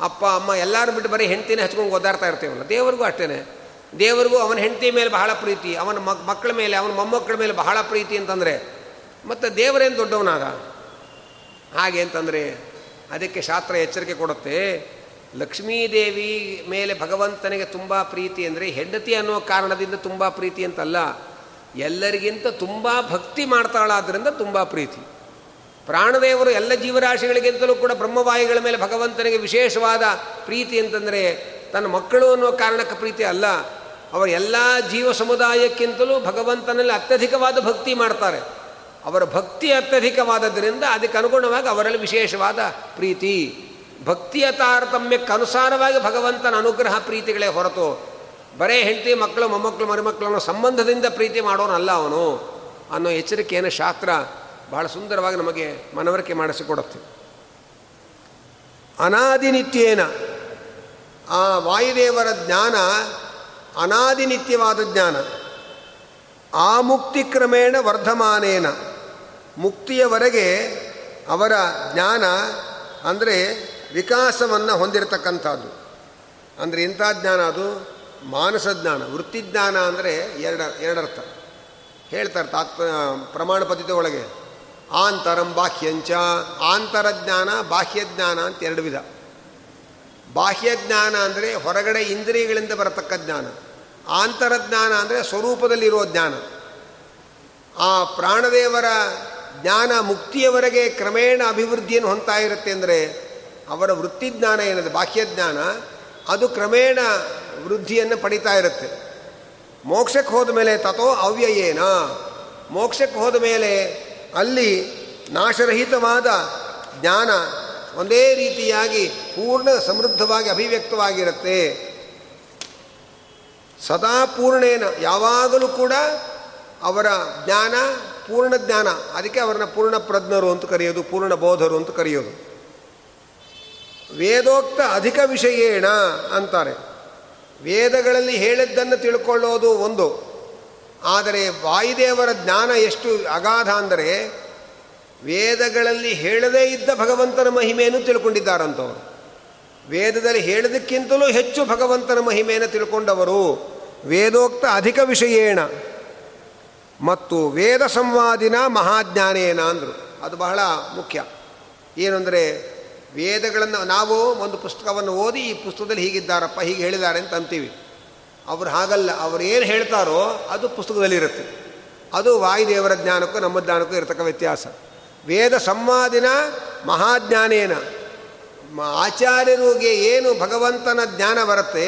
ಅಪ್ಪ, ಅಮ್ಮ ಎಲ್ಲರೂ ಬಿಟ್ಟು ಬರೀ ಹೆಂಡ್ತಿನ ಹಚ್ಕೊಂಡು ಓದಾಡ್ತಾ ಇರ್ತೇವಲ್ಲ, ದೇವರಿಗೂ ಅಷ್ಟೇ ದೇವರಿಗೂ ಅವನ ಹೆಂಡತಿ ಮೇಲೆ ಬಹಳ ಪ್ರೀತಿ, ಅವನ ಮಕ್ ಮಕ್ಕಳ ಮೇಲೆ, ಅವನ ಮೊಮ್ಮಕ್ಕಳ ಮೇಲೆ ಬಹಳ ಪ್ರೀತಿ ಅಂತಂದರೆ, ಮತ್ತು ದೇವರೇನು ದೊಡ್ಡವನಾದ? ಹಾಗೆ ಅಂತಂದರೆ, ಅದಕ್ಕೆ ಶಾಸ್ತ್ರ ಎಚ್ಚರಿಕೆ ಕೊಡುತ್ತೆ ಲಕ್ಷ್ಮೀದೇವಿ ಮೇಲೆ ಭಗವಂತನಿಗೆ ತುಂಬ ಪ್ರೀತಿ ಅಂದರೆ ಹೆಂಡತಿ ಅನ್ನೋ ಕಾರಣದಿಂದ ತುಂಬ ಪ್ರೀತಿ ಅಂತಲ್ಲ ಎಲ್ಲರಿಗಿಂತ ತುಂಬ ಭಕ್ತಿ ಮಾಡ್ತಾಳಾದ್ರಿಂದ ತುಂಬ ಪ್ರೀತಿ. ಪ್ರಾಣದೇವರು ಎಲ್ಲ ಜೀವರಾಶಿಗಳಿಗಿಂತಲೂ ಕೂಡ ಬ್ರಹ್ಮವಾಯುಗಳ ಮೇಲೆ ಭಗವಂತನಿಗೆ ವಿಶೇಷವಾದ ಪ್ರೀತಿ ಅಂತಂದರೆ ತನ್ನ ಮಕ್ಕಳು ಅನ್ನೋ ಕಾರಣಕ್ಕೆ ಪ್ರೀತಿ ಅಲ್ಲ. ಅವರ ಎಲ್ಲ ಜೀವ ಸಮುದಾಯಕ್ಕಿಂತಲೂ ಭಗವಂತನಲ್ಲಿ ಅತ್ಯಧಿಕವಾದ ಭಕ್ತಿ ಮಾಡ್ತಾರೆ. ಅವರ ಭಕ್ತಿ ಅತ್ಯಧಿಕವಾದದ್ದರಿಂದ ಅದಕ್ಕೆ ಅನುಗುಣವಾಗಿ ಅವರಲ್ಲಿ ವಿಶೇಷವಾದ ಪ್ರೀತಿ. ಭಕ್ತಿಯ ತಾರತಮ್ಯಕ್ಕನುಸಾರವಾಗಿ ಭಗವಂತನ ಅನುಗ್ರಹ ಪ್ರೀತಿಗಳೇ ಹೊರತು ಬರೇ ಹೆಂಡತಿ ಮಕ್ಕಳು ಮೊಮ್ಮಕ್ಕಳು ಮರಿಮಕ್ಕಳನ್ನು ಸಂಬಂಧದಿಂದ ಪ್ರೀತಿ ಮಾಡೋನಲ್ಲ ಅವನು ಅನ್ನೋ ಎಚ್ಚರಿಕೆಯನ್ನು ಶಾಸ್ತ್ರ ಬಹಳ ಸುಂದರವಾಗಿ ನಮಗೆ ಮನವರಿಕೆ ಮಾಡಿಸಿಕೊಡುತ್ತೆ. ಅನಾದಿನಿತ್ಯೇನ, ಆ ವಾಯುದೇವರ ಜ್ಞಾನ ಅನಾದಿನಿತ್ಯವಾದ ಜ್ಞಾನ. ಆ ಮುಕ್ತಿ ಕ್ರಮೇಣ ವರ್ಧಮಾನೇನ, ಮುಕ್ತಿಯವರೆಗೆ ಅವರ ಜ್ಞಾನ ಅಂದರೆ ವಿಕಾಸವನ್ನು ಹೊಂದಿರತಕ್ಕಂಥದ್ದು. ಅಂದರೆ ಇಂಥ ಜ್ಞಾನ ಅದು ಮಾನಸ ಜ್ಞಾನ ವೃತ್ತಿಜ್ಞಾನ ಅಂದರೆ ಎರಡ, ಎರಡರ್ಥ. ಹೇಳ್ತಾರೆ ತಾತ್ ಪ್ರಮಾಣ ಪದ್ಧತಿ ಒಳಗೆ. ಆಂತರಂ ಬಾಹ್ಯಂಚ ಆಂತರಜ್ಞಾನ ಬಾಹ್ಯಜ್ಞಾನ ಅಂತ ಎರಡು ವಿಧ. ಬಾಹ್ಯಜ್ಞಾನ ಅಂದರೆ ಹೊರಗಡೆ ಇಂದ್ರಿಯಗಳಿಂದ ಬರತಕ್ಕ ಜ್ಞಾನ. ಆಂತರಜ್ಞಾನ ಅಂದರೆ ಸ್ವರೂಪದಲ್ಲಿರೋ ಜ್ಞಾನ. ಆ ಪ್ರಾಣದೇವರ ಜ್ಞಾನ ಮುಕ್ತಿಯವರೆಗೆ ಕ್ರಮೇಣ ಅಭಿವೃದ್ಧಿಯನ್ನು ಹೊಂತಾ ಇರುತ್ತೆ ಅಂದರೆ ಅವರ ವೃತ್ತಿಜ್ಞಾನ ಏನಿದೆ? ಬಾಹ್ಯಜ್ಞಾನ ಅದು ಕ್ರಮೇಣ ವೃದ್ಧಿಯನ್ನು ಪಡಿತಾ ಇರುತ್ತೆ. ಮೋಕ್ಷಕ್ಕೆ ಹೋದ ಮೇಲೆ ತಥೋ ಅವ್ಯಯೇನ. ಮೋಕ್ಷಕ್ಕೆ ಹೋದ ಮೇಲೆ ಅಲ್ಲಿ ನಾಶರಹಿತವಾದ ಜ್ಞಾನ ಒಂದೇ ರೀತಿಯಾಗಿ ಪೂರ್ಣ ಸಮೃದ್ಧವಾಗಿ ಅಭಿವ್ಯಕ್ತವಾಗಿರುತ್ತೆ. ಸದಾ ಪೂರ್ಣೇನ, ಯಾವಾಗಲೂ ಕೂಡ ಅವರ ಜ್ಞಾನ ಪೂರ್ಣ ಜ್ಞಾನ. ಅದಕ್ಕೆ ಅವರನ್ನ ಪೂರ್ಣ ಪ್ರಜ್ಞರು ಅಂತ ಕರೆಯೋದು, ಪೂರ್ಣ ಬೋಧರು ಅಂತ ಕರೆಯೋದು. ವೇದೋಕ್ತ ಅಧಿಕ ವಿಷಯೇಣ ಅಂತಾರೆ. ವೇದಗಳಲ್ಲಿ ಹೇಳಿದ್ದನ್ನು ತಿಳ್ಕೊಳ್ಳೋದು ಒಂದು. ಆದರೆ ವಾಯುದೇವರ ಜ್ಞಾನ ಎಷ್ಟು ಅಗಾಧ ಅಂದರೆ, ವೇದಗಳಲ್ಲಿ ಹೇಳದೇ ಇದ್ದ ಭಗವಂತನ ಮಹಿಮೆಯನ್ನು ತಿಳ್ಕೊಂಡಿದ್ದಾರಂಥವ್ರು ವೇದದಲ್ಲಿ ಹೇಳದಕ್ಕಿಂತಲೂ ಹೆಚ್ಚು ಭಗವಂತನ ಮಹಿಮೆಯನ್ನು ತಿಳ್ಕೊಂಡವರು ವೇದೋಕ್ತ ಅಧಿಕ ವಿಷಯೇಣ. ಮತ್ತು ವೇದ ಸಂವಾದಿನ ಮಹಾಜ್ಞಾನೇನ ಅಂದರು. ಅದು ಬಹಳ ಮುಖ್ಯ. ಏನು ಅಂದರೆ ವೇದಗಳನ್ನು ನಾವು ಒಂದು ಪುಸ್ತಕವನ್ನು ಓದಿ ಈ ಪುಸ್ತಕದಲ್ಲಿ ಹೀಗಿದ್ದಾರಪ್ಪ, ಹೀಗೆ ಹೇಳಿದ್ದಾರೆ ಅಂತ ಅಂತೀವಿ. ಅವರು ಹಾಗಲ್ಲ, ಅವರು ಏನು ಹೇಳ್ತಾರೋ ಅದು ಪುಸ್ತಕದಲ್ಲಿರುತ್ತೆ ಅದು ವಾಯುದೇವರ ಜ್ಞಾನಕ್ಕೂ ನಮ್ಮ ಜ್ಞಾನಕ್ಕೂ ಇರತಕ್ಕ ವ್ಯತ್ಯಾಸ. ವೇದ ಸಂವಾದಿನ ಮಹಾಜ್ಞಾನೇನ. ಆಚಾರ್ಯರಿಗೆ ಏನು ಭಗವಂತನ ಜ್ಞಾನ ಬರುತ್ತೆ,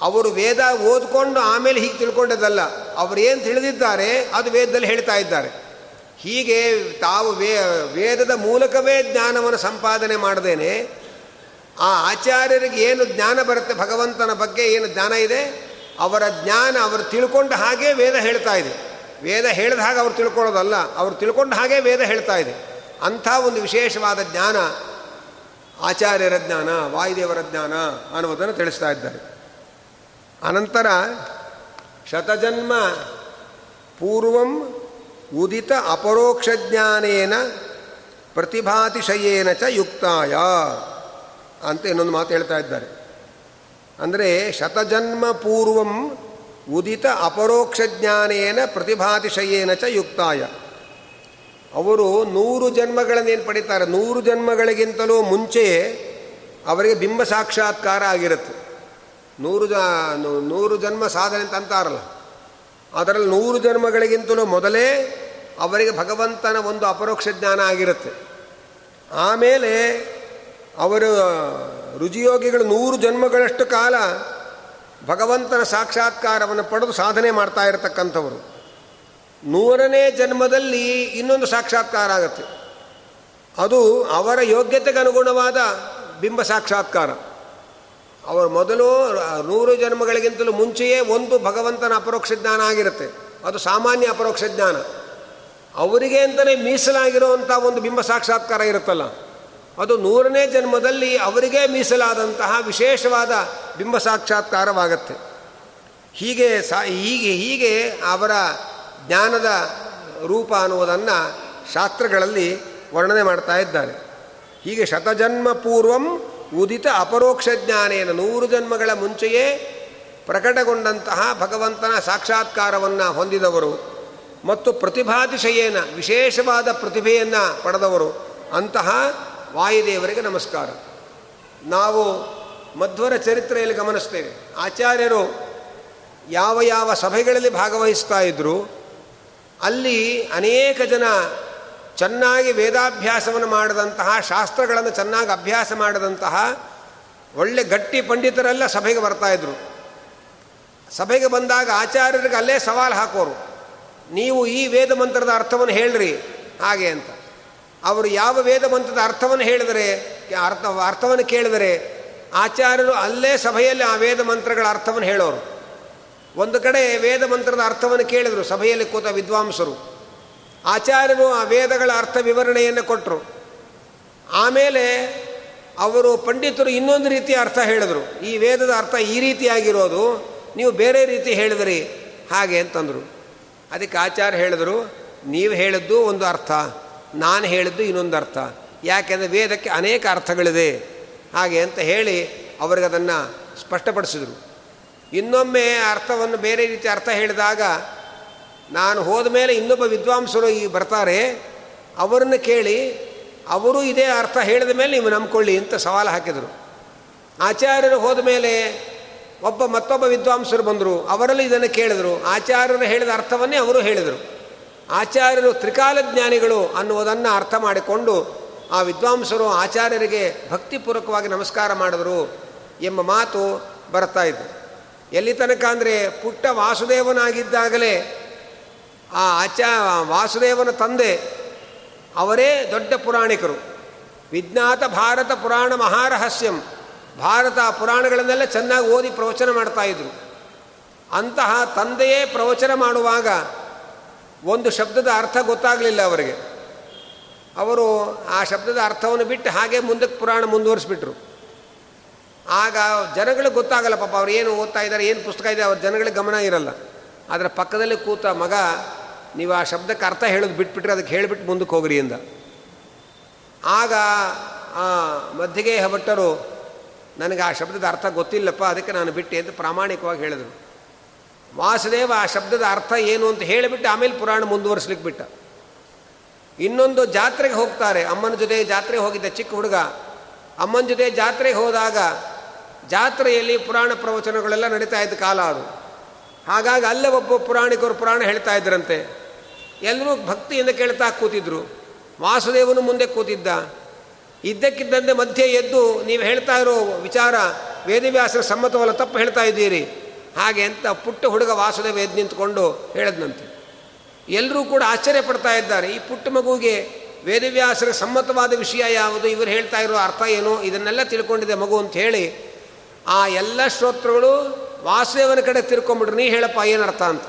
ಅವರು ವೇದ ಓದ್ಕೊಂಡು ಆಮೇಲೆ ಹೀಗೆ ತಿಳ್ಕೊಂಡದಲ್ಲ, ಅವರು ಏನು ತಿಳಿದಿದ್ದಾರೆ ಅದು ವೇದದಲ್ಲಿ ಹೇಳ್ತಾ ಇದ್ದಾರೆ. ಹೀಗೆ ತಾವು ವೇ, ವೇದದ ಮೂಲಕವೇ ಜ್ಞಾನವನ್ನು ಸಂಪಾದನೆ ಮಾಡದೇನೆ, ಆ ಆಚಾರ್ಯರಿಗೆ ಏನು ಜ್ಞಾನ ಬರುತ್ತೆ, ಭಗವಂತನ ಬಗ್ಗೆ ಏನು ಜ್ಞಾನ ಇದೆ, ಅವರ ಜ್ಞಾನ ಅವರು ತಿಳ್ಕೊಂಡ ಹಾಗೆ ವೇದ ಹೇಳ್ತಾ ಇದೆ. ವೇದ ಹೇಳಿದ ಹಾಗೆ ಅವ್ರು ತಿಳ್ಕೊಳ್ಳೋದಲ್ಲ, ಅವ್ರು ತಿಳ್ಕೊಂಡ ಹಾಗೆ ವೇದ ಹೇಳ್ತಾ ಇದೆ. ಅಂಥ ಒಂದು ವಿಶೇಷವಾದ ಜ್ಞಾನ ಆಚಾರ್ಯರ ಜ್ಞಾನ, ವಾಯುದೇವರ ಜ್ಞಾನ ಅನ್ನುವುದನ್ನು ತಿಳಿಸ್ತಾ ಇದ್ದಾರೆ. ಅನಂತರ ಶತಜನ್ಮ ಪೂರ್ವಂ ಉದಿತ ಅಪರೋಕ್ಷ ಜ್ಞಾನೇನ ಪ್ರತಿಭಾತಿಶಯೇನ ಚ ಯುಕ್ತಾಯ ಅಂತ ಇನ್ನೊಂದು ಮಾತು ಹೇಳ್ತಾ ಇದ್ದಾರೆ. ಅಂದರೆ ಶತಜನ್ಮ ಪೂರ್ವಂ ಉದಿತ ಅಪರೋಕ್ಷ ಜ್ಞಾನೇನ ಪ್ರತಿಭಾತಿಶಯೇನ ಚ ಯುಕ್ತಾಯ. ಅವರು ನೂರು ಜನ್ಮಗಳನ್ನೇನು ಪಡಿತಾರೆ? ನೂರು ಜನ್ಮಗಳಿಗಿಂತಲೂ ಮುಂಚೆಯೇ ಅವರಿಗೆ ಬಿಂಬ ಸಾಕ್ಷಾತ್ಕಾರ ಆಗಿರುತ್ತೆ. ನೂರು ಜ, ನೂರು ಜನ್ಮ ಸಾಧನೆ ಅಂತ ಅಂತಾರಲ್ಲ. ಅದರಲ್ಲಿ ನೂರು ಜನ್ಮಗಳಿಗಿಂತಲೂ ಮೊದಲೇ ಅವರಿಗೆ ಭಗವಂತನ ಒಂದು ಅಪರೋಕ್ಷ ಜ್ಞಾನ ಆಗಿರುತ್ತೆ. ಆಮೇಲೆ ಅವರು ರುಜಿಯೋಗಿಗಳು ನೂರು ಜನ್ಮಗಳಷ್ಟು ಕಾಲ ಭಗವಂತನ ಸಾಕ್ಷಾತ್ಕಾರವನ್ನು ಪಡೆದು ಸಾಧನೆ ಮಾಡ್ತಾ ಇರತಕ್ಕಂಥವರು. ನೂರನೇ ಜನ್ಮದಲ್ಲಿ ಇನ್ನೊಂದು ಸಾಕ್ಷಾತ್ಕಾರ ಆಗುತ್ತೆ. ಅದು ಅವರ ಯೋಗ್ಯತೆಗೆ ಅನುಗುಣವಾದ ಬಿಂಬ ಸಾಕ್ಷಾತ್ಕಾರ. ಅವರು ಮೊದಲು ನೂರು ಜನ್ಮಗಳಿಗಿಂತಲೂ ಮುಂಚೆಯೇ ಒಂದು ಭಗವಂತನ ಅಪರೋಕ್ಷ ಜ್ಞಾನ ಆಗಿರುತ್ತೆ. ಅದು ಸಾಮಾನ್ಯ ಅಪರೋಕ್ಷ ಜ್ಞಾನ. ಅವರಿಗೆ ಅಂತಲೇ ಮೀಸಲಾಗಿರುವಂಥ ಒಂದು ಬಿಂಬ ಸಾಕ್ಷಾತ್ಕಾರ ಇರುತ್ತಲ್ಲ, ಅದು ನೂರನೇ ಜನ್ಮದಲ್ಲಿ ಅವರಿಗೆ ಮೀಸಲಾದಂತಹ ವಿಶೇಷವಾದ ಬಿಂಬ ಸಾಕ್ಷಾತ್ಕಾರವಾಗತ್ತೆ. ಹೀಗೆ ಸಾ, ಹೀಗೆ ಹೀಗೆ ಅವರ ಜ್ಞಾನದ ರೂಪ ಅನ್ನುವುದನ್ನು ಶಾಸ್ತ್ರಗಳಲ್ಲಿ ವರ್ಣನೆ ಮಾಡ್ತಾ ಇದ್ದಾರೆ. ಹೀಗೆ ಶತಜನ್ಮ ಪೂರ್ವಂ ಉದಿತ ಅಪರೋಕ್ಷ ಜ್ಞಾನೇನ ನೂರು ಜನ್ಮಗಳ ಮುಂಚೆಯೇ ಪ್ರಕಟಗೊಂಡಂತಹ ಭಗವಂತನ ಸಾಕ್ಷಾತ್ಕಾರವನ್ನು ಹೊಂದಿದವರು. ಮತ್ತು ಪ್ರತಿಭಾತಿಶಯೇನ, ವಿಶೇಷವಾದ ಪ್ರತಿಭೆಯನ್ನು ಪಡೆದವರು ಅಂತಹ ವಾಯುದೇವರಿಗೆ ನಮಸ್ಕಾರ. ನಾವು ಮಧ್ವರ ಚರಿತ್ರೆಯಲ್ಲಿ ಗಮನಿಸ್ತೇವೆ. ಆಚಾರ್ಯರು ಯಾವ ಯಾವ ಸಭೆಗಳಲ್ಲಿ ಭಾಗವಹಿಸ್ತಾ ಇದ್ದರು ಅಲ್ಲಿ ಅನೇಕ ಜನ ಚೆನ್ನಾಗಿ ವೇದಾಭ್ಯಾಸವನ್ನು ಮಾಡಿದಂತಹ, ಶಾಸ್ತ್ರಗಳನ್ನು ಚೆನ್ನಾಗಿ ಅಭ್ಯಾಸ ಮಾಡಿದಂತಹ, ಒಳ್ಳೆ ಗಟ್ಟಿ ಪಂಡಿತರೆಲ್ಲ ಸಭೆಗೆ ಬರ್ತಾಯಿದ್ರು ಸಭೆಗೆ ಬಂದಾಗ ಆಚಾರ್ಯರಿಗೆ ಅಲ್ಲೇ ಸವಾಲು ಹಾಕೋರು. ನೀವು ಈ ವೇದ ಮಂತ್ರದ ಅರ್ಥವನ್ನು ಹೇಳ್ರಿ. ಹಾಗೆ ಅಂತ. ಅವರು ಯಾವ ವೇದ ಮಂತ್ರದ ಅರ್ಥವನ್ನು ಹೇಳಿದರೆ, ಅರ್ಥ, ಅರ್ಥವನ್ನು ಕೇಳಿದರೆ, ಆಚಾರ್ಯರು ಅಲ್ಲೇ ಸಭೆಯಲ್ಲಿ ಆ ವೇದ ಮಂತ್ರಗಳ ಅರ್ಥವನ್ನು ಹೇಳೋರು. ಒಂದು ಕಡೆ ವೇದ ಮಂತ್ರದ ಅರ್ಥವನ್ನು ಕೇಳಿದರು, ಸಭೆಯಲ್ಲಿ ಕೂತ ವಿದ್ವಾಂಸರು. ಆಚಾರ್ಯರು ಆ ವೇದಗಳ ಅರ್ಥ ವಿವರಣೆಯನ್ನು ಕೊಟ್ಟರು ಆಮೇಲೆ ಅವರು ಪಂಡಿತರು ಇನ್ನೊಂದು ರೀತಿಯ ಅರ್ಥ ಹೇಳಿದರು. ಈ ವೇದದ ಅರ್ಥ ಈ ರೀತಿಯಾಗಿರೋದು, ನೀವು ಬೇರೆ ರೀತಿ ಹೇಳಿದ್ರಿ, ಹಾಗೆ ಅಂತಂದರು. ಅದಕ್ಕೆ ಆಚಾರ್ಯ ಹೇಳಿದರು, ನೀವು ಹೇಳಿದ್ದು ಒಂದು ಅರ್ಥ, ನಾನು ಹೇಳಿದ್ದು ಇನ್ನೊಂದು ಅರ್ಥ. ಯಾಕೆಂದರೆ ವೇದಕ್ಕೆ ಅನೇಕ ಅರ್ಥಗಳಿದೆ. ಹಾಗೆ ಅಂತ ಹೇಳಿ ಅವರಿಗೆ ಅದನ್ನು ಸ್ಪಷ್ಟಪಡಿಸಿದರು. ಇನ್ನೊಮ್ಮೆ ಅರ್ಥವನ್ನು ಬೇರೆ ರೀತಿ ಅರ್ಥ ಹೇಳಿದಾಗ, ನಾನು ಹೋದ ಮೇಲೆ ಇನ್ನೊಬ್ಬ ವಿದ್ವಾಂಸರು ಈ ಬರ್ತಾರೆ, ಅವರನ್ನು ಕೇಳಿ, ಅವರು ಇದೇ ಅರ್ಥ ಹೇಳಿದ ಮೇಲೆ ನೀವು ನಂಬ್ಕೊಳ್ಳಿ ಅಂತ ಸವಾಲು ಹಾಕಿದರು. ಆಚಾರ್ಯರು ಹೋದ ಮೇಲೆ ಒಬ್ಬ ಮತ್ತೊಬ್ಬ ವಿದ್ವಾಂಸರು ಬಂದರು, ಅವರಲ್ಲಿ ಇದನ್ನು ಕೇಳಿದರು. ಆಚಾರ್ಯರು ಹೇಳಿದ ಅರ್ಥವನ್ನೇ ಅವರು ಹೇಳಿದರು. ಆಚಾರ್ಯರು ತ್ರಿಕಾಲ ಜ್ಞಾನಿಗಳು ಅನ್ನುವುದನ್ನು ಅರ್ಥ ಮಾಡಿಕೊಂಡು ಆ ವಿದ್ವಾಂಸರು ಆಚಾರ್ಯರಿಗೆ ಭಕ್ತಿಪೂರ್ವಕವಾಗಿ ನಮಸ್ಕಾರ ಮಾಡಿದರು ಎಂಬ ಮಾತು ಬರ್ತಾ ಇದ್ದರು ಎಲ್ಲಿ ತನಕ ಅಂದರೆ ಪುಟ್ಟ ವಾಸುದೇವನಾಗಿದ್ದಾಗಲೇ ಆ ಆಚಾ, ವಾಸುದೇವನ ತಂದೆ ಅವರೇ ದೊಡ್ಡ ಪುರಾಣಿಕರು. ವಿಜ್ಞಾತ ಭಾರತ ಪುರಾಣ ಮಹಾರಹಸ್ಯಂ. ಭಾರತ ಪುರಾಣಗಳನ್ನೆಲ್ಲ ಚೆನ್ನಾಗಿ ಓದಿ ಪ್ರವಚನ ಮಾಡ್ತಾಯಿದ್ರು ಅಂತಹ ತಂದೆಯೇ ಪ್ರವಚನ ಮಾಡುವಾಗ ಒಂದು ಶಬ್ದದ ಅರ್ಥ ಗೊತ್ತಾಗಲಿಲ್ಲ ಅವರಿಗೆ. ಅವರು ಆ ಶಬ್ದದ ಅರ್ಥವನ್ನು ಬಿಟ್ಟು ಹಾಗೆ ಮುಂದಕ್ಕೆ ಪುರಾಣ ಮುಂದುವರಿಸ್ಬಿಟ್ರು. ಆಗ ಜನಗಳಿಗೆ ಗೊತ್ತಾಗಲ್ಲ ಪಾಪ ಅವ್ರು ಏನು ಓದ್ತಾ ಇದ್ದಾರೆ, ಏನು ಪುಸ್ತಕ ಇದೆ, ಅವ್ರ ಜನಗಳಿಗೆ ಗಮನ ಇರಲ್ಲ. ಅದರ ಪಕ್ಕದಲ್ಲಿ ಕೂತ ಮಗ, ನೀವು ಆ ಶಬ್ದಕ್ಕೆ ಅರ್ಥ ಹೇಳೋದು ಬಿಟ್ಬಿಟ್ರೆ ಅದಕ್ಕೆ ಹೇಳಿಬಿಟ್ಟು ಮುಂದಕ್ಕೆ ಹೋಗ್ರಿ ಎಂದ. ಆಗ ಮಧ್ಯಗೇಹ ಮಧ್ಯಗೆ ಭಟ್ಟರು ನನಗೆ ಆ ಶಬ್ದದ ಅರ್ಥ ಗೊತ್ತಿಲ್ಲಪ್ಪ, ಅದಕ್ಕೆ ನಾನು ಬಿಟ್ಟೆ ಅಂತ ಪ್ರಾಮಾಣಿಕವಾಗಿ ಹೇಳಿದರು. ವಾಸುದೇವ ಆ ಶಬ್ದದ ಅರ್ಥ ಏನು ಅಂತ ಹೇಳಿಬಿಟ್ಟು ಆಮೇಲೆ ಪುರಾಣ ಮುಂದುವರಿಸ್ಲಿಕ್ಕೆ ಬಿಟ್ಟ. ಇನ್ನೊಂದು ಜಾತ್ರೆಗೆ ಹೋಗ್ತಾರೆ, ಅಮ್ಮನ ಜೊತೆ ಜಾತ್ರೆಗೆ ಹೋಗಿದ್ದ ಚಿಕ್ಕ ಹುಡುಗ. ಅಮ್ಮನ ಜೊತೆ ಜಾತ್ರೆಗೆ ಹೋದಾಗ ಜಾತ್ರೆಯಲ್ಲಿ ಪುರಾಣ ಪ್ರವಚನಗಳೆಲ್ಲ ನಡೀತಾ ಇದ್ದ ಕಾಲ ಅದು. ಹಾಗಾಗಿ ಅಲ್ಲೇ ಒಬ್ಬ ಪುರಾಣಿಕರು ಪುರಾಣ ಹೇಳ್ತಾ ಇದ್ರಂತೆ ಎಲ್ಲರೂ ಭಕ್ತಿಯಿಂದ ಕೇಳ್ತಾ ಕೂತಿದ್ರು. ವಾಸುದೇವನು ಮುಂದೆ ಕೂತಿದ್ದ. ಇದ್ದಕ್ಕಿದ್ದಂತೆ ಮಧ್ಯೆ ಎದ್ದು ನೀವು ಹೇಳ್ತಾ ಇರೋ ವಿಚಾರ ವೇದವ್ಯಾಸರ ಸಮ್ಮತವಲ್ಲ, ತಪ್ಪು ಹೇಳ್ತಾ ಇದ್ದೀರಿ. ಹಾಗೆ ಅಂತ ಪುಟ್ಟ ಹುಡುಗ ವಾಸುದೇವ ಎದ್ದು ನಿಂತ್ಕೊಂಡು ಹೇಳದ್ನಂತೆ. ಎಲ್ಲರೂ ಕೂಡ ಆಶ್ಚರ್ಯ ಪಡ್ತಾ ಇದ್ದಾರೆ. ಈ ಪುಟ್ಟ ಮಗುವಿಗೆ ವೇದವ್ಯಾಸರ ಸಮ್ಮತವಾದ ವಿಷಯ ಯಾವುದು, ಇವರು ಹೇಳ್ತಾ ಇರೋ ಅರ್ಥ ಏನು, ಇದನ್ನೆಲ್ಲ ತಿಳ್ಕೊಂಡಿದೆ ಮಗು ಅಂತ ಹೇಳಿ, ಆ ಎಲ್ಲ ಶ್ರೋತೃಗಳು ವಾಸುದೇವನ ಕಡೆ ತಿರ್ಕೊಂಬಿಟ್ರು. ನೀ ಹೇಳಪ್ಪ, ಏನರ್ಥ ಅಂತ.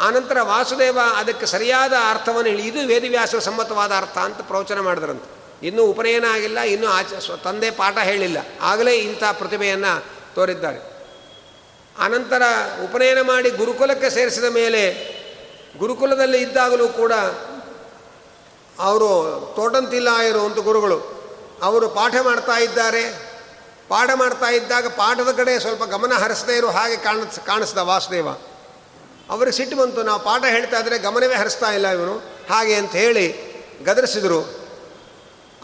ಆನಂತರ ವಾಸುದೇವ ಅದಕ್ಕೆ ಸರಿಯಾದ ಅರ್ಥವನ್ನು ಹೇಳಿ, ಇದು ವೇದವ್ಯಾಸರ ಸಮ್ಮತವಾದ ಅರ್ಥ ಅಂತ ಪ್ರವಚನ ಮಾಡಿದ್ರಂತೆ. ಇನ್ನೂ ಉಪನಯನ ಆಗಿಲ್ಲ ಇನ್ನೂ ಆಚ ತಂದೆ ಪಾಠ ಹೇಳಿಲ್ಲ. ಆಗಲೇ ಇಂಥ ಪ್ರತಿಭೆಯನ್ನು ತೋರಿದ್ದಾರೆ. ಅನಂತರ ಉಪನಯನ ಮಾಡಿ ಗುರುಕುಲಕ್ಕೆ ಸೇರಿಸಿದ ಮೇಲೆ ಗುರುಕುಲದಲ್ಲಿ ಇದ್ದಾಗಲೂ ಕೂಡ ಅವರು ತೋಟಂತಿಲ್ಲ ಅಂತ ಗುರುಗಳು, ಅವರು ಪಾಠ ಮಾಡ್ತಾ ಇದ್ದಾರೆ. ಪಾಠ ಮಾಡ್ತಾ ಇದ್ದಾಗ ಪಾಠದ ಕಡೆ ಸ್ವಲ್ಪ ಗಮನ ಹರಿಸದೇ ಇರೋ ಹಾಗೆ ಕಾಣಿಸ್ ಕಾಣಿಸ್ದ ವಾಸುದೇವ. ಅವ್ರಿಗೆ ಸಿಟ್ಟು ಬಂತು, ನಾವು ಪಾಠ ಹೇಳ್ತಾ ಇದ್ದರೆ ಗಮನವೇ ಹರಿಸ್ತಾ ಇಲ್ಲ ಇವನು ಹಾಗೆ ಅಂತ ಹೇಳಿ ಗದರಿಸಿದರು.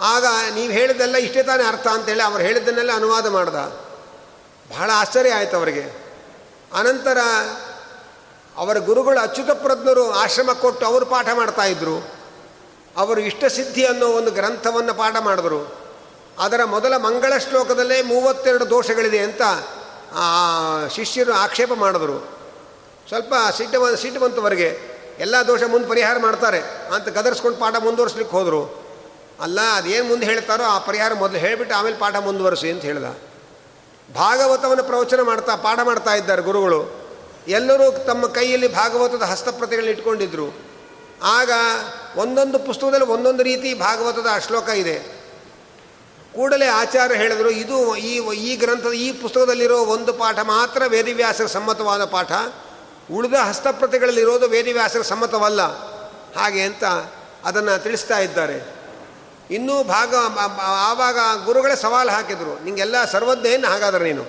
ಆಗ ನೀವು ಹೇಳಿದ್ದೆಲ್ಲ ಇಷ್ಟೇ ತಾನೇ ಅರ್ಥ ಅಂತೇಳಿ ಅವ್ರು ಹೇಳಿದ್ದನ್ನೆಲ್ಲ ಅನುವಾದ ಮಾಡ್ದ. ಬಹಳ ಆಶ್ಚರ್ಯ ಆಯಿತು ಅವರಿಗೆ. ಅನಂತರ ಅವರ ಗುರುಗಳು ಅಚ್ಯುತ ಪ್ರಜ್ಞರು ಆಶ್ರಮ ಕೊಟ್ಟು ಅವರು ಪಾಠ ಮಾಡ್ತಾಯಿದ್ರು ಅವರು ಇಷ್ಟಸಿದ್ಧಿ ಅನ್ನೋ ಒಂದು ಗ್ರಂಥವನ್ನು ಪಾಠ ಮಾಡಿದ್ರು. ಅದರ ಮೊದಲ ಮಂಗಳ ಶ್ಲೋಕದಲ್ಲೇ ಮೂವತ್ತೆರಡು ದೋಷಗಳಿದೆ ಅಂತ ಶಿಷ್ಯರು ಆಕ್ಷೇಪ ಮಾಡಿದ್ರು. ಸ್ವಲ್ಪ ಸಿಟ್ಟು ಸಿಟ್ಟು ಬಂತವರೆಗೆ ಎಲ್ಲ ದೋಷ ಮುಂದೆ ಪರಿಹಾರ ಮಾಡ್ತಾರೆ ಅಂತ ಗದರ್ಸ್ಕೊಂಡು ಪಾಠ ಮುಂದುವರ್ಸ್ಲಿಕ್ಕೆ ಹೋದರು. ಅಲ್ಲ ಅದೇನು ಮುಂದೆ ಹೇಳ್ತಾರೋ ಆ ಪರಿಹಾರ ಮೊದಲು ಹೇಳಿಬಿಟ್ಟು ಆಮೇಲೆ ಪಾಠ ಮುಂದುವರಿಸಿ ಅಂತ ಹೇಳ್ದ. ಭಾಗವತವನ್ನು ಪ್ರವಚನ ಮಾಡ್ತಾ, ಪಾಠ ಮಾಡ್ತಾ ಇದ್ದಾರೆ ಗುರುಗಳು. ಎಲ್ಲರೂ ತಮ್ಮ ಕೈಯಲ್ಲಿ ಭಾಗವತದ ಹಸ್ತಪ್ರತಿಗಳನ್ನ ಇಟ್ಕೊಂಡಿದ್ರು. ಆಗ ಒಂದೊಂದು ಪುಸ್ತಕದಲ್ಲಿ ಒಂದೊಂದು ರೀತಿ ಭಾಗವತದ ಶ್ಲೋಕ ಇದೆ. ಕೂಡಲೇ ಆಚಾರ್ಯ ಹೇಳಿದರು, ಇದು ಈ ಈ ಗ್ರಂಥದ, ಈ ಪುಸ್ತಕದಲ್ಲಿರೋ ಒಂದು ಪಾಠ ಮಾತ್ರ ವೇದವ್ಯಾಸರ ಸಮ್ಮತವಾದ ಪಾಠ. ಉಳಿದ ಹಸ್ತಪ್ರತಿಗಳಲ್ಲಿರೋದು ವೇದವ್ಯಾಸರ ಸಮ್ಮತವಲ್ಲ. ಹಾಗೆ ಅಂತ ಅದನ್ನು ತಿಳಿಸ್ತಾ ಇದ್ದಾರೆ. ಇನ್ನೂ ಭಾಗ, ಆವಾಗ ಗುರುಗಳೇ ಸವಾಲು ಹಾಕಿದರು. ನಿಂಗೆಲ್ಲ ಸರ್ವಜ್ಞೇನು ಹಾಗಾದ್ರೆ ನೀನು.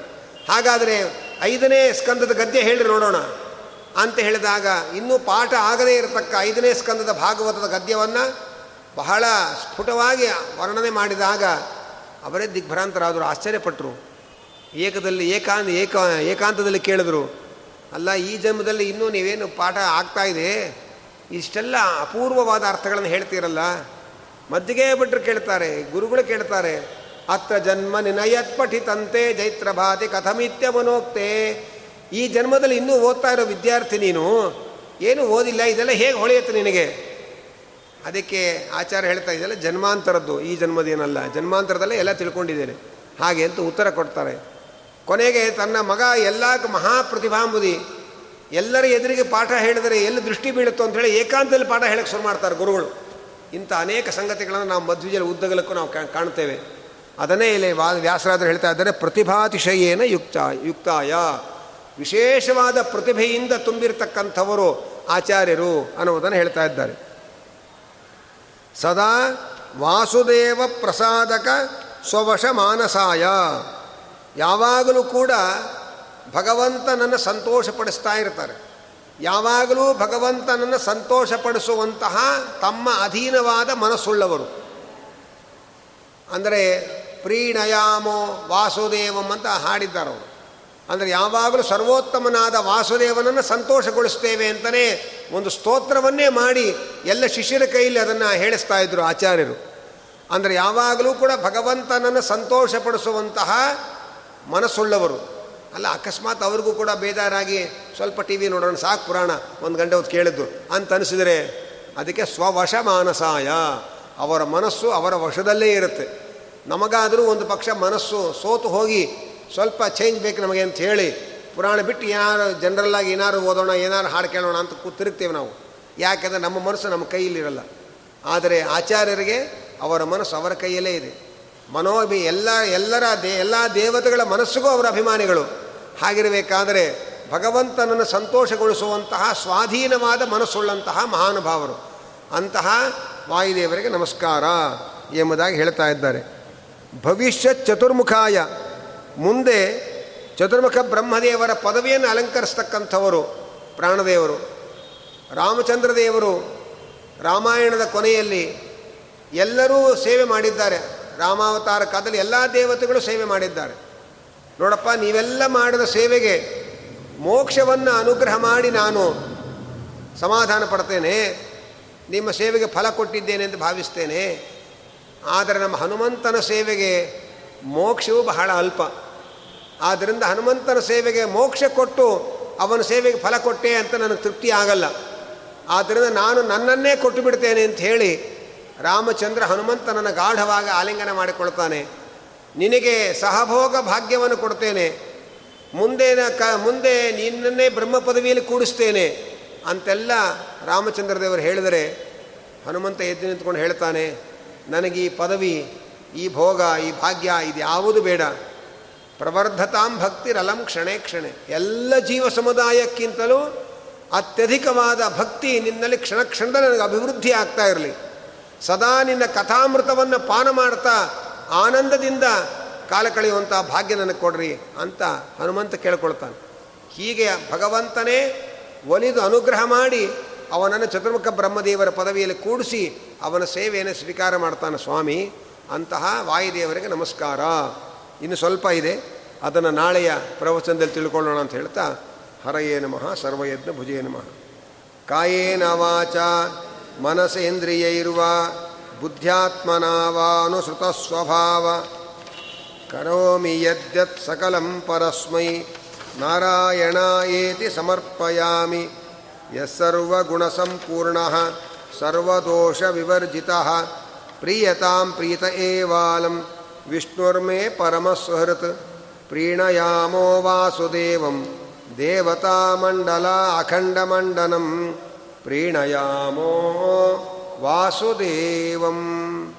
ಹಾಗಾದರೆ ಐದನೇ ಸ್ಕಂದದ ಗದ್ಯ ಹೇಳಿ ನೋಡೋಣ. ಅಂತ ಹೇಳಿದಾಗ ಇನ್ನೂ ಪಾಠ ಆಗದೇ ಇರತಕ್ಕ ಐದನೇ ಸ್ಕಂದದ ಭಾಗವತದ ಗದ್ಯವನ್ನು ಬಹಳ ಸ್ಫುಟವಾಗಿ ವರ್ಣನೆ ಮಾಡಿದಾಗ ಅವರೇ ದಿಗ್ಭ್ರಾಂತರಾದರು ಆಶ್ಚರ್ಯಪಟ್ಟರು ಏಕದಲ್ಲಿ ಏಕಾಂತ, ಏಕ, ಏಕಾಂತದಲ್ಲಿ ಕೇಳಿದ್ರು, ಅಲ್ಲ, ಈ ಜನ್ಮದಲ್ಲಿ ಇನ್ನೂ ನೀವೇನು ಪಾಠ ಆಗ್ತಾ ಇದೆ? ಇಷ್ಟೆಲ್ಲ ಅಪೂರ್ವವಾದ ಅರ್ಥಗಳನ್ನು ಹೇಳ್ತೀರಲ್ಲ. ಮದ್ದಿಗೆ ಭಟ್ರು ಕೇಳ್ತಾರೆ, ಗುರುಗಳು ಕೇಳ್ತಾರೆ, ಅತ್ರ ಜನ್ಮ ನಿನಯತ್ ಜೈತ್ರ ಭಾತಿ ಕಥಮಿತ್ಯ ಮನೋಕ್ತೆ. ಈ ಜನ್ಮದಲ್ಲಿ ಇನ್ನೂ ಓದ್ತಾ ಇರೋ ವಿದ್ಯಾರ್ಥಿ ನೀನು, ಏನು ಓದಿಲ್ಲ, ಇದೆಲ್ಲ ಹೇಗೆ ಹೊಳೆಯುತ್ತೆ ನಿನಗೆ? ಅದಕ್ಕೆ ಆಚಾರ್ಯ ಹೇಳ್ತಾ ಇದೆಲ್ಲ ಜನ್ಮಾಂತರದ್ದು, ಈ ಜನ್ಮದೇನಲ್ಲ, ಜನ್ಮಾಂತರದಲ್ಲೇ ಎಲ್ಲ ತಿಳ್ಕೊಂಡಿದ್ದೇನೆ. ಹಾಗೆ ಅಂತ ಉತ್ತರ ಕೊಡ್ತಾರೆ. ಕೊನೆಗೆ ತನ್ನ ಮಗ ಎಲ್ಲ ಮಹಾಪ್ರತಿಭಾಂಬುದಿ, ಎಲ್ಲರ ಎದುರಿಗೆ ಪಾಠ ಹೇಳಿದರೆ ಎಲ್ಲಿ ದೃಷ್ಟಿ ಬೀಳುತ್ತೋ ಹೇಳಿ ಏಕಾಂತದಲ್ಲಿ ಪಾಠ ಹೇಳಕ್ಕೆ ಶುರು ಮಾಡ್ತಾರೆ ಗುರುಗಳು. ಇಂಥ ಅನೇಕ ಸಂಗತಿಗಳನ್ನು ನಾವು ಮಧ್ವಿಜಲ ಉದ್ದಗಲಕ್ಕೂ ನಾವು ಕಾಣ್ತೇವೆ. ಅದನ್ನೇ ಇಲ್ಲಿ ವಾ ವ್ಯಾಸರಾದರು ಹೇಳ್ತಾ ಇದ್ದಾರೆ, ಪ್ರತಿಭಾತಿಶಯೇನ ಯುಕ್ತ ಯುಕ್ತಾಯ. ವಿಶೇಷವಾದ ಪ್ರತಿಭೆಯಿಂದ ತುಂಬಿರತಕ್ಕಂಥವರು ಆಚಾರ್ಯರು ಅನ್ನುವುದನ್ನು ಹೇಳ್ತಾ ಇದ್ದಾರೆ. ಸದಾ ವಾಸುದೇವ ಪ್ರಸಾದಕ ಸ್ವವಶ ಮಾನಸಾಯ. ಯಾವಾಗಲೂ ಕೂಡ ಭಗವಂತನನ್ನು ಸಂತೋಷಪಡಿಸ್ತಾ ಇರ್ತಾರೆ. ಯಾವಾಗಲೂ ಭಗವಂತನನ್ನು ಸಂತೋಷಪಡಿಸುವಂತಹ ತಮ್ಮ ಅಧೀನವಾದ ಮನಸ್ಸುಳ್ಳವರು. ಅಂದರೆ ಪ್ರೀಣಯಾಮೋ ವಾಸುದೇವಂ ಅಂತ ಹಾಡಿದ್ದಾರೆ ಅವರು. ಅಂದರೆ ಯಾವಾಗಲೂ ಸರ್ವೋತ್ತಮನಾದ ವಾಸುದೇವನನ್ನು ಸಂತೋಷಗೊಳಿಸ್ತೇವೆ ಅಂತಲೇ ಒಂದು ಸ್ತೋತ್ರವನ್ನೇ ಮಾಡಿ ಎಲ್ಲ ಶಿಷ್ಯರ ಕೈಯಲ್ಲಿ ಅದನ್ನು ಹೇಳಿಸ್ತಾ ಇದ್ರು ಆಚಾರ್ಯರು. ಅಂದರೆ ಯಾವಾಗಲೂ ಕೂಡ ಭಗವಂತನನ್ನು ಸಂತೋಷಪಡಿಸುವಂತಹ ಮನಸ್ಸುಳ್ಳವರು. ಅಲ್ಲ, ಅಕಸ್ಮಾತ್ ಅವ್ರಿಗೂ ಕೂಡ ಬೇಜಾರಾಗಿ ಸ್ವಲ್ಪ ಟಿ ವಿ ನೋಡೋಣ, ಸಾಕು ಪುರಾಣ, ಒಂದು ಗಂಟೆ ಹೊತ್ತು ಕೇಳಿದ್ದು. ಅಂತ ಅನಿಸಿದರೆ ಅದಕ್ಕೆ ಸ್ವವಶ ಮಾನಸಾಯ ಅವರ ಮನಸ್ಸು ಅವರ ವಶದಲ್ಲೇ ಇರುತ್ತೆ. ನಮಗಾದರೂ ಒಂದು ಪಕ್ಷ ಮನಸ್ಸು ಸೋತು ಹೋಗಿ ಸ್ವಲ್ಪ ಚೇಂಜ್ ಬೇಕು ನಮಗೆ ಅಂತ ಹೇಳಿ ಪುರಾಣ ಬಿಟ್ಟು ಏನಾರು ಜನರಲ್ಲಾಗಿ ಏನಾರು ಓದೋಣ, ಏನಾರು ಹಾಡು ಕೇಳೋಣ ಅಂತ ಕೂತಿರ್ತೀವಿ ನಾವು. ಯಾಕೆಂದರೆ ನಮ್ಮ ಮನಸ್ಸು ನಮ್ಮ ಕೈಯಲ್ಲಿರಲ್ಲ. ಆದರೆ ಆಚಾರ್ಯರಿಗೆ ಅವರ ಮನಸ್ಸು ಅವರ ಕೈಯಲ್ಲೇ ಇದೆ. ಮನೋಭಿ ಎಲ್ಲ ಎಲ್ಲರ ದೇ ಎಲ್ಲ ದೇವತೆಗಳ ಮನಸ್ಸಿಗೂ ಅವರ ಅಭಿಮಾನಿಗಳು. ಹಾಗಿರಬೇಕಾದರೆ ಭಗವಂತನನ್ನು ಸಂತೋಷಗೊಳಿಸುವಂತಹ ಸ್ವಾಧೀನವಾದ ಮನಸ್ಸುಳ್ಳಂತಹ ಮಹಾನುಭಾವರು. ಅಂತಹ ವಾಯುದೇವರಿಗೆ ನಮಸ್ಕಾರ ಎಂಬುದಾಗಿ ಹೇಳ್ತಾ ಇದ್ದಾರೆ. ಭವಿಷ್ಯ ಚತುರ್ಮುಖಾಯ. ಮುಂದೆ ಚತುರ್ಮುಖ ಬ್ರಹ್ಮದೇವರ ಪದವಿಯನ್ನು ಅಲಂಕರಿಸ್ತಕ್ಕಂಥವರು ಪ್ರಾಣದೇವರು. ರಾಮಚಂದ್ರ ದೇವರು ರಾಮಾಯಣದ ಕೊನೆಯಲ್ಲಿ ಎಲ್ಲರೂ ಸೇವೆ ಮಾಡಿದ್ದಾರೆ. ರಾಮಾವತಾರ ಕಾಲದಲ್ಲಿ ಎಲ್ಲ ದೇವತೆಗಳು ಸೇವೆ ಮಾಡಿದ್ದಾರೆ. ನೋಡಪ್ಪ, ನೀವೆಲ್ಲ ಮಾಡಿದ ಸೇವೆಗೆ ಮೋಕ್ಷವನ್ನು ಅನುಗ್ರಹ ಮಾಡಿ ನಾನು ಸಮಾಧಾನ ಪಡ್ತೇನೆ, ನಿಮ್ಮ ಸೇವೆಗೆ ಫಲ ಕೊಟ್ಟಿದ್ದೇನೆ ಎಂದು ಭಾವಿಸ್ತೇನೆ. ಆದರೆ ನಮ್ಮ ಹನುಮಂತನ ಸೇವೆಗೆ ಮೋಕ್ಷವು ಬಹಳ ಅಲ್ಪ. ಆದ್ದರಿಂದ ಹನುಮಂತನ ಸೇವೆಗೆ ಮೋಕ್ಷ ಕೊಟ್ಟು ಅವನ ಸೇವೆಗೆ ಫಲ ಕೊಟ್ಟೆ ಅಂತ ನನಗೆ ತೃಪ್ತಿ ಆಗಲ್ಲ. ಆದ್ದರಿಂದ ನಾನು ನನ್ನನ್ನೇ ಕೊಟ್ಟು ಬಿಡ್ತೇನೆ ಅಂತ ಹೇಳಿ ರಾಮಚಂದ್ರ ಹನುಮಂತನನ್ನು ಗಾಢವಾಗಿ ಆಲಿಂಗನ ಮಾಡಿಕೊಳ್ತಾನೆ. ನಿನಗೆ ಸಹಭೋಗ ಭಾಗ್ಯವನ್ನು ಕೊಡ್ತೇನೆ. ಮುಂದೇನ ಕ, ಮುಂದೆ ನಿನ್ನನ್ನೇ ಬ್ರಹ್ಮ ಪದವಿಯಲ್ಲಿ ಕೂಡಿಸ್ತೇನೆ ಅಂತೆಲ್ಲ ರಾಮಚಂದ್ರ ದೇವರು ಹೇಳಿದರೆ ಹನುಮಂತ ಎದ್ದು ನಿಂತ್ಕೊಂಡು ಹೇಳ್ತಾನೆ, ನನಗೆ ಈ ಪದವಿ, ಈ ಭೋಗ, ಈ ಭಾಗ್ಯ ಇದು ಯಾವುದು ಬೇಡ. ಪ್ರವರ್ಧತಾಂ ಭಕ್ತಿರಲಂ ಕ್ಷಣೆ ಕ್ಷಣೆ. ಎಲ್ಲ ಜೀವ ಸಮುದಾಯಕ್ಕಿಂತಲೂ ಅತ್ಯಧಿಕವಾದ ಭಕ್ತಿ ನಿನ್ನಲ್ಲಿ ಕ್ಷಣ ಕ್ಷಣದಲ್ಲಿ ನನಗೆ ಅಭಿವೃದ್ಧಿ ಆಗ್ತಾ ಇರಲಿ. ಸದಾ ನಿನ್ನ ಕಥಾಮೃತವನ್ನು ಪಾನ ಮಾಡ್ತಾ ಆನಂದದಿಂದ ಕಾಲ ಕಳೆಯುವಂಥ ಭಾಗ್ಯ ನನಗೆ ಕೊಡ್ರಿ ಅಂತ ಹನುಮಂತ ಕೇಳ್ಕೊಳ್ತಾನೆ. ಹೀಗೆ ಭಗವಂತನೇ ಒಲಿದು ಅನುಗ್ರಹ ಮಾಡಿ ಅವನನ್ನು ಚತುರ್ಮುಖ ಬ್ರಹ್ಮದೇವರ ಪದವಿಯಲ್ಲಿ ಕೂಡಿಸಿ ಅವನ ಸೇವೆಯನ್ನು ಸ್ವೀಕಾರ ಮಾಡ್ತಾನೆ ಸ್ವಾಮಿ. ಅಂತಹ ವಾಯುದೇವರಿಗೆ ನಮಸ್ಕಾರ. ಇನ್ನು ಸ್ವಲ್ಪ ಇದೆ. ಅದನ್ನು ನಾಳೆಯ ಪ್ರವಚನದಲ್ಲಿ ತಿಳ್ಕೊಳ್ಳೋಣ ಅಂತ ಹೇಳ್ತಾ, ಹರಯೇ ನಮಃ, ಸರ್ವಯಜ್ಞ ಭುಜೇ ನಮಃ. ಕಾಯೇನ ವಾಚ ಮನಸೇಂದ್ರಿಯೈರ್ವ ಸ್ವಭಾವ ಕರೋಮಿ ಯದ್ಯತ್ ಸಕಲಂ ಪರಸ್ಮೈ ನಾರಾಯಣಾಯೇತಿ ಸಮರ್ಪಯಾಮಿ ಯಸ್ಸರ್ವಗುಣಸಂಪೂರ್ಣ ಸರ್ವದೋಷವಿವರ್ಜಿತಃ ಪ್ರೀಯತಾಂ ಪ್ರೀತ ಏವಾಲಂ ವಿಷ್ಣುರ್ಮೇ ಪರಮಸ್ವಹೃತ್ ಪ್ರೀಣಯಾಮೋ ವಾಸುದೇವಂ ದೇವತಾಮಂಡಲ ಅಖಂಡಮಂಡನಂ ಪ್ರೀಣಯಾಮೋ वासुदेवम्।